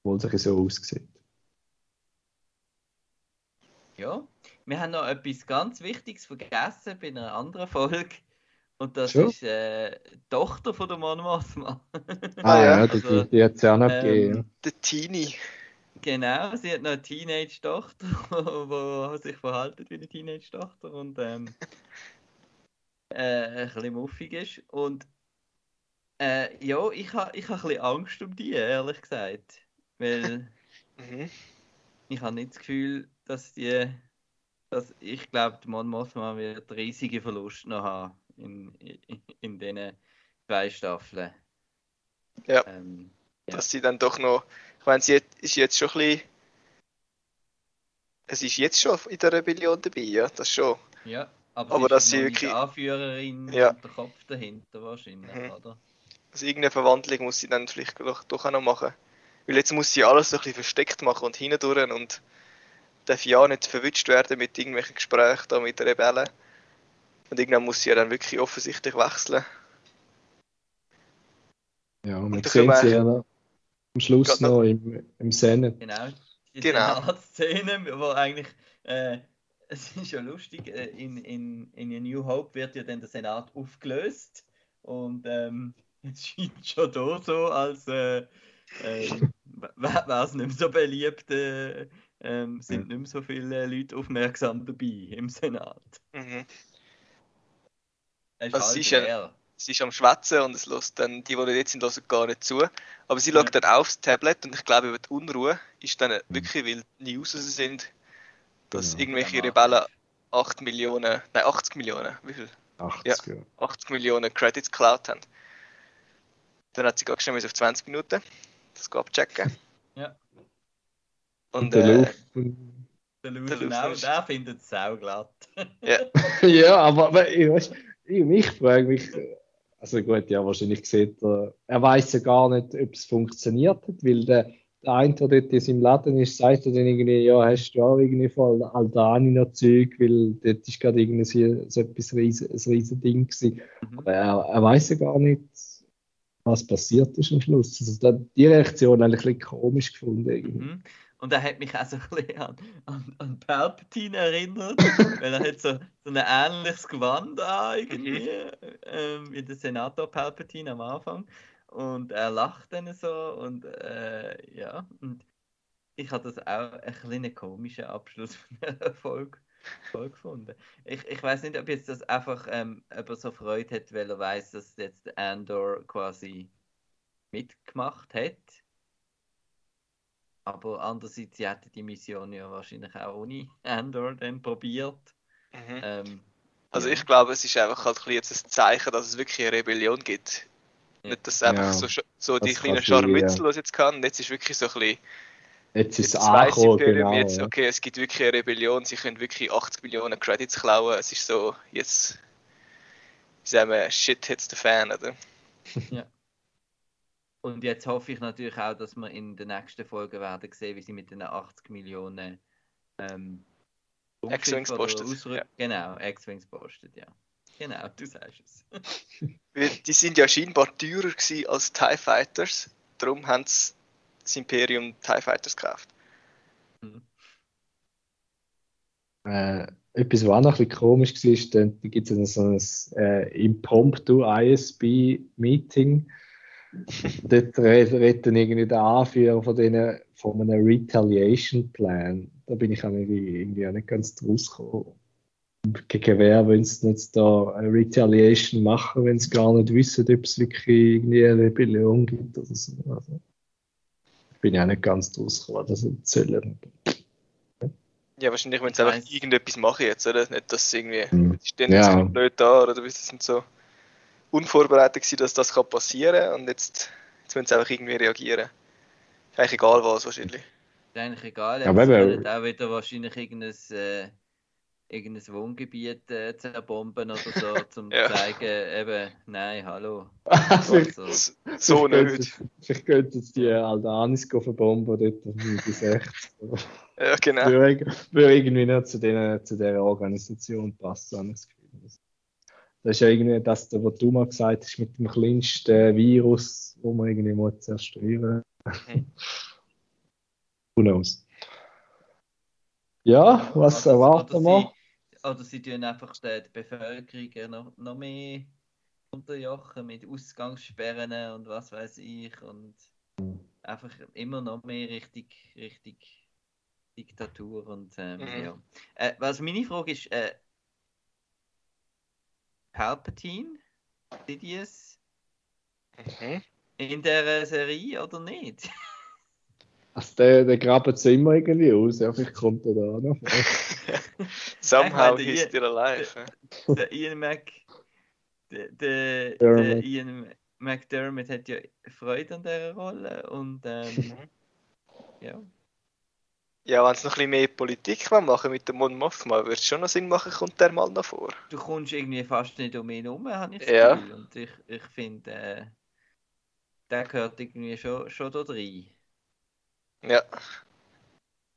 Speaker 2: Obwohl es so aussieht.
Speaker 1: Ja, wir haben noch etwas ganz Wichtiges vergessen bei einer anderen Folge. Und das
Speaker 2: Schon?
Speaker 1: ist äh, die Tochter von der Mon Mothma.
Speaker 2: Ah ja,
Speaker 1: Also,
Speaker 2: die, die hat es ja auch noch
Speaker 1: ähm,
Speaker 2: gegeben.
Speaker 3: Der Teenie.
Speaker 1: Genau, sie hat noch eine Teenage-Tochter, die sich verhalten wie eine Teenage-Tochter und ähm, äh, ein bisschen muffig ist. Und äh, ja, ich habe ich ha ein bisschen Angst um die, ehrlich gesagt. Weil
Speaker 3: Mhm.
Speaker 1: ich habe nicht das Gefühl, dass die. Dass ich glaube, die Mon Mothma wird riesige Verluste noch haben in, in, in diesen zwei Staffeln.
Speaker 3: Ja.
Speaker 1: Ähm, Ja.
Speaker 3: Dass sie dann doch noch. Ich meine, sie ist jetzt schon ein bisschen. Es ist jetzt schon in der Rebellion dabei, ja, das schon.
Speaker 1: Ja, aber,
Speaker 3: Aber
Speaker 1: sie
Speaker 3: dass sie wirklich-
Speaker 1: Anführerin
Speaker 3: Ja.
Speaker 1: und der Kopf dahinter wahrscheinlich,
Speaker 3: Mhm.
Speaker 1: oder?
Speaker 3: Also irgendeine Verwandlung muss sie dann vielleicht doch, doch auch noch machen. Weil jetzt muss sie alles so ein bisschen versteckt machen und hindurch und darf ja nicht verwünscht werden mit irgendwelchen Gesprächen da mit den Rebellen. Und irgendwann muss sie ja dann wirklich offensichtlich wechseln.
Speaker 2: Ja, und sehen
Speaker 3: können
Speaker 2: sie ja noch am Schluss
Speaker 3: noch-
Speaker 2: noch im, im Senate.
Speaker 1: Genau. Die
Speaker 3: Genau.
Speaker 1: Senatszene, wo eigentlich, äh, es ist ja lustig, äh, in, in, in A New Hope wird ja dann der Senat aufgelöst und ähm, es scheint schon da so, als äh, ähm, wäre es nicht mehr so beliebt, äh, ähm, sind nicht mehr so viele Leute aufmerksam dabei im Senat.
Speaker 3: Mhm.
Speaker 1: Es ist
Speaker 3: Also sie ist ja-. Sie ist am Schwätzen und es lässt dann, die, die jetzt sind, hören gar nicht zu. Aber sie schaut dann aufs Tablet und ich glaube, über die Unruhe ist dann wirklich, weil die News raus sind, dass
Speaker 2: Genau.
Speaker 3: irgendwelche
Speaker 1: Ja,
Speaker 3: Rebellen 8 Millionen, nein 80 Millionen, wie viel?
Speaker 2: 80, ja.
Speaker 3: 80 Millionen Credits geklaut haben. Dann hat sie ganz schnell auf 20 Minuten das abchecken.
Speaker 1: Ja.
Speaker 2: Und, der
Speaker 3: äh,
Speaker 2: Luft.
Speaker 1: Der auch,
Speaker 3: ist-
Speaker 1: der findet es sauglatt.
Speaker 2: ja, aber, aber ich, weißt, ich, ich frage mich, also gut, ja, wahrscheinlich sieht er, er weiß ja gar nicht, ob es funktioniert hat, weil der, der eine, der dort in seinem Laden ist, sagt er dann irgendwie, ja, hast du auch irgendwie von Aldani noch Zeug, weil dort ist gerade irgendwie so, so etwas riesen, ein riesen Ding gewesen.
Speaker 1: Mhm.
Speaker 2: Aber er, er weiß ja gar nicht, was passiert ist am Schluss. Also da, die Reaktion habe ich ein bisschen komisch gefunden. Irgendwie.
Speaker 1: Mhm. Und er hat mich auch so ein bisschen an, an, an Palpatine erinnert, weil er hat so, so ein ähnliches Gewand an, irgendwie, ähm, wie der Senator Palpatine am Anfang. Und er lacht dann so und äh, ja, und ich habe das auch ein bisschen komischen Abschluss von der Folge, Folge gefunden. Ich, ich weiß nicht, ob jetzt das einfach ähm, er so Freude hat, weil er weiß, dass jetzt Andor quasi mitgemacht hat. Aber andererseits, sie hätten die Mission ja wahrscheinlich auch ohne Andor dann probiert.
Speaker 3: mhm.
Speaker 1: Ähm,
Speaker 3: Also
Speaker 1: ja.
Speaker 3: ich glaube, es ist einfach halt ein jetzt ein Zeichen, dass es wirklich eine Rebellion gibt.
Speaker 1: Ja.
Speaker 3: Nicht, dass es einfach
Speaker 2: Ja,
Speaker 3: so, so die
Speaker 2: das
Speaker 3: kleinen
Speaker 2: kann sein,
Speaker 3: Scharmützel, die es jetzt kann. Jetzt ist wirklich so ein bisschen,
Speaker 2: Jetzt ist es angekommen, genau.
Speaker 3: jetzt,
Speaker 2: ja.
Speaker 3: okay, es gibt wirklich eine Rebellion, sie können wirklich 80 Millionen Credits klauen. Es ist so, jetzt sagen wir, shit hits the fan, oder?
Speaker 1: Und jetzt hoffe ich natürlich auch, dass wir in den nächsten Folgen werden sehen, wie sie mit den 80 Millionen ähm,
Speaker 3: X-Wings postet,
Speaker 1: Ausrü-
Speaker 3: ja.
Speaker 1: Genau, X-Wings postet, ja. Genau, du sagst es.
Speaker 3: Die sind ja scheinbar teurer gewesen als TIE Fighters. Darum haben sie das Imperium TIE Fighters gekauft.
Speaker 2: Äh, etwas, was auch noch ein bisschen komisch war, ist, dann gibt es so ein äh, Impromptu ISB-Meeting. Dort dann irgendwie der Anführer von, denen, von einem Retaliation-Plan. Da bin ich auch irgendwie, irgendwie auch nicht ganz draus gekommen. Gegen wer wollen sie jetzt da eine Retaliation machen, wenn sie gar nicht wissen, ob es wirklich irgendwie eine Rebellion gibt oder so. Also, bin ich auch nicht ganz draus gekommen, das sollen.
Speaker 3: Ja, wahrscheinlich, wenn sie einfach irgendetwas machen jetzt, oder? Nicht, dass sie irgendwie.
Speaker 2: Hm.
Speaker 3: Die stehen jetzt ja. blöd da, oder wie sie sind so unvorbereitet gewesen, dass das kann passieren und jetzt, jetzt müssen sie einfach irgendwie reagieren. Ist eigentlich egal was wahrscheinlich.
Speaker 1: Ist eigentlich egal,
Speaker 2: Aber
Speaker 1: es auch wieder wahrscheinlich irgendein, äh, irgendein Wohngebiet äh, zerbomben oder so, um
Speaker 3: Ja.
Speaker 1: zu zeigen, eben, nein, hallo. Also,
Speaker 3: S- So nicht.
Speaker 2: Vielleicht könnten jetzt die Aldanis verbomben dort auf die 60.
Speaker 3: Ja, genau.
Speaker 2: Würde, würde irgendwie nicht zu, denen, zu dieser Organisation passen, habe ich das Gefühl. Das ist ja irgendwie das, was du mal gesagt hast, mit dem kleinsten Virus, wo man irgendwie muss zerstören
Speaker 3: Mhm.
Speaker 2: Who knows? Ja, was
Speaker 1: Oder-
Speaker 2: erwarten
Speaker 1: oder
Speaker 2: wir?
Speaker 1: Sie, oder sie tun einfach die, die Bevölkerung noch, noch mehr unterjochen mit Ausgangssperren und was weiß ich und einfach immer noch mehr richtig, richtig Diktatur und ähm,
Speaker 3: Mhm.
Speaker 1: ja. Äh, was meine Frage ist, äh, Palpatine, Sidious
Speaker 3: Mhm.
Speaker 1: in der Serie oder nicht?
Speaker 2: Also der, der grabt es immer irgendwie aus. Ja, vielleicht kommt er da noch.
Speaker 3: Somehow
Speaker 1: meine,
Speaker 3: he's still alive.
Speaker 1: der Ian Mac, der, der. Ian McDermott hat ja Freude an dieser Rolle und ähm, ja.
Speaker 3: Ja, wenn es noch ein bisschen mehr Politik machen mit dem Mon Mothma, würde es schon noch Sinn machen, kommt der mal noch vor.
Speaker 1: Du kommst irgendwie fast nicht um ihn herum, habe ich das
Speaker 3: Ja.
Speaker 1: Gefühl. Und ich, ich finde, äh, der gehört irgendwie schon, schon da rein.
Speaker 3: Ja,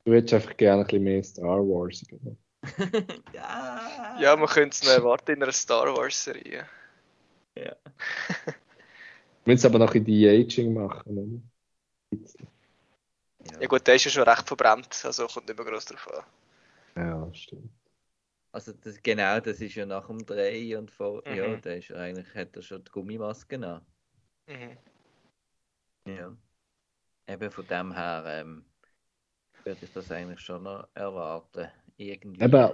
Speaker 2: Du hättest einfach gerne ein bisschen mehr Star Wars.
Speaker 1: Ja.
Speaker 3: ja man könnte es noch erwarten in einer Star Wars-Serie.
Speaker 2: Wir müssen aber noch in die Aging machen. Oder?
Speaker 3: Ja gut, der ist ja schon recht verbrannt, also kommt nicht mehr groß drauf an.
Speaker 2: Ja, stimmt.
Speaker 1: Also das, genau, das ist ja nach dem Dreh und vor, ja,
Speaker 3: Mhm.
Speaker 1: der ist eigentlich, hat er schon die Gummimaske an.
Speaker 3: Mhm.
Speaker 1: Ja. Eben von dem her ähm, würde ich das eigentlich schon noch erwarten. Irgendwie.
Speaker 2: Eben,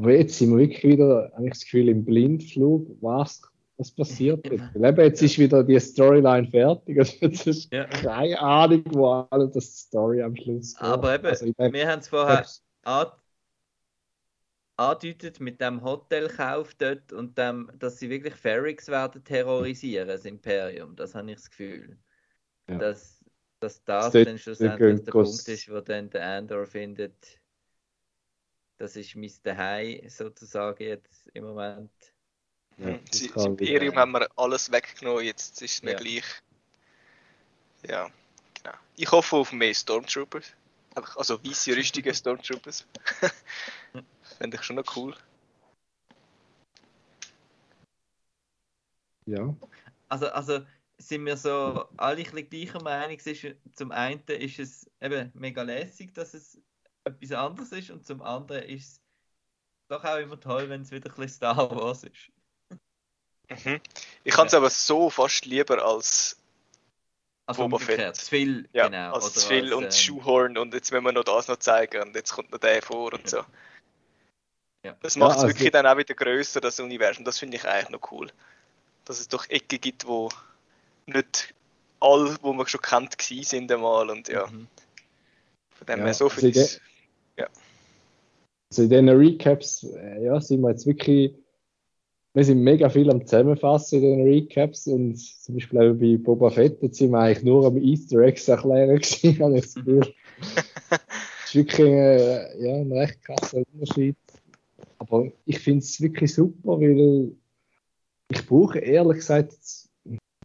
Speaker 2: aber jetzt sind wir wirklich wieder, habe ich das Gefühl, im Blindflug, was, was passiert jetzt? Eben, jetzt ist wieder die Storyline fertig. Also jetzt ist
Speaker 1: Ja.
Speaker 2: keine Ahnung, wo alle das Story am Schluss geht.
Speaker 1: Aber eben,
Speaker 2: Also denke,
Speaker 1: wir haben es vorher an, andeutet mit dem Hotelkauf dort und dem, dass sie wirklich Ferrix werden terrorisieren, das Imperium. Das habe ich das Gefühl.
Speaker 2: Ja.
Speaker 1: Dass, dass das
Speaker 2: Das
Speaker 1: dann schlussendlich der Punkt ist, wo dann der Andor findet, das ist mein Zuhause sozusagen jetzt im Moment.
Speaker 2: Ja, das
Speaker 3: Sie- Imperium haben wir alles weggenommen, jetzt ist es mir
Speaker 1: Ja.
Speaker 3: gleich. Ja, genau. Ich hoffe auf mehr Stormtroopers. Also weiße, rüstige Stormtroopers. Fände ich schon noch cool.
Speaker 2: ja.
Speaker 1: Also, also sind wir so alle ein bisschen gleicher Meinung. Ist, zum einen ist es eben mega lässig, dass es etwas anderes ist und zum anderen ist es doch auch immer toll, wenn es wieder ein bisschen Star Wars ist.
Speaker 3: Mhm. Ich kann es aber so fast lieber als,
Speaker 1: Also
Speaker 3: Boba
Speaker 1: umgekehrt,
Speaker 3: Fett.
Speaker 1: zu viel,
Speaker 3: ja,
Speaker 1: genau.
Speaker 3: als
Speaker 1: oder
Speaker 3: zu viel und
Speaker 1: ähm,
Speaker 3: Shoehorn und jetzt müssen wir noch das noch zeigen und jetzt kommt noch der vor und so.
Speaker 1: Ja.
Speaker 3: Das macht es
Speaker 2: also-
Speaker 3: wirklich dann auch wieder grösser, das Universum. Das finde ich eigentlich noch cool. Dass es doch Ecken gibt, wo nicht alle, wo man schon kennt, gewesen sind einmal und ja.
Speaker 1: mhm.
Speaker 3: Von dem
Speaker 2: Ja,
Speaker 3: her so
Speaker 2: also
Speaker 3: viel
Speaker 2: de-
Speaker 3: ist.
Speaker 2: Also in diesen Recaps, äh, ja, sind wir jetzt wirklich, wir sind mega viel am Zusammenfassen in den Recaps und zum Beispiel auch bei Boba Fett, jetzt sind wir eigentlich nur am Easter Eggs erklären gewesen, habe ich das Gefühl. das ist wirklich äh, ja, ein recht krasser Unterschied. Aber ich finde es wirklich super, weil ich brauche ehrlich gesagt,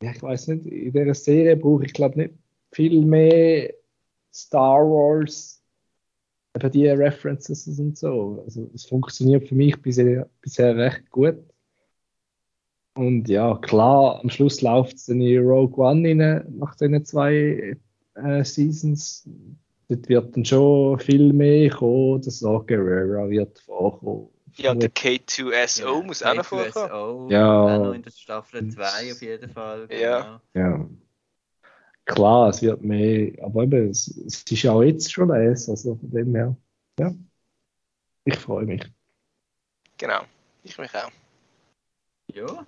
Speaker 2: ja, ich weiß nicht, in dieser Serie brauche ich glaube nicht viel mehr Star Wars eben die References und so. Also es funktioniert für mich bisher, bisher recht gut. Und ja, klar, am Schluss läuft es dann in Rogue One rein, nach den zwei äh, Seasons. Dort wird dann schon viel mehr kommen. Der Saw Gerrera wird vorkommen.
Speaker 3: Ja, der K2SO
Speaker 1: Genau,
Speaker 3: muss auch noch vorkommen.
Speaker 1: K2SO,
Speaker 2: Ja.
Speaker 1: auch noch in der Staffel 2 auf jeden Fall.
Speaker 3: Ja.
Speaker 1: genau.
Speaker 2: Ja. Klar, es wird mehr, aber eben, es, es ist ja auch jetzt schon les, also von dem her. Ja. Ich freue mich.
Speaker 3: Genau. Ich mich auch.
Speaker 1: Ja,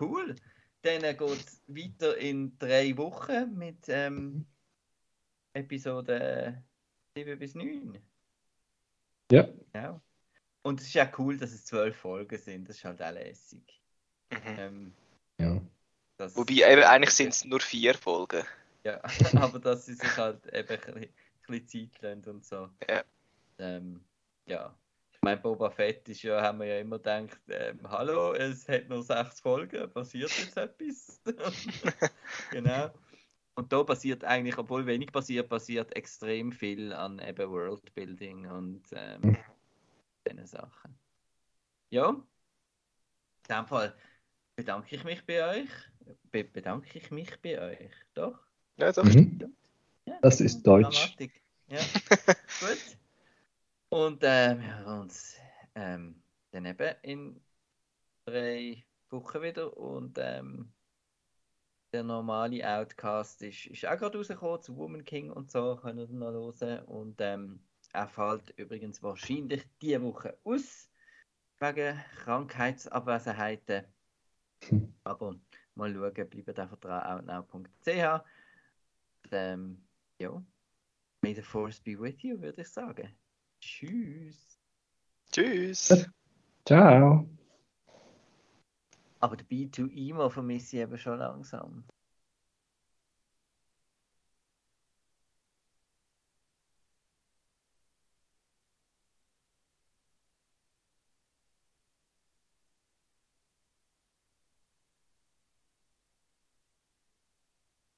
Speaker 1: cool. Dann geht es weiter in drei Wochen mit ähm, Episode 7 bis 9.
Speaker 2: Ja.
Speaker 1: Genau. Und es ist ja cool, dass es zwölf Folgen sind. Das ist halt auch lässig.
Speaker 3: Mhm.
Speaker 1: Ähm,
Speaker 2: Ja.
Speaker 1: das-
Speaker 3: Wobei, eben, eigentlich sind es nur vier Folgen.
Speaker 1: Ja, aber dass sie sich halt eben ein bisschen, ein bisschen Zeit lassen und so.
Speaker 3: Ja.
Speaker 1: Ähm, ja. Ich meine, Boba Fett ist ja, haben wir ja immer gedacht, ähm, hallo, es hat nur sechs Folgen, passiert jetzt etwas? genau. Und da passiert eigentlich, obwohl wenig passiert, passiert extrem viel an eben Worldbuilding und ähm,
Speaker 2: Mhm.
Speaker 1: diesen Sachen. Ja. In dem Fall bedanke ich mich bei euch. Be bedanke ich mich bei euch. Doch?
Speaker 3: Ja, doch.
Speaker 2: Mhm.
Speaker 1: Ja,
Speaker 2: Das ist Deutsch.
Speaker 1: Ja. Gut. Und äh, wir hören uns ähm, dann eben in drei Wochen wieder. Und ähm, der normale Outcast ist, ist auch gerade rausgekommen, zu Woman King und so, können wir noch hören. Und ähm, er fällt übrigens wahrscheinlich diese Woche aus, wegen Krankheitsabwesenheiten.
Speaker 2: Hm.
Speaker 1: Aber mal schauen, bleibt einfach dran, outnow.ch. Ähm, ja, may the force be with you, würde ich sagen. Tschüss.
Speaker 3: Tschüss.
Speaker 2: Ciao.
Speaker 1: Aber der B2E mal vermisse ich eben schon langsam.